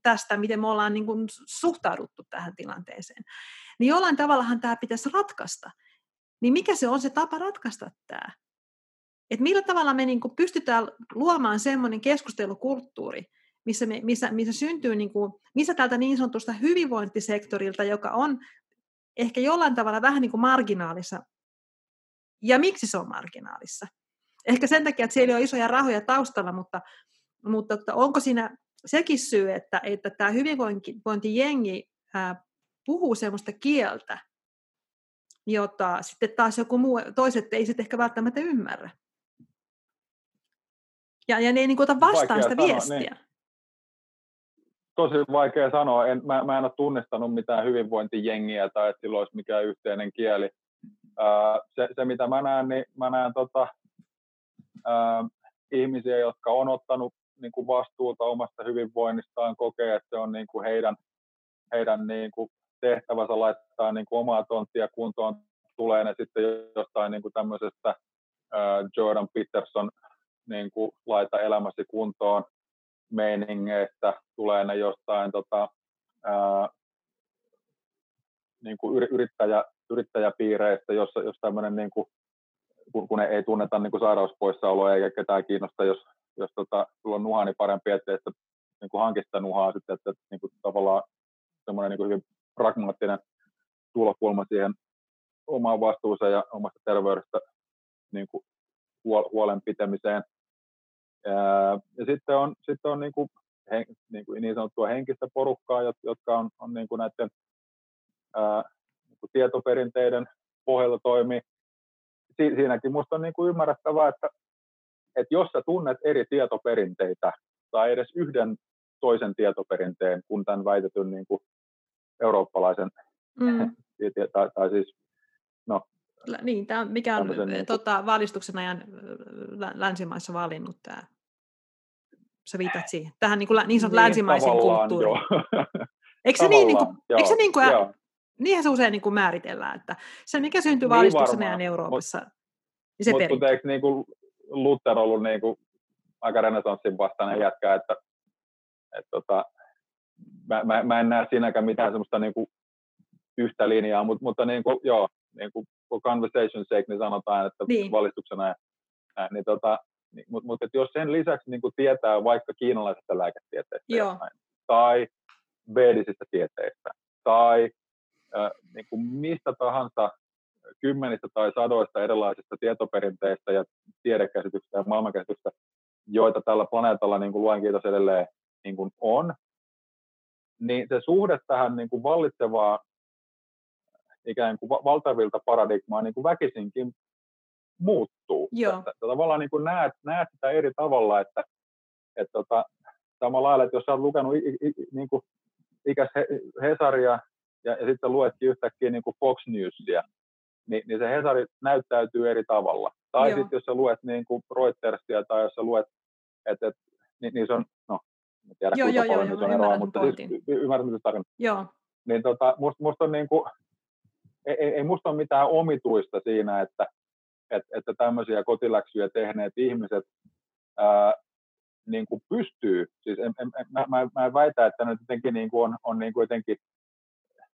tästä, miten me ollaan niin kuin suhtauduttu tähän tilanteeseen. Niin jollain tavallahan tämä pitäisi ratkaista. Niin mikä se on se tapa ratkaista tämä? Et millä tavalla me niin kuin pystytään luomaan semmoinen keskustelukulttuuri, missä, me, missä, missä syntyy, niin kuin, missä tältä niin sanotusta hyvinvointisektorilta, joka on ehkä jollain tavalla vähän niin kuin marginaalissa. Ja miksi se on marginaalissa? Ehkä sen takia, että siellä on isoja rahoja taustalla, mutta, mutta että onko siinä sekin syy, että, että tämä hyvinvointijengi ää, puhuu sellaista kieltä, jota sitten taas joku muu, toiset ei sitten ehkä välttämättä ymmärrä. Ja, ja ne ei niin ota vastaan Vaikea sitä sanoa, niin. viestiä. Niin tosi vaikea sanoa. En, mä, mä en ole tunnistanut mitään hyvinvointijengiä tai että sillä olisi mikään yhteinen kieli. Se, se, mitä mä näen, niin mä näen tota, ää, ihmisiä, jotka on ottanut niin kuin vastuuta omasta hyvinvoinnistaan, kokee, että se on niin kuin heidän, heidän niin kuin tehtävänsä laittaa niin kuin omaa tonttia kuntoon. Tulee ne sitten jostain niin kuin tämmöisestä ää, Jordan Peterson niin kuin laita elämäsi kuntoon meiningeistä, tulee ne jostain tota, ää, niin kuin yrittäjä, yrittäjäpiireistä, jossa, jos tämmöinen, niin kuin, kun, kun ei tunneta niin sairauspoissaoloa eikä ketään kiinnosta, jos, jos tota, sulla on nuha, niin parempi, ettei sitä niin kuin hankista nuhaa sitten, että, että niin kuin, tavallaan semmoinen niin hyvin pragmaattinen tulokulma siihen omaan vastuuseen ja omasta terveydestä niin kuin huolen pitämiseen. Ja sitten on, sitten on niin, kuin, niin, kuin niin sanottua henkistä porukkaa, jotka on, on niin kuin näiden ää, kuin tietoperinteiden pohjalta toimii. Si, siinäkin minusta on niin kuin ymmärrettävää, että, että jos sä tunnet eri tietoperinteitä tai edes yhden toisen tietoperinteen kuin tämän väitetyn niin kuin eurooppalaisen, mm. tai, tai siis no, niin, tämä, mikä on niin tota, valistuksen ajan länsimaissa valinnut tämä? Sä viitat siihen. Tähän niin, kuin, niin sanotun niin, länsimaisen kulttuuriin. Eikö se niin, niin kuin, eikö se niin kuin, niinhän se usein niin kuin määritellään, että se mikä syntyy niin valistuksen ajan Euroopassa, mut, niin se mut, Mutta eikö niin kuin Luther ollut niin kuin aika renesanssin vastainen jätkä, että, että tota, mä, mä, mä, en näe siinäkään mitään semmoista niin kuin yhtä linjaa, mutta, mutta niin kuin, joo, niin kuin for conversation sake, niin sanotaan, että niin. valistuksena, ja, niin, tota, niin, mutta, mutta jos sen lisäksi niin kuin tietää vaikka kiinalaisesta lääketieteestä jotain, tai vedisistä tieteistä, tai niin kuin mistä tahansa kymmenistä tai sadoista erilaisista tietoperinteistä ja tiedekäsityksistä ja maailmankäsityksistä, joita tällä planeetalla niin kuin luen kiitos edelleen niin kuin on, niin se suhde tähän niin kuin vallitsevaan ikään kuin valtavilta paradigmaa niin kuin väkisinkin muuttuu. Joo. Että, tavallaan niin kuin näet, näet sitä eri tavalla, että, että tota, samalla lailla, että jos olet lukenut niin kuin ikäs Hesaria ja, ja sitten luetkin yhtäkkiä niin kuin Fox Newsia, niin, niin se Hesari näyttäytyy eri tavalla. Tai sitten jos sä luet niin kuin Reutersia tai jos sä luet, että et, niin, niin se on, no, en tiedä joo, kuinka joo, paljon joo, on eroa, mutta siis ymmärrän mitä tarkoitan. Joo. Niin tota, musta, musta on niin kuin, ei, ei musta ole mitään omituista siinä, että, että, että tämmöisiä kotiläksyjä tehneet ihmiset ää, niin kuin pystyy, siis en, en, mä, mä, mä en väitä, että ne jotenkin niin kuin on, on niin kuin jotenkin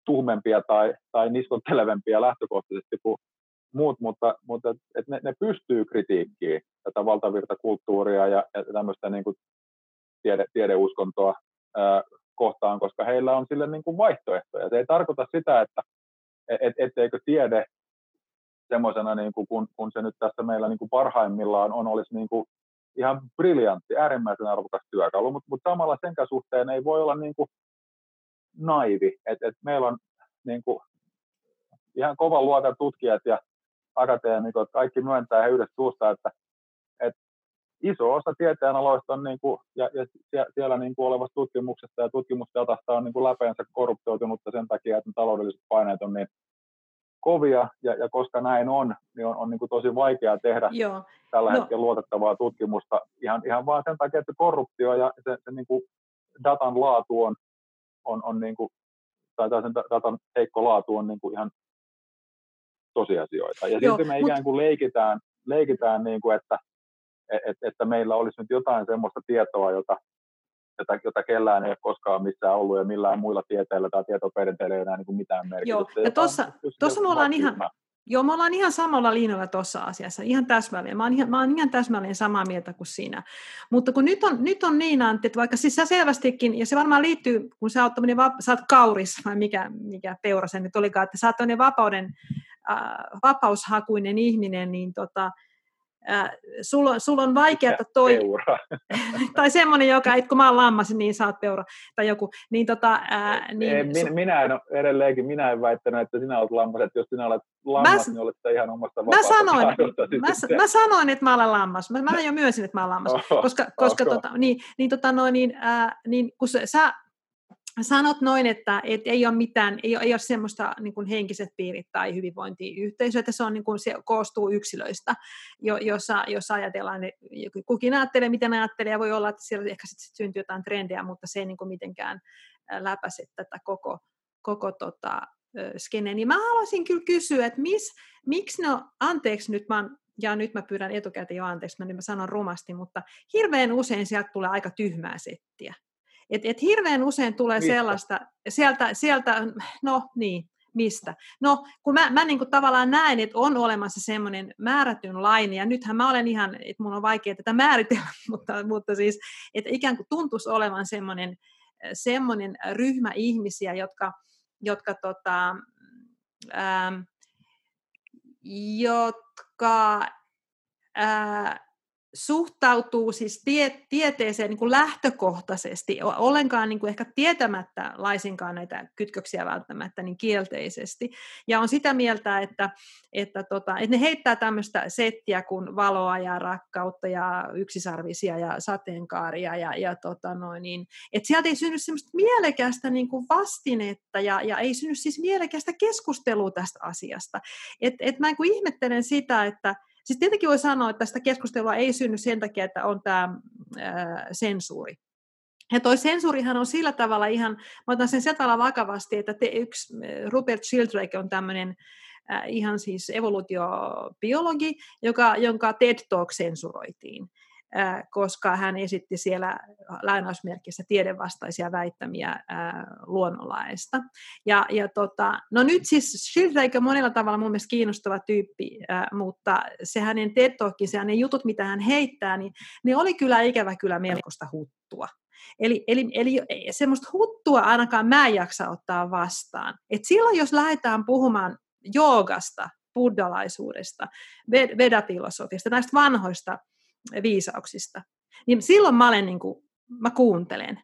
tuhmempia tai, tai niskottelevempia lähtökohtaisesti kuin muut, mutta, mutta et ne, ne pystyy kritiikkiin tätä valtavirtakulttuuria ja, ja tämmöistä niin kuin tiede, tiedeuskontoa ää, kohtaan, koska heillä on sille niin kuin vaihtoehtoja. Se ei tarkoita sitä, että et, etteikö tiede semmoisena, niin kuin, kun, kun se nyt tässä meillä niin kuin parhaimmillaan on, olisi niin kuin ihan briljantti, äärimmäisen arvokas työkalu, mutta, mutta samalla sen suhteen ei voi olla niin kuin naivi. Et, et meillä on niin kuin, ihan kovan luokan tutkijat ja akateemikot, kaikki myöntää he yhdessä suusta, että, että iso osa tieteenaloista on niin kuin, ja, ja siellä niin kuin olevasta tutkimuksesta ja tutkimusdatasta on niin kuin läpeensä korruptoitunutta sen takia, että taloudelliset paineet on niin kovia, ja, ja koska näin on, niin on, on niin kuin tosi vaikea tehdä Joo. tällä no. hetkellä luotettavaa tutkimusta ihan, ihan vaan sen takia, että korruptio ja se, se niin kuin datan laatu on, on, on niin kuin, tai sen datan heikko laatu on niin kuin ihan tosiasioita. Ja Joo, sitten me mut... ikään kuin leikitään, leikitään niin kuin, että, että, että meillä olisi nyt jotain semmoista tietoa, jota, jota, jota kellään ei ole koskaan missään ollut ja millään muilla tieteillä tai tietoperinteillä ei enää niin kuin mitään merkitystä. Joo, ja tuossa me ollaan ihan, Joo, me ollaan ihan samalla linjalla tuossa asiassa, ihan täsmälleen. Mä oon ihan, mä oon ihan täsmälleen samaa mieltä kuin sinä. Mutta kun nyt on, nyt on niin, Antti, että vaikka siis sä selvästikin, ja se varmaan liittyy, kun sä oot, sä oot kauris, vai mikä, mikä peura se nyt olikaan, että sä oot vapauden, äh, vapaushakuinen ihminen, niin tota, äh, sulla, on, sulla on vaikeaa toi... tai semmoinen, joka, et kun mä oon lammas, niin oot peura, tai joku. Niin tota, äh, niin, ei, minä, minä en edelleenkin, minä en väittänyt, että sinä olet lammas, että jos sinä olet lammas, mä, niin olet ihan omasta mä sanoin, mä, mä, sanoin, että mä olen lammas. Mä, mä jo myönsin, että mä olen lammas. Oho, koska, koska tota, niin, niin, tota, no, niin, äh, niin kun sä, sä sanot noin, että, että ei ole mitään, ei ole, ei ole semmoista niin kuin henkiset piirit tai hyvinvointiyhteisö, että se, on, niin kuin, se koostuu yksilöistä, jo, jossa, jossa ajatellaan, kukin ajattelee, miten ajattelee, ja voi olla, että siellä ehkä sitten syntyy jotain trendejä, mutta se ei niin kuin mitenkään läpäise tätä koko, koko tota, skene. Niin mä haluaisin kyllä kysyä, että mis, miksi no, anteeksi nyt, mä ja nyt mä pyydän etukäteen jo anteeksi, mä, niin mä sanon rumasti, mutta hirveän usein sieltä tulee aika tyhmää settiä. Et, et hirveän usein tulee mistä? sellaista, sieltä, sieltä, no niin, mistä? No, kun mä, mä niin kuin tavallaan näen, että on olemassa semmoinen määrätyn lain, ja nythän mä olen ihan, että mun on vaikea tätä määritellä, mutta, mutta siis, että ikään kuin tuntuisi olevan semmoinen, semmoinen ryhmä ihmisiä, jotka, jotka tota, ähm, jotka ää, suhtautuu siis tie, tieteeseen niin kuin lähtökohtaisesti, ollenkaan niin kuin ehkä tietämättä laisinkaan näitä kytköksiä välttämättä niin kielteisesti. Ja on sitä mieltä, että, että, tota, että ne heittää tämmöistä settiä kuin valoa ja rakkautta ja yksisarvisia ja sateenkaaria. Ja, ja tota noin, niin, että sieltä ei synny semmoista mielekästä niin kuin vastinetta ja, ja ei synny siis mielekästä keskustelua tästä asiasta. Et, et mä niin kuin ihmettelen sitä, että Siis tietenkin voi sanoa, että tästä keskustelua ei synny sen takia, että on tämä sensuuri. Ja toi sensuurihan on sillä tavalla ihan, mä otan sen sillä tavalla vakavasti, että te, yksi Rupert Sheldrake on tämmöinen ihan siis evoluutiobiologi, joka, jonka TED Talk sensuroitiin koska hän esitti siellä lainausmerkissä tiedevastaisia väittämiä luonnonlaista. Ja, ja tota, no nyt siis Schildrake on monella tavalla mun mielestä kiinnostava tyyppi, mutta se hänen TED se hänen jutut, mitä hän heittää, niin ne oli kyllä ikävä kyllä melkoista huttua. Eli, eli, eli semmoista huttua ainakaan mä en jaksa ottaa vastaan. Et silloin, jos lähdetään puhumaan joogasta, buddhalaisuudesta, vedafilosofiasta, näistä vanhoista viisauksista, niin silloin mä, olen niin kuin, mä kuuntelen.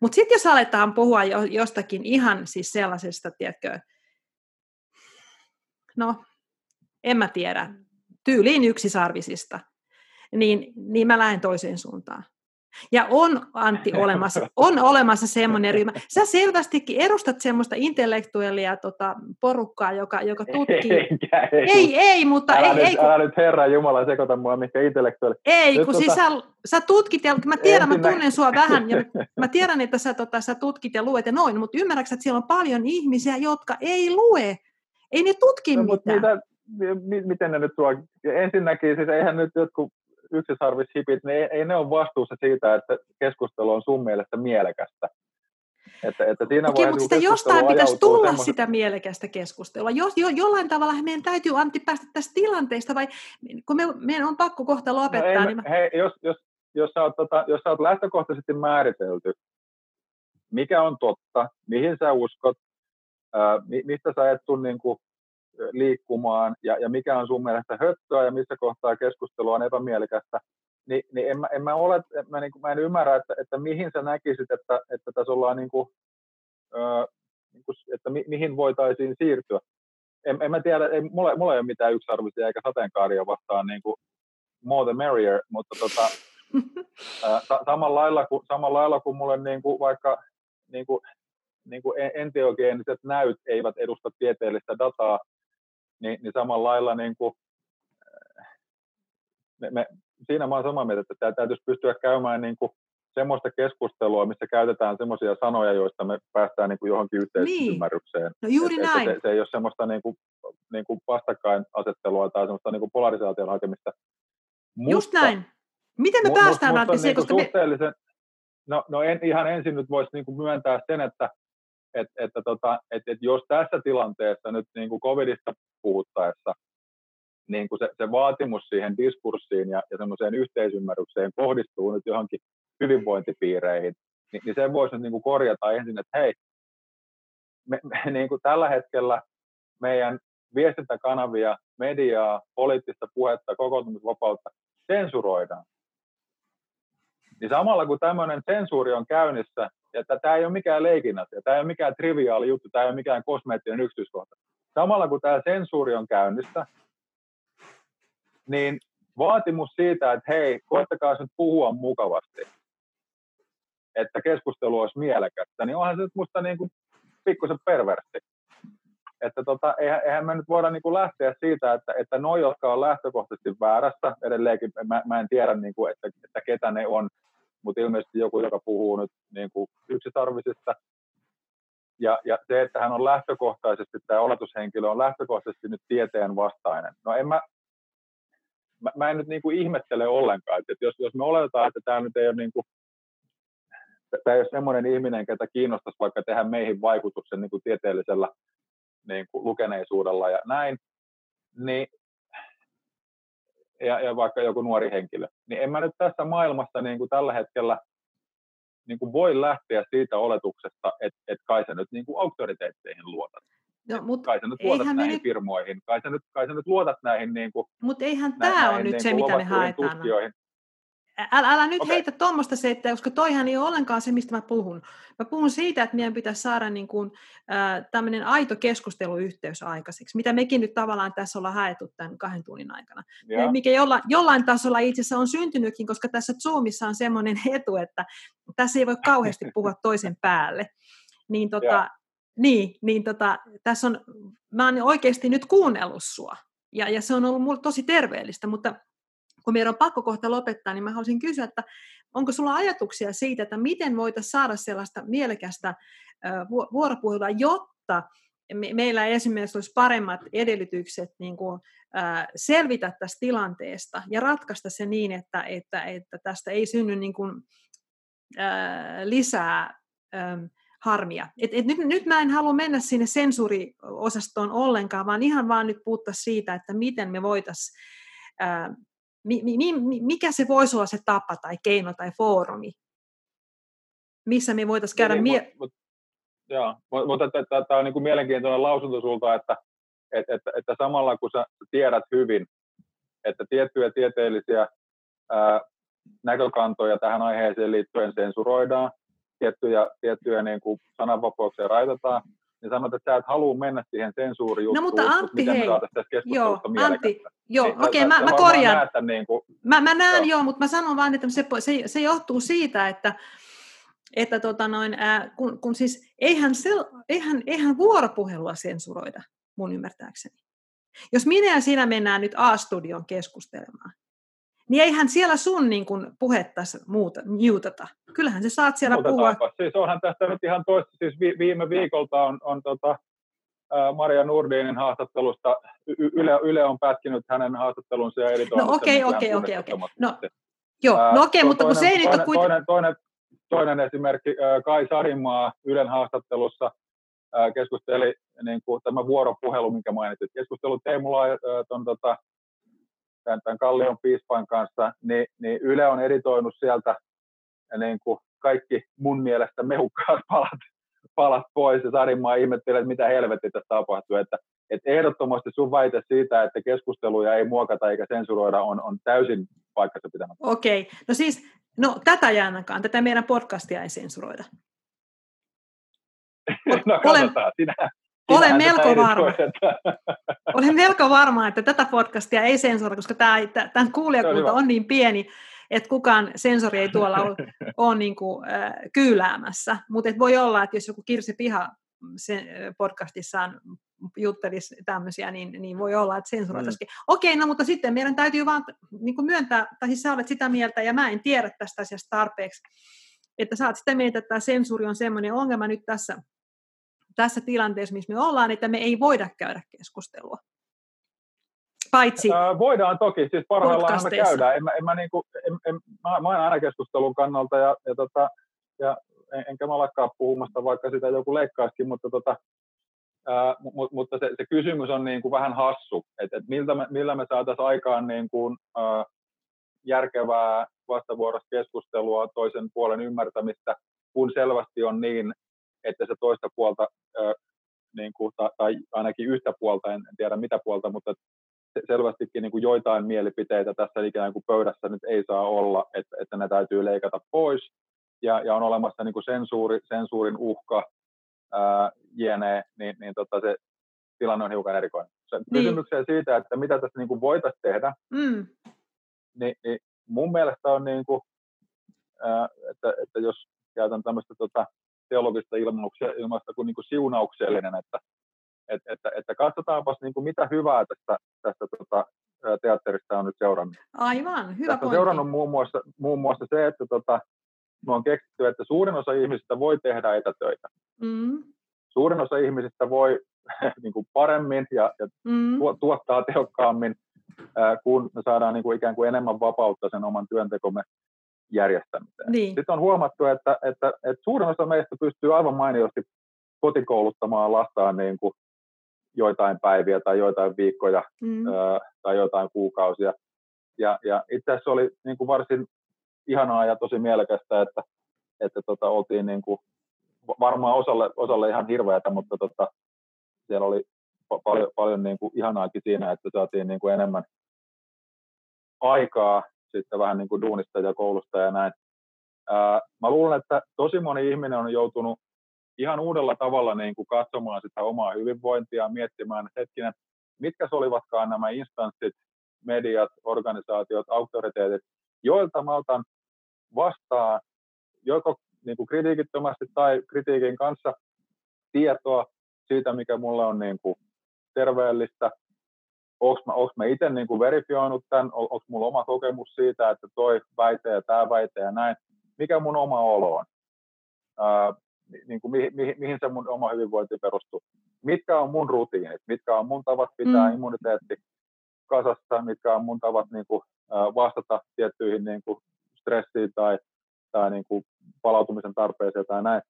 Mutta sitten jos aletaan puhua jo, jostakin ihan siis sellaisesta, tiedätkö, no, en mä tiedä, tyyliin yksisarvisista, niin, niin mä lähden toiseen suuntaan. Ja on, Antti, olemassa, on olemassa semmoinen ryhmä. Sä selvästikin edustat semmoista intellektuellia tota, porukkaa, joka, joka tutkii. Enkä, ei, ei, ei, mutta... älä, ei, nyt, ei, kun, älä nyt Herra Jumala sekoita mua mikä intellektuelli. ei nyt kun siis tota- sä, sä tutkit, ja mä tiedän, mä Ensinnä- tunnen sua vähän, ja mä tiedän, että sä, tota, sä tutkit ja luet ja noin, mutta ymmärrätkö, että siellä on paljon ihmisiä, jotka ei lue, ei ne tutki No, mutta mitään. mitä, mi, miten ne nyt tuo? Ensinnäkin, siis eihän nyt jotkut yksisarvishipit, ne ei, ei ne ole vastuussa siitä, että keskustelu on sun mielestä mielekästä. Että, että siinä Okei, mutta sitä jostain pitäisi tulla semmoisen- sitä mielekästä keskustelua. Jos, jo, jollain tavalla meidän täytyy, Antti, päästä tästä tilanteesta, vai kun me, meidän on pakko kohta No lopettaa, ei, niin mä, hei, jos, jos, jos, sä oot, tota, jos sä oot lähtökohtaisesti määritelty, mikä on totta, mihin sä uskot, ää, mi, mistä sä et tule niin kuin, liikkumaan ja, ja mikä on sun mielestä höttöä ja missä kohtaa keskustelua on epämielekästä, niin, niin en, mä, en mä, ole, en mä, niin kuin, mä en ymmärrä, että, että mihin sä näkisit, että, että tässä ollaan niin kuin, ää, niin kuin, että mi, mihin voitaisiin siirtyä. En, en mä tiedä, ei, mulla, mulla ei ole mitään yksiarvoisia eikä sateenkaaria vastaan niin kuin more the merrier, mutta tota, ää, sa- samalla, lailla kuin, samalla lailla kuin mulle niin kuin vaikka niin kuin, niin kuin en- enteogeeniset näyt eivät edusta tieteellistä dataa, niin, niin samalla lailla niin kuin, äh, me, me, siinä mä olen samaa mieltä, että tämä täytyisi pystyä käymään niin kuin semmoista keskustelua, missä käytetään semmoisia sanoja, joista me päästään niin kuin johonkin yhteisymmärrykseen. no juuri Et- et näin. Se, se ei ole semmoista niin kuin, niin kuin vastakkainasettelua tai semmoista niin kuin polarisaation hakemista. Just näin. Miten me Mu- päästään, mut- Antti, mut siihen, on koska niinku me, suhteellisen, no, no en, ihan ensin nyt voisi niinku myöntää sen, että et, että tota, et, et jos tässä tilanteessa nyt niinku covidista puhuttaessa niin kuin se, se vaatimus siihen diskurssiin ja, ja semmoiseen yhteisymmärrykseen kohdistuu nyt johonkin hyvinvointipiireihin, niin, niin sen voisi nyt niin kuin korjata ensin, että hei, me, me, niin kuin tällä hetkellä meidän viestintäkanavia, mediaa, poliittista puhetta, kokoontumisvapautta sensuroidaan. Niin samalla kun tämmöinen sensuuri on käynnissä, ja tämä ei ole mikään leikin asia, tämä ei ole mikään triviaali juttu, tämä ei ole mikään kosmeettinen yksityiskohta. Samalla kun tämä sensuuri on käynnissä, niin vaatimus siitä, että hei, koettakaa nyt puhua mukavasti, että keskustelu olisi mielekästä, niin onhan se nyt musta niin kuin pikkusen perversi. Että tota, eihän, eihän me nyt voida niin kuin lähteä siitä, että, että noi, jotka on lähtökohtaisesti väärässä, edelleenkin mä, mä en tiedä, niin kuin, että, että ketä ne on, mutta ilmeisesti joku, joka puhuu nyt niin kuin yksitarvisista, ja, ja se, että hän on lähtökohtaisesti, tämä oletushenkilö on lähtökohtaisesti nyt tieteen vastainen. No en mä, mä, mä en nyt niin kuin ihmettele ollenkaan, että jos, jos me oletetaan, että tämä nyt ei ole niin kuin, tämä ei ole semmoinen ihminen, ketä kiinnostaisi vaikka tehdä meihin vaikutuksen niin kuin tieteellisellä niin kuin lukeneisuudella ja näin, niin, ja, ja vaikka joku nuori henkilö, niin en mä nyt tässä maailmassa niin kuin tällä hetkellä niin kuin voi lähteä siitä oletuksesta, että, että kai sä nyt niin kuin auktoriteetteihin luotat. no, mut, Kai sä nyt luotat näihin nyt- firmoihin, kai sä nyt, kai sä nyt luotat näihin, niin kuin, mutta eihän tämä ole nyt niin se, mitä me haetaan. tutkijoihin. Älä, älä nyt Okei. heitä tuommoista settiä, koska toihan ei ole ollenkaan se, mistä mä puhun. Mä puhun siitä, että meidän pitäisi saada niin kuin, äh, tämmöinen aito keskusteluyhteys aikaiseksi, mitä mekin nyt tavallaan tässä ollaan haettu tämän kahden tunnin aikana. Ja, Ja. Mikä jolla, jollain tasolla itse asiassa on syntynytkin, koska tässä Zoomissa on semmoinen etu, että tässä ei voi kauheasti puhua toisen päälle. Niin, tota, niin, niin tota, tässä on, mä oon oikeasti nyt kuunnellut sua. Ja, ja se on ollut mulle tosi terveellistä, mutta kun meidän on pakko kohta lopettaa, niin mä haluaisin kysyä, että onko sulla ajatuksia siitä, että miten voitaisiin saada sellaista mielekästä vuoropuhelua, jotta me, meillä esimerkiksi olisi paremmat edellytykset niin kuin, ää, selvitä tästä tilanteesta ja ratkaista se niin, että, että, että tästä ei synny niin kuin, ää, lisää äm, harmia. Et, et nyt, nyt mä en halua mennä sinne sensuuriosastoon ollenkaan, vaan ihan vaan nyt puhuttaa siitä, että miten me voitaisiin, mi, mi, mi, mikä se voisi olla se tapa tai keino tai foorumi, missä me voitaisiin käydä niin, mie- mut, joo, mut- mutta tämä on niin kuin mielenkiintoinen lausunto sulta, että, että, että, että samalla kun sä tiedät hyvin, että tiettyjä tieteellisiä ää, näkökantoja tähän aiheeseen liittyen sensuroidaan, tiettyjä, tiettyjä niin kuin sananvapauksia rajoitetaan, niin sanot, että sä et halua mennä siihen sensuurijuttuun, no, mutta Antti, miten hei, joo, Antti, joo, niin, okei, okay, mä, mä korjaan. Näet, niin kuin, mä, mä näen joo. joo, mutta mä sanon vaan, että se, se, se johtuu siitä, että että tota noin, ää, kun, kun siis eihän, se, eihän, eihän vuoropuhelua sensuroida, mun ymmärtääkseni. Jos minä ja sinä mennään nyt A-studion keskustelemaan, niin eihän siellä sun niin kuin, puhetta muuta, mutata. Kyllähän se saat siellä puhua. Siis onhan tästä nyt ihan toista, siis vi, viime viikolta on, on tota, Maria Nurdinin haastattelusta, Yle, Yle on pätkinyt hänen haastattelunsa ja editoinut No okei, okei, okei, okei. No, joo, no okei, okay, mutta kun se ei nyt ole kuitenkin... Toinen, toinen, toinen esimerkki, Kai Sarimaa Ylen haastattelussa keskusteli niin kuin tämä vuoropuhelu, minkä mainitsit, keskustelu Teemu tuon tota, tämän, tämän Kallion piispan kanssa, niin, niin Yle on editoinut sieltä niin kuin kaikki mun mielestä mehukkaat palat, palat pois, ja Sarimaa ihmettelee, että mitä helvetti tässä tapahtuu, että, että ehdottomasti sun väite siitä, että keskusteluja ei muokata eikä sensuroida, on, on täysin paikkansa pitämättä. Okei, no siis, no tätä jäännäkään, tätä meidän podcastia ei sensuroida. no katsotaan, sinä, olen melko varma. Olen melko varma, että tätä podcastia ei sensuroida, koska tämä, tämän kuulijakunta on niin pieni, että kukaan sensori ei tuolla ole, ole niin kuin, äh, kyyläämässä. Mutta voi olla, että jos joku Kirsi Piha sen podcastissaan juttelisi tämmöisiä, niin, niin voi olla, että sensuroitaisikin. Mm. Okei, no mutta sitten meidän täytyy vaan niin kuin myöntää, tai siis sä olet sitä mieltä, ja mä en tiedä tästä asiasta tarpeeksi, että sä oot sitä mieltä, että tämä sensuuri on semmoinen ongelma nyt tässä tässä tilanteessa, missä me ollaan, että me ei voida käydä keskustelua. Paitsi äh, Voidaan toki, siis parhaillaan me käydään. En, en, mä, niinku, en, en, mä, mä olen aina keskustelun kannalta ja, ja, tota, ja en, enkä mä lakkaa puhumasta, vaikka sitä joku leikkaisikin, mutta, tota, ää, mu, mutta se, se, kysymys on niin kuin vähän hassu, että et miltä me, millä me saataisiin aikaan niin kuin, ää, järkevää vastavuorosta keskustelua, toisen puolen ymmärtämistä, kun selvästi on niin, että se toista puolta, ö, niin kuin, tai, tai ainakin yhtä puolta, en, en tiedä mitä puolta, mutta selvästikin niin kuin joitain mielipiteitä tässä ikään kuin pöydässä nyt ei saa olla, että, että ne täytyy leikata pois, ja, ja on olemassa niin kuin sensuuri, sensuurin uhka, ää, jne, niin, niin tota se tilanne on hiukan erikoinen. Se niin. kysymykseen siitä, että mitä tässä niin kuin voitaisiin tehdä, mm. niin, niin mun mielestä on, niin kuin, ää, että, että jos käytän tämmöistä tota, teologista ilmausta kuin, niin kuin siunauksellinen, että, että, että, että katsotaanpas niin kuin mitä hyvää tästä, tästä tota, teatterista on nyt seurannut. Aivan, hyvä Tästä on seurannut muun muassa, muun muassa se, että tota, me on keksitty, että suurin osa ihmisistä voi tehdä etätöitä. Mm. Suurin osa ihmisistä voi niin kuin paremmin ja, ja mm. tuottaa tehokkaammin, kun me saadaan niin kuin ikään kuin enemmän vapautta sen oman työntekomme järjestämiseen. Niin. Sitten on huomattu, että, että, että suurin osa meistä pystyy aivan mainiosti kotikouluttamaan lastaan niin kuin joitain päiviä tai joitain viikkoja mm. ö, tai jotain kuukausia. Ja, ja itse asiassa oli niin kuin varsin ihanaa ja tosi mielekästä, että, että tota, oltiin niin kuin, varmaan osalle, osalle ihan hirveätä, mutta tota, siellä oli pa- paljon, paljon niin kuin ihanaakin siinä, että saatiin niin kuin enemmän aikaa sitten vähän niin kuin duunista ja koulusta ja näin. Ää, mä luulen, että tosi moni ihminen on joutunut ihan uudella tavalla niin kuin katsomaan sitä omaa hyvinvointia, miettimään, hetkinen, mitkä olivatkaan nämä instanssit, mediat, organisaatiot, auktoriteetit, joilta mä otan vastaan joko niin kuin kritiikittömästi tai kritiikin kanssa tietoa siitä, mikä mulle on niin kuin terveellistä, onko mä, mä itse niin kuin verifioinut tämän, on, onko mulla oma kokemus siitä, että toi väite ja tämä väite ja näin, mikä mun oma olo on, ää, niin kuin mihin, mihin, mihin se mun oma hyvinvointi perustuu, mitkä on mun rutiinit, mitkä on mun tavat pitää mm. immuniteetti kasassa, mitkä on mun tavat niin kuin, vastata tiettyihin niin kuin stressiin tai, tai niin kuin palautumisen tarpeeseen tai näin.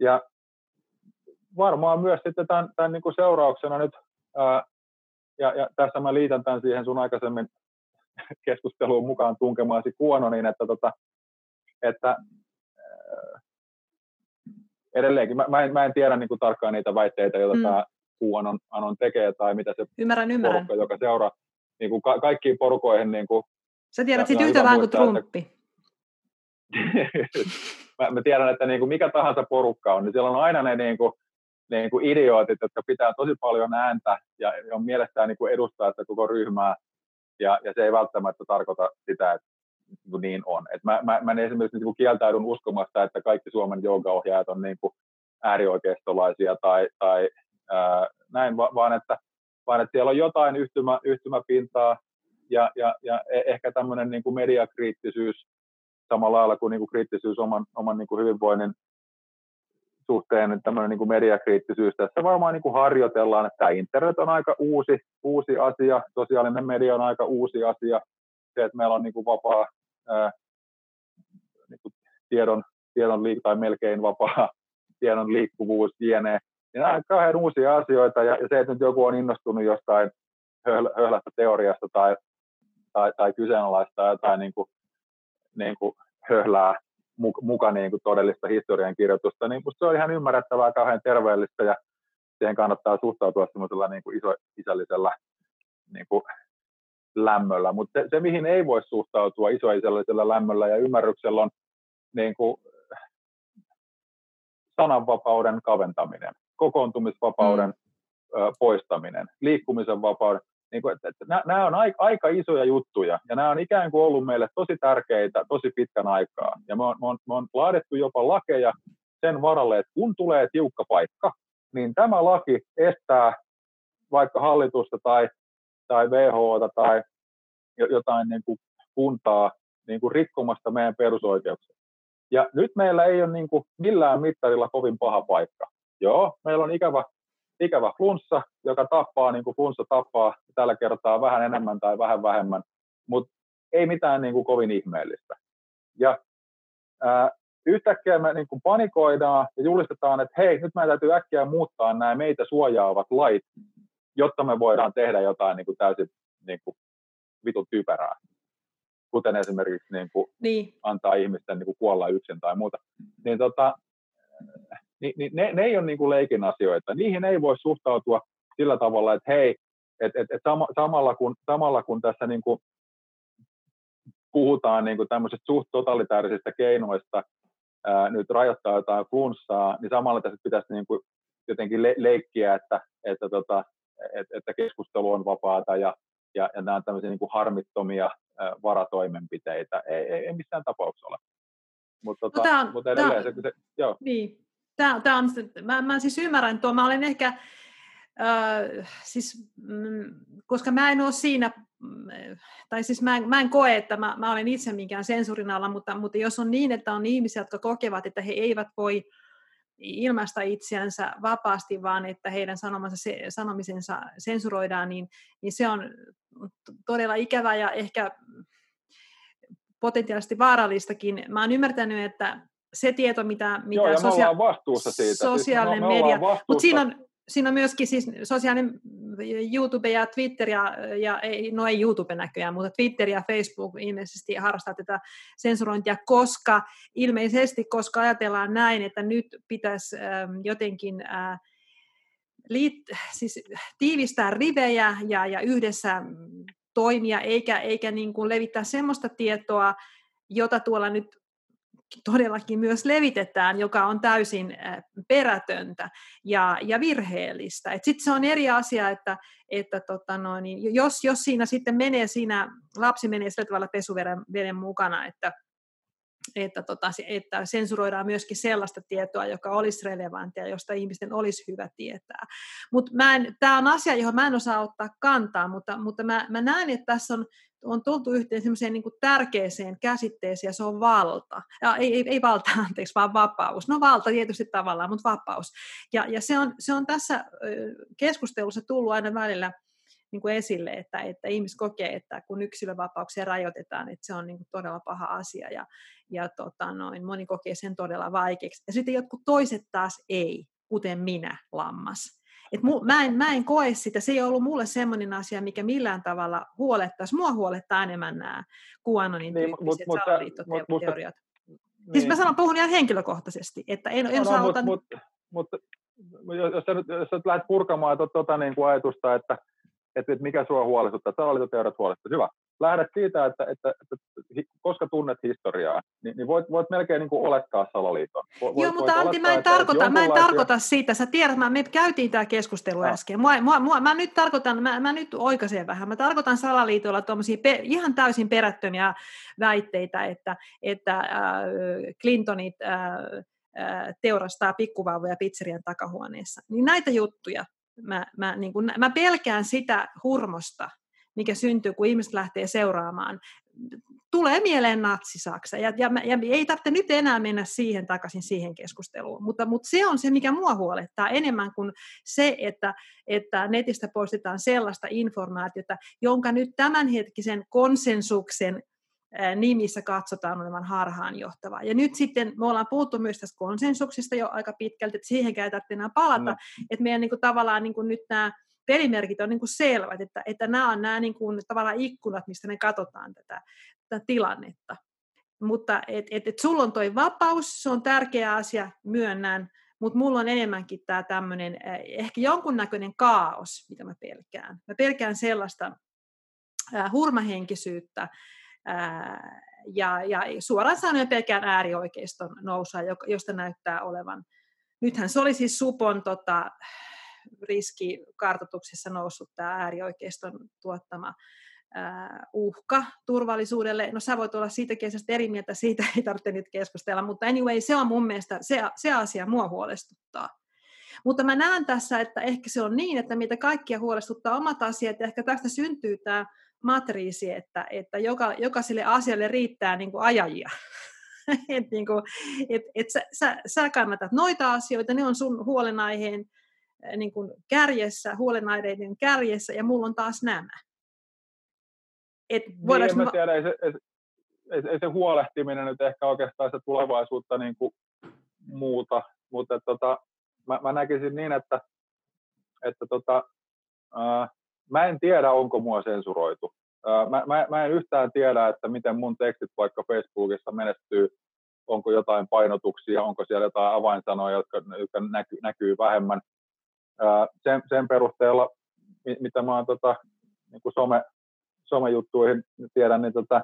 Ja varmaan myös sitten tämän, tämän niin kuin seurauksena nyt ää, ja, ja tässä mä liitän tämän siihen sun aikaisemmin keskusteluun mukaan tunkemaasi kuono, niin että, tota, että äh, edelleenkin, mä, mä, en, mä en tiedä niin kuin tarkkaan niitä väitteitä, joita mm. tämä kuonon anon tekee tai mitä se ymmärrän, ymmärrän. porukka, joka seuraa niin kuin ka- kaikkiin porukoihin. Niin kuin, Sä tiedät sitten yhtä vähän kuin Trumpi. mä, mä, tiedän, että niin kuin mikä tahansa porukka on, niin siellä on aina ne niin kuin, niin kuin idiootit, jotka pitää tosi paljon ääntä ja on mielestään niin kuin edustaa sitä koko ryhmää, ja, ja se ei välttämättä tarkoita sitä, että niin, niin on. Et mä, mä, mä esimerkiksi niin kuin kieltäydyn uskomasta, että kaikki Suomen joogaohjaajat on niin kuin äärioikeistolaisia tai, tai ää, näin, vaan että, vaan että siellä on jotain yhtymä, yhtymäpintaa ja, ja, ja e, ehkä tämmöinen niin kuin mediakriittisyys samalla lailla kuin, niin kuin kriittisyys oman, oman niin kuin hyvinvoinnin suhteen tämmöinen niin kuin mediakriittisyys. Tässä varmaan niin kuin harjoitellaan, että internet on aika uusi, uusi asia, sosiaalinen media on aika uusi asia, se, että meillä on niin kuin vapaa ää, niin kuin tiedon, tiedon liik- tai melkein vapaa tiedon liikkuvuus, jne. Niin nämä on kauhean uusia asioita, ja, ja se, että nyt joku on innostunut jostain höhlästä teoriasta tai, tai, tai kyseenalaistaa jotain niin kuin, niin kuin höhlää muka niin kuin todellista historiankirjoitusta, niin musta se on ihan ymmärrettävää, kauhean terveellistä ja siihen kannattaa suhtautua semmoisella niin kuin iso, isällisellä niin kuin lämmöllä. Mutta se, se, mihin ei voi suhtautua isoisällisellä lämmöllä ja ymmärryksellä on niin kuin sananvapauden kaventaminen, kokoontumisvapauden mm. ö, poistaminen, liikkumisen vapauden niin kuin, että, että nämä on aika, aika isoja juttuja, ja nämä on ikään kuin ollut meille tosi tärkeitä tosi pitkän aikaa. Ja me on, me on, me on laadittu jopa lakeja sen varalle, että kun tulee tiukka paikka, niin tämä laki estää vaikka hallitusta tai, tai WHOta tai jotain niin kuin kuntaa niin kuin rikkomasta meidän perusoikeuksia. Ja nyt meillä ei ole niin kuin millään mittarilla kovin paha paikka. Joo, meillä on ikävä ikävä flunssa, joka tappaa niin kuin flunssa tappaa tällä kertaa vähän enemmän tai vähän vähemmän, mutta ei mitään niin kuin kovin ihmeellistä. Ja ää, yhtäkkiä me niin kuin panikoidaan ja julistetaan, että hei, nyt meidän täytyy äkkiä muuttaa nämä meitä suojaavat lait, jotta me voidaan tehdä jotain niin kuin täysin niin kuin vitun typerää. Kuten esimerkiksi niin kuin niin. antaa ihmisten niin kuin kuolla yksin tai muuta. Niin tota, niin, niin ne, ne ei ole niin kuin leikin asioita. Niihin ei voi suhtautua sillä tavalla, että hei, et, et, et sama, samalla, kun, samalla kun tässä niin kuin puhutaan niin kuin tämmöisistä suht totalitaarisista keinoista ää, nyt rajoittaa jotain flunssaa, niin samalla tässä pitäisi niin kuin jotenkin le- leikkiä, että, että, tota, et, että keskustelu on vapaata ja, ja, ja nämä on tämmöisiä niin kuin harmittomia ää, varatoimenpiteitä. Ei, ei, ei missään tapauksessa ole. Mutta tota, no, mut edelleen tämä, se, se, joo. Niin, Tämä, tämä on, mä, mä siis ymmärrän tuo, mä olen ehkä, äh, siis, mm, koska mä en ole siinä, mm, tai siis mä en, mä en koe, että mä, mä olen itse mikään sensurin alla, mutta, mutta jos on niin, että on ihmisiä, jotka kokevat, että he eivät voi ilmaista itseänsä vapaasti, vaan että heidän sanomansa, se, sanomisensa sensuroidaan, niin, niin se on todella ikävä ja ehkä potentiaalisesti vaarallistakin. Mä oon ymmärtänyt, että se tieto, mitä, mitä Joo, ja sosia- vastuussa siitä. Siis sosiaalinen siis media, mutta siinä on, siinä on myöskin siis sosiaalinen YouTube ja Twitter, ja, ja ei, no ei YouTube näköjään, mutta Twitter ja Facebook ilmeisesti harrastaa tätä sensurointia, koska ilmeisesti, koska ajatellaan näin, että nyt pitäisi ähm, jotenkin äh, liit, siis tiivistää rivejä ja, ja yhdessä toimia, eikä, eikä niin kuin levittää semmoista tietoa, jota tuolla nyt todellakin myös levitetään, joka on täysin perätöntä ja, ja virheellistä. Sitten se on eri asia, että, että tota no, niin jos, jos siinä sitten menee siinä, lapsi menee sillä tavalla pesuveden veden mukana, että, että, tota, että sensuroidaan myöskin sellaista tietoa, joka olisi relevanttia, josta ihmisten olisi hyvä tietää. Tämä on asia, johon mä en osaa ottaa kantaa, mutta, mutta mä, mä näen, että tässä on on tultu yhteen semmoiseen niin tärkeäseen käsitteeseen, ja se on valta. Ja ei, ei, ei valta, anteeksi, vaan vapaus. No valta tietysti tavallaan, mutta vapaus. Ja, ja se, on, se on tässä keskustelussa tullut aina välillä niin kuin esille, että, että ihmiset kokee, että kun yksilövapauksia rajoitetaan, että se on niin kuin todella paha asia, ja, ja tota noin, moni kokee sen todella vaikeaksi. Ja sitten jotkut toiset taas ei, kuten minä, lammas. Et mu, mä, en, mä en koe sitä, se ei ollut mulle semmoinen asia, mikä millään tavalla huolettaisi. Mua huolettaa enemmän nämä QAnonin niin, tyyppiset mut, salaliittoteoriat. Niin. Siis mä niin. sanon, puhun ihan henkilökohtaisesti, että en, en no, saa no. Mutta mut, mut, jos, sä nyt, jos sä nyt lähdet purkamaan tuota, tuota niin kuin ajatusta, että, että, että mikä sua huolestuttaa, salaliittoteoriat huolestuttaa, hyvä. Lähdet siitä, että, että, että, että koska tunnet historiaa, niin, niin voit, voit melkein niin kuin olettaa salaliiton. Voit, Joo, mutta Antti, mä en, tarkoita, mä en tarkoita siitä. Sä tiedät, mä, me käytiin tämä keskustelu no. äsken. Mua, mua, mua, mä nyt tarkoitan, mä, mä nyt oikaisen vähän, mä tarkoitan salaliitolla tuommoisia pe, ihan täysin perättömiä väitteitä, että, että äh, Clintonit äh, äh, teurastaa pikkuvauvoja pizzerian takahuoneessa. Niin näitä juttuja, mä, mä, niin kun, mä pelkään sitä hurmosta, mikä syntyy, kun ihmiset lähtee seuraamaan. Tulee mieleen natsisaksa, ja, ja, ja ei tarvitse nyt enää mennä siihen takaisin siihen keskusteluun, mutta, mutta se on se, mikä mua huolettaa enemmän kuin se, että, että netistä poistetaan sellaista informaatiota, jonka nyt tämänhetkisen konsensuksen nimissä katsotaan olevan harhaanjohtavaa. Ja nyt sitten me ollaan puhuttu myös tästä konsensuksesta jo aika pitkälti, että siihen ei tarvitse enää palata, no. että meidän niin kuin, tavallaan niin kuin nyt nämä pelimerkit on niin kuin selvät, että, että nämä on nämä niin kuin, tavallaan ikkunat, mistä me katsotaan tätä, tätä tilannetta. Mutta et, et, et sulla on toi vapaus, se on tärkeä asia, myönnän, mutta mulla on enemmänkin tämä tämmöinen ehkä jonkunnäköinen kaos, mitä mä pelkään. Mä pelkään sellaista äh, hurmahenkisyyttä, ää, ja, ja suoraan sanoen pelkään äärioikeiston nousua, josta näyttää olevan. Nythän se oli siis Supon tota, riskikartoituksessa noussut tämä äärioikeiston tuottama uhka turvallisuudelle. No sä voit olla siitä kesästä eri mieltä, siitä ei tarvitse nyt keskustella, mutta anyway, se on mun mielestä, se, se asia mua huolestuttaa. Mutta mä näen tässä, että ehkä se on niin, että mitä kaikkia huolestuttaa omat asiat, ja ehkä tästä syntyy tämä matriisi, että, että joka, jokaiselle asialle riittää niin kuin ajajia. et, niin kuin, et, et sä, sä, sä kannatat noita asioita, ne on sun huolenaiheen niin kuin kärjessä, huolenaiheiden kärjessä, ja mulla on taas nämä. Et niin, mä tiedä, ei se, ei, ei, ei se huolehtiminen nyt ehkä oikeastaan se tulevaisuutta niin kuin muuta, mutta tota, mä, mä näkisin niin, että, että tota, ää, mä en tiedä, onko mua sensuroitu. Ää, mä, mä, mä en yhtään tiedä, että miten mun tekstit vaikka Facebookissa menestyy, onko jotain painotuksia, onko siellä jotain avainsanoja, jotka, jotka näkyy, näkyy vähemmän sen, sen perusteella, mitä mä oon tota, niin kuin some, somejuttuihin tiedän, niin tota,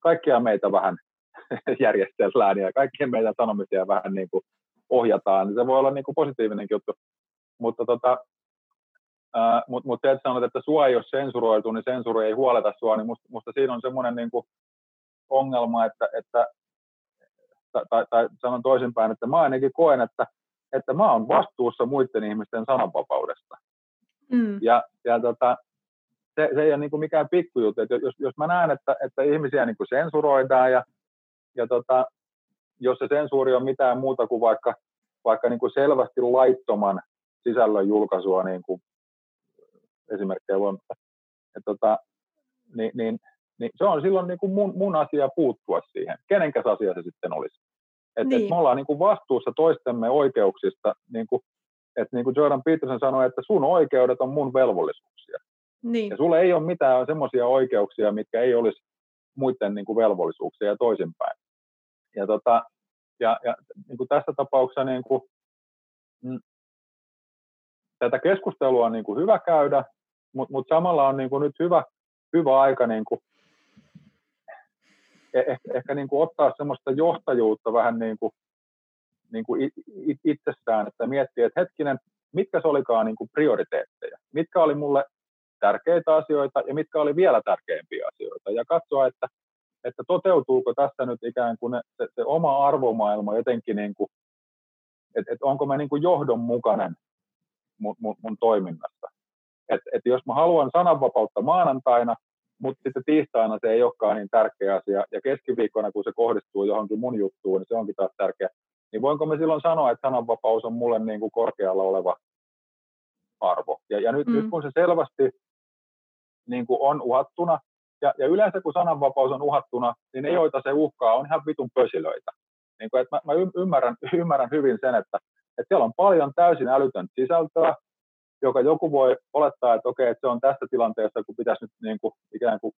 kaikkia meitä vähän järjestellään ja kaikkien meitä sanomisia vähän niin kuin ohjataan. Se voi olla niin kuin positiivinenkin juttu. Mutta tota, mutta mut se, että sanot, että sua ei ole sensuroitu, niin sensuri ei huoleta sua, niin musta, musta siinä on semmoinen niin ongelma, että, että tai, tai sanon toisinpäin, että mä ainakin koen, että että mä oon vastuussa muiden ihmisten sananvapaudesta. Mm. Ja, ja tota, se, se ei ole niin kuin mikään pikkujuttu. Että jos, jos mä näen, että, että ihmisiä niin kuin sensuroidaan ja, ja tota, jos se sensuuri on mitään muuta kuin vaikka, vaikka niin kuin selvästi laittoman sisällön julkaisua, niin kuin esimerkkejä voi, että tota, niin, niin, niin se on silloin niin kuin mun, mun asia puuttua siihen. Kenenkäs asia se sitten olisi? Että niin. et me ollaan niin kuin vastuussa toistemme oikeuksista, niin kuin, että niin kuin Jordan Peterson sanoi, että sun oikeudet on mun velvollisuuksia. Niin. Ja sulle ei ole mitään semmoisia oikeuksia, mitkä ei olisi muiden niin kuin velvollisuuksia ja toisinpäin. Ja, tota, ja, ja niin kuin tässä tapauksessa niin kuin, mm, tätä keskustelua on niin kuin hyvä käydä, mutta mut samalla on niin kuin nyt hyvä, hyvä aika niin kuin ehkä, ehkä niin kuin ottaa semmoista johtajuutta vähän niin kuin, niin kuin itsessään, että miettii, että hetkinen, mitkä se olikaan niin kuin prioriteetteja, mitkä oli mulle tärkeitä asioita ja mitkä oli vielä tärkeämpiä asioita ja katsoa, että, että toteutuuko tässä nyt ikään kuin se, se oma arvomaailma jotenkin, niin kuin, että, että onko mä niin kuin johdonmukainen mun, mun, mun toiminnassa. Että, että jos mä haluan sananvapautta maanantaina, mutta sitten tiistaina se ei olekaan niin tärkeä asia, ja keskiviikkona, kun se kohdistuu johonkin mun juttuun, niin se onkin taas tärkeä. Niin voinko me silloin sanoa, että sananvapaus on mulle niin kuin korkealla oleva arvo. Ja, ja nyt, mm. nyt kun se selvästi niin kuin on uhattuna, ja, ja yleensä kun sananvapaus on uhattuna, niin ne, joita se uhkaa, on ihan vitun pösilöitä. Niin kuin, että mä, mä ymmärrän, ymmärrän hyvin sen, että, että siellä on paljon täysin älytöntä sisältöä, joka joku voi olettaa, että okei, että se on tässä tilanteessa, kun pitäisi nyt niin kuin, ikään kuin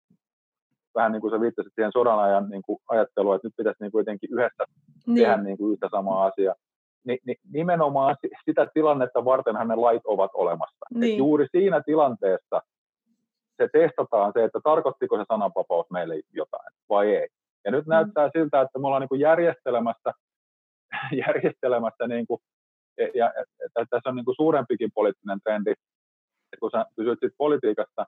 vähän niin kuin sä viittasit siihen sodan ajan niin kuin ajattelua, että nyt pitäisi niin kuin jotenkin yhdessä niin. tehdä niin kuin yhtä samaa asiaa. Ni, ni, nimenomaan sitä tilannetta varten ne lait ovat olemassa. Niin. Et juuri siinä tilanteessa se testataan se, että tarkoittiko se sananvapaus meille jotain vai ei. Ja nyt mm. näyttää siltä, että me ollaan niin kuin järjestelemässä, järjestelemässä niin kuin, ja, ja, ja tässä on niin kuin suurempikin poliittinen trendi, että kun sä kysyt siitä politiikasta,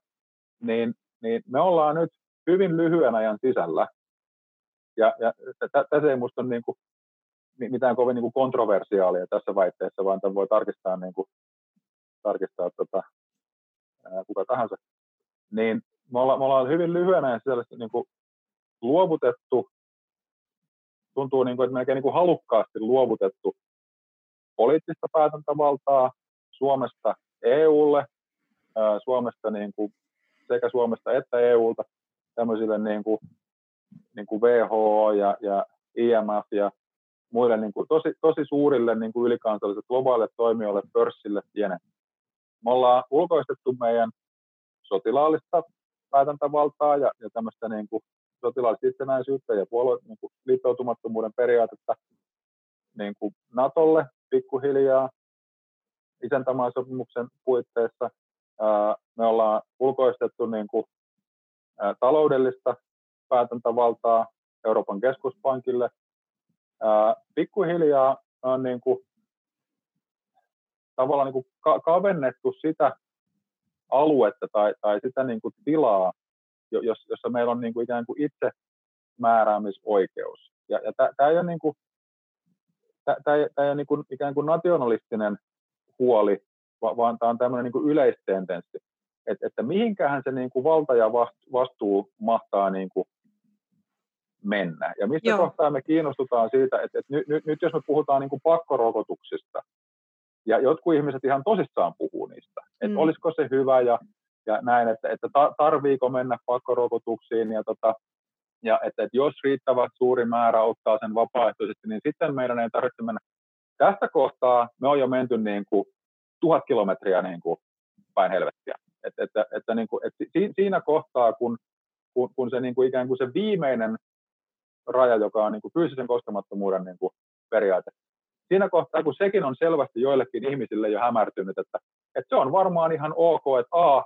niin, niin me ollaan nyt hyvin lyhyen ajan sisällä, ja, ja tässä ei minusta ole niin kuin, mitään kovin niin kuin kontroversiaalia tässä väitteessä, vaan tämän voi tarkistaa, niin kuin, tarkistaa tota, ää, kuka tahansa, niin me ollaan, me ollaan hyvin lyhyen ajan sisällä niin kuin luovutettu, tuntuu niin kuin, että melkein niin kuin halukkaasti luovutettu poliittista päätäntävaltaa Suomesta EUlle, Suomesta niin kuin, sekä Suomesta että EUlta tämmöisille niin kuin, niin kuin WHO ja, ja IMF ja muille niin kuin, tosi, tosi suurille niin kuin ylikansallisille globaaleille toimijoille, pörssille, pienen. Me ollaan ulkoistettu meidän sotilaallista päätäntävaltaa ja, ja tämmöistä niin kuin sotilaallista itsenäisyyttä ja puolue, niin kuin liittoutumattomuuden periaatetta niin kuin Natolle pikkuhiljaa isäntämaasopimuksen puitteissa. Me ollaan ulkoistettu niin kuin, taloudellista päätäntävaltaa Euroopan keskuspankille. Pikkuhiljaa on niin kuin, tavallaan niin kuin ka- kavennettu sitä aluetta tai, tai sitä niin kuin tilaa, jossa meillä on niin kuin ikään kuin itse määräämisoikeus. Ja, ja tämä ei ole, niin kuin, tää, ei, tää ei ole niin kuin ikään kuin nationalistinen huoli, vaan tämä on tämmöinen niin kuin yleistendenssi, että, että mihinkähän se niin kuin valta ja vastuu mahtaa niin kuin mennä. Ja mistä Joo. kohtaa me kiinnostutaan siitä, että, että nyt, nyt, nyt jos me puhutaan niin kuin pakkorokotuksista, ja jotkut ihmiset ihan tosissaan puhuu niistä, että mm. olisiko se hyvä ja, ja näin, että, että tarviiko mennä pakkorokotuksiin ja, tota, ja että, että jos riittävät suuri määrä ottaa sen vapaaehtoisesti, niin sitten meidän ei tarvitse mennä. Tästä kohtaa me on jo menty niin kuin tuhat kilometriä niin kuin päin helvettiä. Et, että, että, niin kuin, että siinä kohtaa, kun, kun, kun se niin kuin ikään kuin se viimeinen raja, joka on niin kuin fyysisen koskemattomuuden niin kuin periaate, siinä kohtaa, kun sekin on selvästi joillekin ihmisille jo hämärtynyt, että, että se on varmaan ihan ok, että A,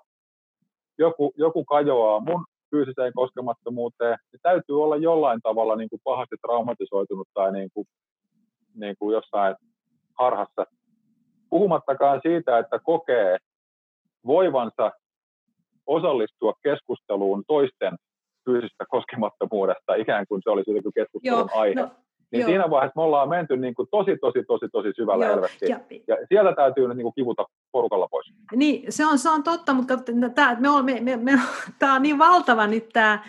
joku, joku kajoaa mun fyysiseen koskemattomuuteen, niin täytyy olla jollain tavalla niin kuin pahasti traumatisoitunut tai niin kuin, niin kuin jossain harhassa. Puhumattakaan siitä, että kokee voivansa osallistua keskusteluun toisten fyysistä koskemattomuudesta, ikään kuin se olisi jotenkin keskustelun Joo, aihe. No, niin Joo. siinä vaiheessa me ollaan menty niin kuin tosi, tosi, tosi, tosi syvällä Joo. helvettiin. Ja, ja sieltä täytyy niin kuin kivuta porukalla pois. Niin, se on, se on totta, mutta tämä, me on, me, me, me, tämä on niin valtava nyt tämä,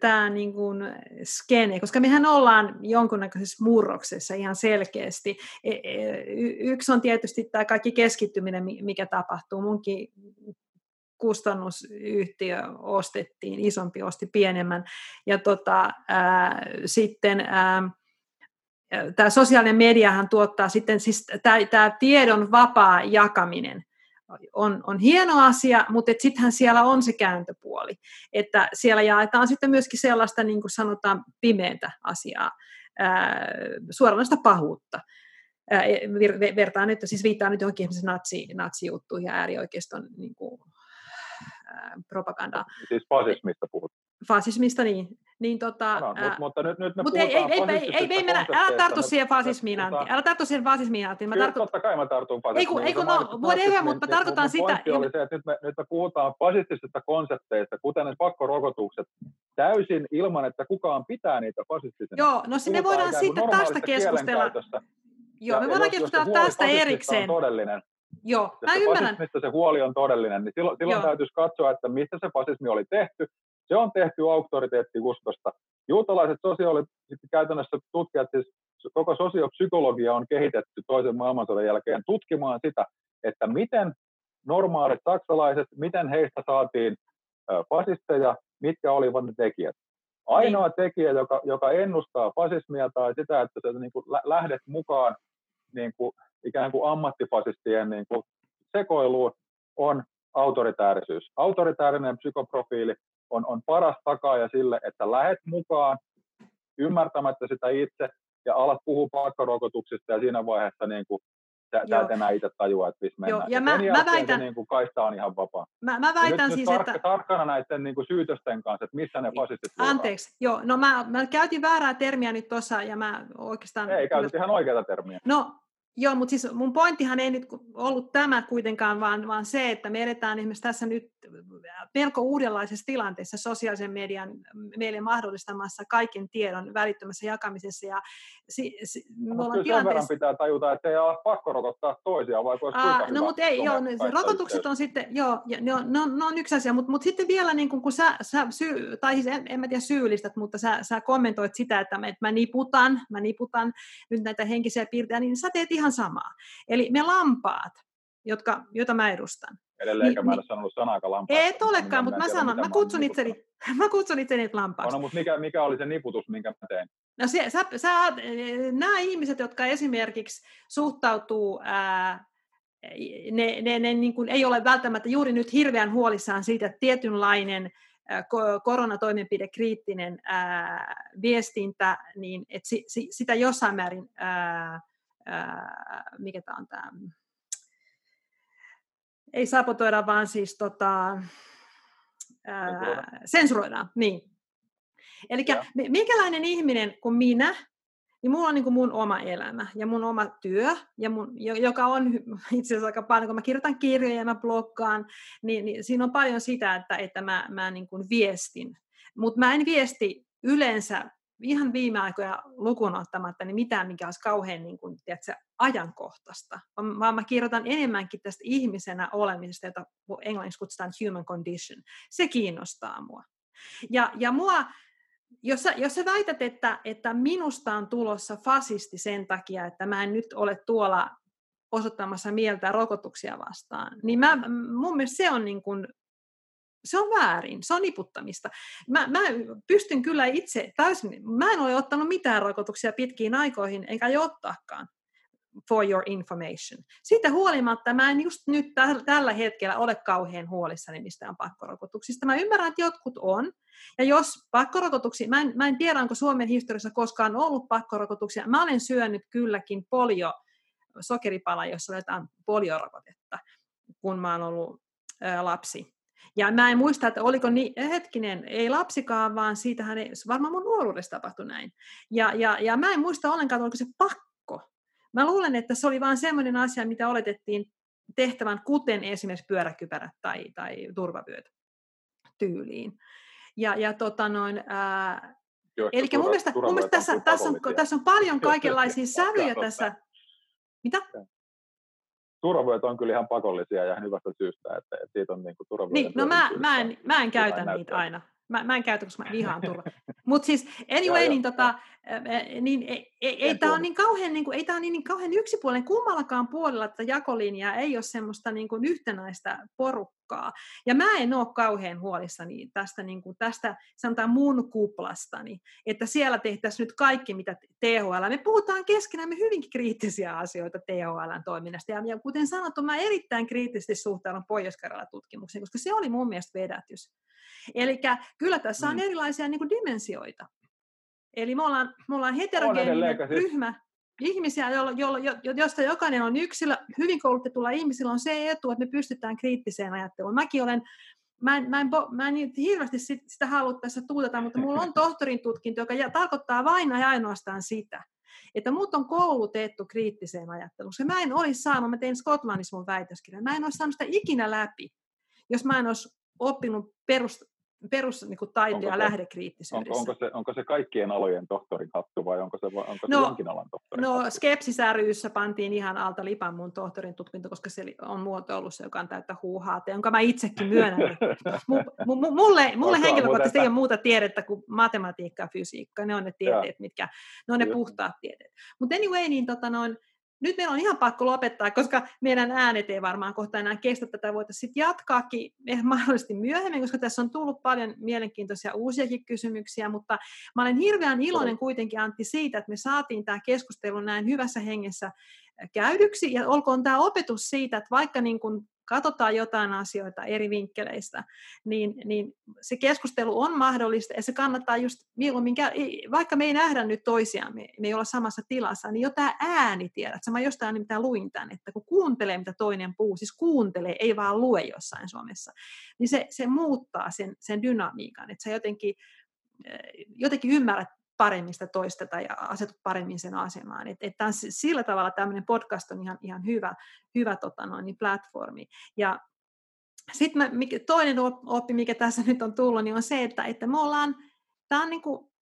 tämä niin kuin skene, koska mehän ollaan jonkunnäköisessä murroksessa ihan selkeästi. E, e, yksi on tietysti tämä kaikki keskittyminen, mikä tapahtuu. Munkin kustannusyhtiö ostettiin, isompi osti pienemmän. Ja tota, ää, sitten ää, tämä sosiaalinen mediahan tuottaa sitten, siis tämä, tiedon vapaa jakaminen on, on hieno asia, mutta sittenhän siellä on se kääntöpuoli, että siellä jaetaan sitten myöskin sellaista, niin kuin sanotaan, pimeätä asiaa, ää, suoranaista pahuutta. Ää, vertaan nyt, siis viittaa nyt johonkin natsi, natsijuttuihin ja äärioikeiston niin kuin, propaganda. Siis fasismista puhut. Fasismista, niin. Niin tota, no, ää, mutta nyt, nyt me mutta ei, ei, ei, ei, ei, ei mennä, älä tartu siihen fasismiin, Antti. Älä tartu siihen fasismiin, Antti. Mä tartun... totta kai mä tartun fasismiin. Ei kun, ei kun no, whatever, mutta mä tarkoitan sitä... Oli se, että nyt me, nyt me puhutaan fasistisista konsepteista, kuten ne pakkorokotukset, täysin ilman, että kukaan pitää niitä fasistisina. Joo, no sinne voidaan sitten tästä keskustella. Joo, me voidaan keskustella tästä erikseen. Todellinen, Joo, mä ymmärrän. fasismista se huoli on todellinen, niin silloin, silloin täytyisi katsoa, että mistä se fasismi oli tehty. Se on tehty auktoriteettiuskosta. Juutalaiset sosiaalit, käytännössä tutkijat, siis koko sosiopsykologia on kehitetty toisen maailmansodan jälkeen tutkimaan sitä, että miten normaalit saksalaiset, miten heistä saatiin fasisteja, mitkä olivat ne tekijät. Ainoa niin. tekijä, joka, joka ennustaa fasismia tai sitä, että sä niin kuin lähdet mukaan niin kuin ikään kuin ammattifasistien niin kuin sekoiluun on autoritäärisyys. Autoritäärinen psykoprofiili on, on paras takaaja sille, että lähet mukaan ymmärtämättä sitä itse ja alat puhua pakkorokotuksista ja siinä vaiheessa niin kuin Sä, sä et enää itse tajua, että missä mennään. Joo, ja, ja mä, mä väitän, se niin kuin kaista on ihan vapaa. Mä, mä väitän nyt, siis, nyt että... tarkkana näiden niin kuin syytösten kanssa, että missä ne fasistit Anteeksi, joo, no mä, mä käytin väärää termiä nyt tuossa, ja mä oikeastaan... Ei, käytit ihan oikeata termiä. No, Joo, mutta siis mun pointtihan ei nyt ollut tämä kuitenkaan, vaan, vaan se, että me edetään esimerkiksi tässä nyt melko uudenlaisessa tilanteessa sosiaalisen median meille mahdollistamassa kaiken tiedon välittömässä jakamisessa. Ja si, si, me no, ollaan tilanteessa... sen verran pitää tajuta, että ei ole pakko rokottaa toisia, vaikka olisi Aa, No mutta ei, joo, ne, rokotukset on sitten, joo, ne on, ne on, ne on yksi asia, mutta, mutta sitten vielä niin kun, kun sä, sä syy, tai siis en, en mä tiedä syyllistät, mutta sä, sä kommentoit sitä, että mä, että mä niputan, mä niputan nyt näitä henkisiä piirteitä, niin sä teet ihan samaa. Eli me lampaat, jotka, joita mä edustan, Edelleenkä niin, mä en sanonut sanaakaan lampaasta. Et olekaan, mutta mä sanon, mä kutsun, itseni, mä kutsun itseni lampaaksi. No, mutta mikä, mikä oli se niputus, minkä mä tein? No se, sä, sä, nämä ihmiset, jotka esimerkiksi suhtautuu, ää, ne, ne, ne niin kuin ei ole välttämättä juuri nyt hirveän huolissaan siitä, että tietynlainen koronatoimenpide kriittinen ää, viestintä, niin että si, si, sitä jossain määrin, ää, ää, mikä tämä on tämä, ei sabotoida, vaan siis tota, ää, sensuroidaan. Niin. Eli minkälainen ihminen kuin minä, niin mulla on niin kuin mun oma elämä ja mun oma työ, ja mun, joka on itse asiassa aika paljon, kun mä kirjoitan kirjoja ja mä bloggaan, niin, niin siinä on paljon sitä, että, että mä, mä niin kuin viestin. Mutta mä en viesti yleensä ihan viime aikoja lukuun ottamatta niin mitään, mikä olisi kauhean niin kuin, tiedätkö, ajankohtaista, vaan mä kirjoitan enemmänkin tästä ihmisenä olemisesta, jota englanniksi kutsutaan human condition. Se kiinnostaa mua. Ja, ja mua, jos sä, jos sä väität, että, että minusta on tulossa fasisti sen takia, että mä en nyt ole tuolla osoittamassa mieltä rokotuksia vastaan, niin mä, mun mielestä se on niin kuin se on väärin, se on niputtamista. Mä, mä pystyn kyllä itse täysin, mä en ole ottanut mitään rokotuksia pitkiin aikoihin, enkä jo ottaakaan for your information. Siitä huolimatta mä en just nyt tällä hetkellä ole kauhean huolissani mistään pakkorokotuksista. Mä ymmärrän, että jotkut on. Ja jos pakkorokotuksia, mä en, mä en tiedä, onko Suomen historiassa koskaan ollut pakkorokotuksia. Mä olen syönyt kylläkin polio, sokeripala, jossa otetaan poliorokotetta, kun mä oon ollut ää, lapsi. Ja mä en muista, että oliko niin, hetkinen, ei lapsikaan, vaan siitähän ei, varmaan mun nuoruudessa tapahtui näin. Ja, ja, ja mä en muista ollenkaan, että oliko se pakko. Mä luulen, että se oli vain semmoinen asia, mitä oletettiin tehtävän, kuten esimerkiksi pyöräkypärät tai, tai turvavyöt tyyliin. Ja, ja tota noin, ää, Eli mun mielestä, mun mielestä tässä, tässä, on, tässä on paljon kaikenlaisia sävyjä tässä. Mitä? Turvavyöt on kyllä ihan pakollisia ja hyvästä syystä, että, että siitä on niin kuin Niin, no mä, mä, en, mä en käytä niitä aina. Mä, mä en käytä, koska mä vihaan turva. Mutta siis anyway, niin, tota, niin ei, ei, ei tämä ole niin kauhean, niin kuin, ei tää niin, niin kauhean yksipuolinen kummallakaan puolella, että jakolinjaa ei ole semmoista niin kuin yhtenäistä porukkaa. Ja mä en ole kauhean huolissani tästä, niin kuin, tästä sanotaan mun kuplastani, että siellä tehtäisiin nyt kaikki, mitä THL. Me puhutaan keskenämme hyvinkin kriittisiä asioita THLn toiminnasta. Ja, ja kuten sanottu, mä erittäin kriittisesti suhtaudun pohjois tutkimukseen, koska se oli mun mielestä vedätys. Eli kyllä tässä on mm. erilaisia niin kuin dimensioita. Eli me ollaan, me ollaan heterogeeninen on ryhmä ihmisiä, jolla, jolla, jo, josta jokainen on yksilö. Hyvin koulutetulla ihmisillä on se etu, että me pystytään kriittiseen ajatteluun. Mäkin olen Mä en, mä en, mä en hirveästi sitä halua tässä tuutata, mutta mulla on tohtorin tutkinto, joka tarkoittaa vain ja ainoastaan sitä, että mut on koulutettu kriittiseen ajatteluun. Mä en olisi saanut, mä tein Skotlannissa mun väitöskirjan, mä en olisi saanut sitä ikinä läpi, jos mä en olisi oppinut perus, perus niin kuin taide- ja lähdekriittisyydessä. Onko, onko, se, onko se kaikkien alojen tohtorin hattu vai onko se, onko no, se jonkin alan tohtorin No Skepsis ryssä pantiin ihan alta lipan mun tohtorin tutkinto, koska se on muotoillut se, joka on täyttä huuhaata, jonka mä itsekin myönnän. M- m- mulle mulle henkilökohtaisesti ei ole muuta tiedettä kuin matematiikka ja fysiikka. Ne on ne tieteet, mitkä, ne on ne puhtaat tieteet. Mutta anyway, niin tota noin, nyt meillä on ihan pakko lopettaa, koska meidän äänet ei varmaan kohta enää kestä tätä. Voitaisiin sitten jatkaakin mahdollisesti myöhemmin, koska tässä on tullut paljon mielenkiintoisia uusiakin kysymyksiä, mutta mä olen hirveän iloinen kuitenkin Antti siitä, että me saatiin tämä keskustelu näin hyvässä hengessä käydyksi, ja olkoon tämä opetus siitä, että vaikka niin kuin katsotaan jotain asioita eri vinkkeleistä, niin, niin se keskustelu on mahdollista ja se kannattaa just mieluummin, vaikka me ei nähdä nyt toisiamme, me ei olla samassa tilassa, niin jo tämä ääni tiedät. Mä jostain mitä luin tämän, että kun kuuntelee, mitä toinen puhuu, siis kuuntelee, ei vaan lue jossain Suomessa, niin se, se muuttaa sen, sen dynamiikan, että sä jotenkin, eh, jotenkin ymmärrät paremmin sitä toista tai asetut paremmin sen asemaan. Et, et tämän, sillä tavalla tämmöinen podcast on ihan, ihan hyvä, hyvä tota noin, niin platformi. Ja sitten toinen oppi, mikä tässä nyt on tullut, niin on se, että, että me ollaan, tämä on niin kuin,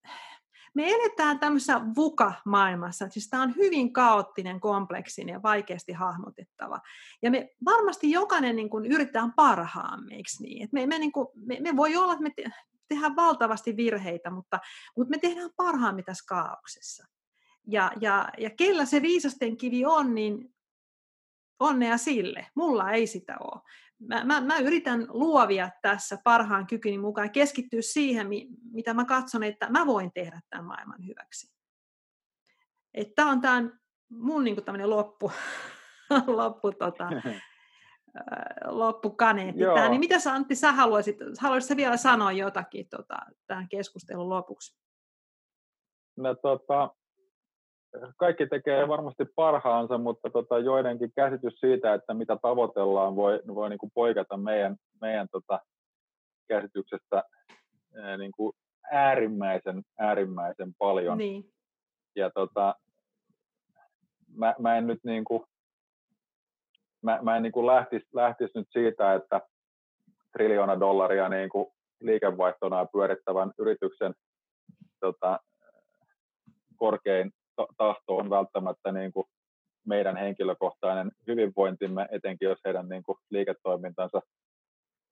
me eletään tämmöisessä VUKA-maailmassa, siis tämä on hyvin kaoottinen, kompleksinen ja vaikeasti hahmotettava. Ja me varmasti jokainen niin kuin, yrittää parhaamme, eikö niin? Et me, me, niin kuin, me, me voi olla, että me tehdään valtavasti virheitä, mutta, mutta me tehdään parhaamme tässä kaauksessa. Ja, ja, ja kellä se viisasten kivi on, niin onnea sille. Mulla ei sitä ole. Mä, mä, mä yritän luovia tässä parhaan kykyni mukaan ja keskittyä siihen, mitä mä katson, että mä voin tehdä tämän maailman hyväksi. Tämä on tämän mun niin kuin loppu, loppu tota, loppukaneetti Joo. Niin mitä sä Antti, sä haluaisit, haluaisit vielä sanoa jotakin tota, tähän keskustelun lopuksi? No tota, kaikki tekee varmasti parhaansa, mutta tota, joidenkin käsitys siitä, että mitä tavoitellaan, voi, voi niin kuin poikata meidän, meidän tota, käsityksestä niin kuin äärimmäisen, äärimmäisen paljon. Niin. Ja tota, mä, mä en nyt niin kuin, mä, mä en niin kuin lähtisi, lähtisi nyt siitä, että triljoona dollaria niin kuin liikevaihtona pyörittävän yrityksen tota, korkein tahto on välttämättä niin kuin meidän henkilökohtainen hyvinvointimme, etenkin jos heidän niin kuin liiketoimintansa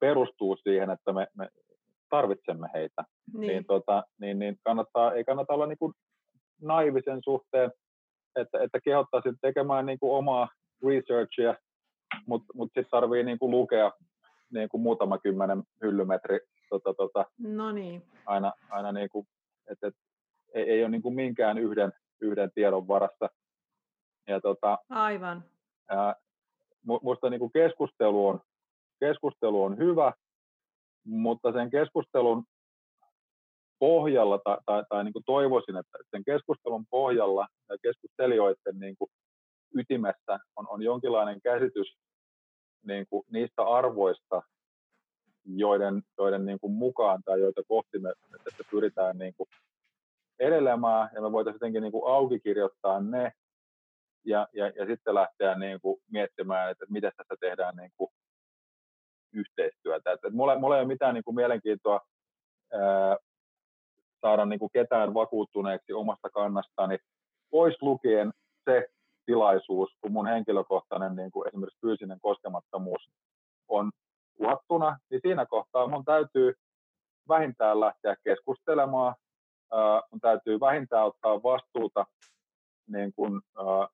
perustuu siihen, että me, me tarvitsemme heitä, niin, niin, tota, niin, niin kannattaa, ei kannata olla niin kuin naivisen suhteen, että, että kehottaisin tekemään niin kuin omaa researchia mutta mut sitten tarvii niinku lukea niinku muutama kymmenen hyllymetri tota, tota, no niin. aina, aina niinku, et, et, ei, ei ole niinku minkään yhden, yhden tiedon varassa. Ja, tota, Aivan. Ää, musta niinku keskustelu, on, keskustelu on hyvä, mutta sen keskustelun pohjalla, tai, tai, tai niin kuin toivoisin, että sen keskustelun pohjalla ja keskustelijoiden niin kuin ytimessä on, on jonkinlainen käsitys niin kuin niistä arvoista, joiden, joiden niin kuin mukaan tai joita kohti me että pyritään niin kuin edelemään ja me voitaisiin jotenkin niin kuin auki kirjoittaa ne ja, ja, ja sitten lähteä niin kuin miettimään, että miten tässä tehdään niin kuin yhteistyötä. Että mulla, mulla ei ole mitään niin kuin mielenkiintoa ää, saada niin kuin ketään vakuuttuneeksi omasta kannastani, pois lukien se, tilaisuus, kun mun henkilökohtainen niin kuin esimerkiksi fyysinen koskemattomuus on uhattuna, niin siinä kohtaa mun täytyy vähintään lähteä keskustelemaan, äh, mun täytyy vähintään ottaa vastuuta niin kuin, äh,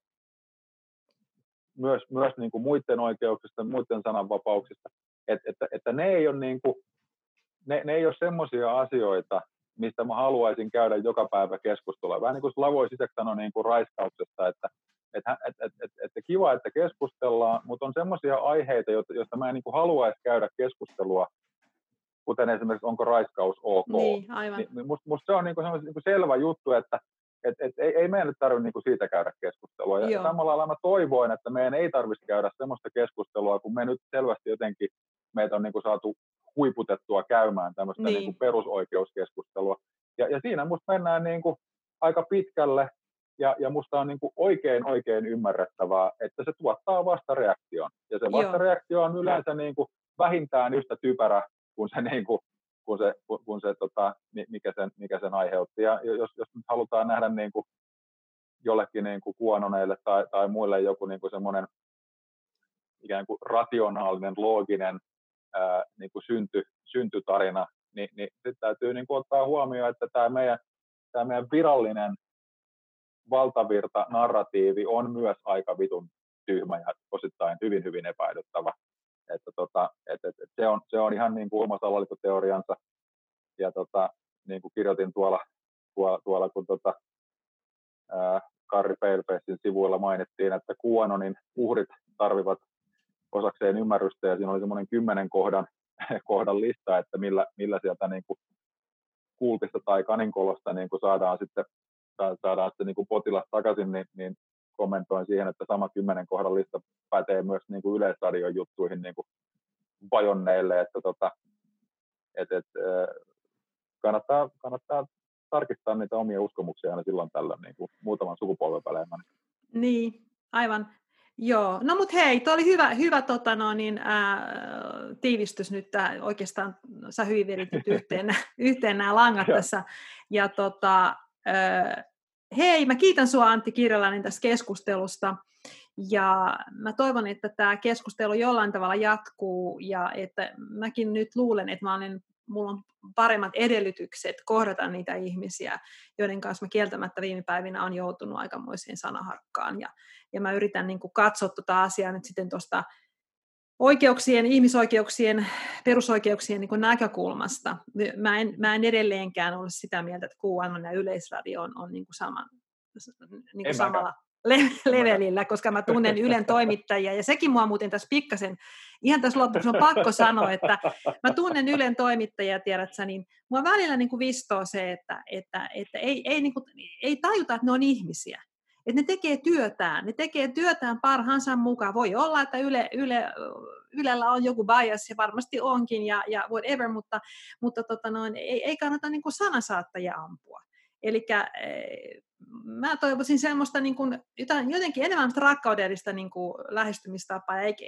myös, myös niin kuin muiden oikeuksista, muiden sananvapauksista, Et, että, että ne ei ole, niin ne, ne ei ole semmoisia asioita, mistä mä haluaisin käydä joka päivä keskustelua. Vähän niin kuin Slavoj Sisek sanoi niin kuin raiskauksesta, että että et, et, et, et, et kiva, että keskustellaan, mutta on sellaisia aiheita, joista mä en niin haluaisi käydä keskustelua, kuten esimerkiksi onko raiskaus ok. Niin, aivan. Niin, musta, musta se on niin kuin niin kuin selvä juttu, että et, et, ei, ei meidän nyt tarvitse niin siitä käydä keskustelua. Ja Joo. samalla lailla mä toivoin, että meidän ei tarvitsisi käydä sellaista keskustelua, kun me nyt selvästi jotenkin meitä on niin kuin saatu huiputettua käymään tämmöistä niin. Niin kuin perusoikeuskeskustelua. Ja, ja siinä musta mennään niin kuin aika pitkälle ja, ja musta on niin kuin oikein oikein ymmärrettävää, että se tuottaa vastareaktion. Ja se vastareaktio on yleensä niin kuin vähintään yhtä typerä kuin se, niin kuin, kuin se, kuin se tota, mikä, sen, mikä sen aiheutti. Ja jos, jos nyt halutaan nähdä niin kuin jollekin niin kuin kuononeille tai, tai muille joku niin kuin semmoinen ikään kuin rationaalinen, looginen ää, niin kuin synty, syntytarina, niin, niin sitten täytyy niin kuin ottaa huomioon, että tämä meidän, tämä meidän virallinen valtavirta narratiivi on myös aika vitun tyhmä ja osittain hyvin, hyvin epäilyttävä. Että tota, et, et, et se, on, se on ihan niin kuin oma salaliittoteoriansa. Ja tota, niin kuin kirjoitin tuolla, tuolla, tuolla kun tota, ää, Karri Palefacein sivuilla mainittiin, että QAnonin uhrit tarvivat osakseen ymmärrystä ja siinä oli semmoinen kymmenen kohdan, kohdan lista, että millä, millä sieltä niin kuin kultista tai kaninkolosta niin kuin saadaan sitten saadaan sitten niin kuin potilas takaisin, niin, niin kommentoin siihen, että sama kymmenen kohdan lista pätee myös niin kuin yleisradion juttuihin niin kuin vajonneille, että tota, et, et, kannattaa, kannattaa tarkistaa niitä omia uskomuksia aina silloin tällä niin kuin muutaman sukupolven välein. Niin, aivan. Joo, no mutta hei, tuo oli hyvä, hyvä tota no, niin, ää, tiivistys nyt, tää, oikeastaan sä hyvin yhteen, yhteen nämä langat tässä. Ja tota, hei, mä kiitän sua Antti Kirjalainen tästä keskustelusta. Ja mä toivon, että tämä keskustelu jollain tavalla jatkuu ja että mäkin nyt luulen, että mä olen, mulla on paremmat edellytykset kohdata niitä ihmisiä, joiden kanssa mä kieltämättä viime päivinä on joutunut aikamoiseen sanaharkkaan. Ja, ja mä yritän niin katsoa tuota asiaa nyt sitten tuosta oikeuksien, ihmisoikeuksien, perusoikeuksien niin näkökulmasta. Mä en, mä en edelleenkään ole sitä mieltä, että QAnon ja Yleisradio on, on niin kuin saman, niin kuin samalla le- levelillä, koska mä tunnen Ylen toimittajia, ja sekin mua muuten tässä pikkasen, ihan tässä lopuksi on pakko sanoa, että mä tunnen Ylen toimittajia, tiedät sä, niin mua välillä niin kuin vistoo se, että, että, että ei, ei, niin kuin, ei tajuta, että ne on ihmisiä että ne tekee työtään, ne tekee työtään parhaansa mukaan. Voi olla, että Yle, Yle, Ylellä on joku bias, ja varmasti onkin, ja, ja whatever, mutta, mutta tota noin, ei, ei kannata niin kuin sanasaattajia ampua. Eli eh, mä toivoisin semmoista niin kuin, jotain, jotenkin enemmän rakkaudellista niin kuin, lähestymistapaa, eikä,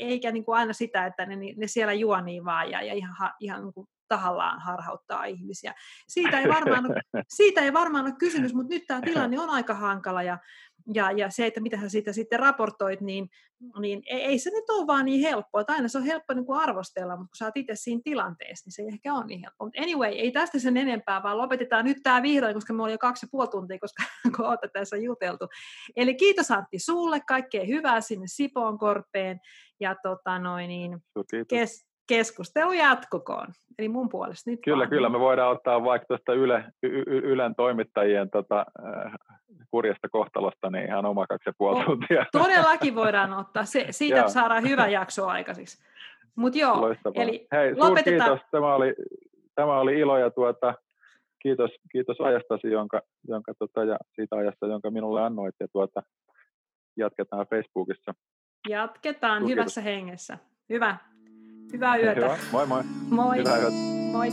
eikä niin kuin aina sitä, että ne, ne siellä juonii vaan ja, ja ihan, ihan niin kuin tahallaan harhauttaa ihmisiä. Siitä ei varmaan ole, siitä ei varmaan ole kysymys, mutta nyt tämä tilanne on aika hankala ja, ja, ja se, että mitä sä siitä sitten raportoit, niin, niin ei, ei se nyt ole vaan niin helppoa. Että aina se on helppo niin kuin arvostella, mutta kun sä oot itse siinä tilanteessa, niin se ei ehkä ole niin helppo. Mutta anyway, ei tästä sen enempää, vaan lopetetaan nyt tämä vihdoin, koska me oli jo kaksi ja puoli tuntia, koska kun tässä juteltu. Eli kiitos Antti sulle, kaikkea hyvää sinne Sipoon korpeen. Ja tota noin, niin, kes, keskustelu jatkukoon. Eli mun puolesta nyt Kyllä, vaan. kyllä. Me voidaan ottaa vaikka tuosta Yle, y- Ylen toimittajien tota, äh, kurjasta kohtalosta niin ihan oma kaksi ja puoli no, tuntia. Todellakin voidaan ottaa. Se, siitä saadaan hyvä jakso aikaiseksi. Mutta joo, Loistavaa. eli Hei, lopetetaan. kiitos. Tämä oli, tämä oli ilo ja tuota, kiitos, kiitos ajastasi jonka, jonka, tota, ja siitä ajasta, jonka minulle annoit. Ja tuota, jatketaan Facebookissa. Jatketaan Kiitos. hyvässä hengessä. Hyvä. Hyvää yötä. Hyvä. Moi moi. Moi. Hyvää yötä. Moi.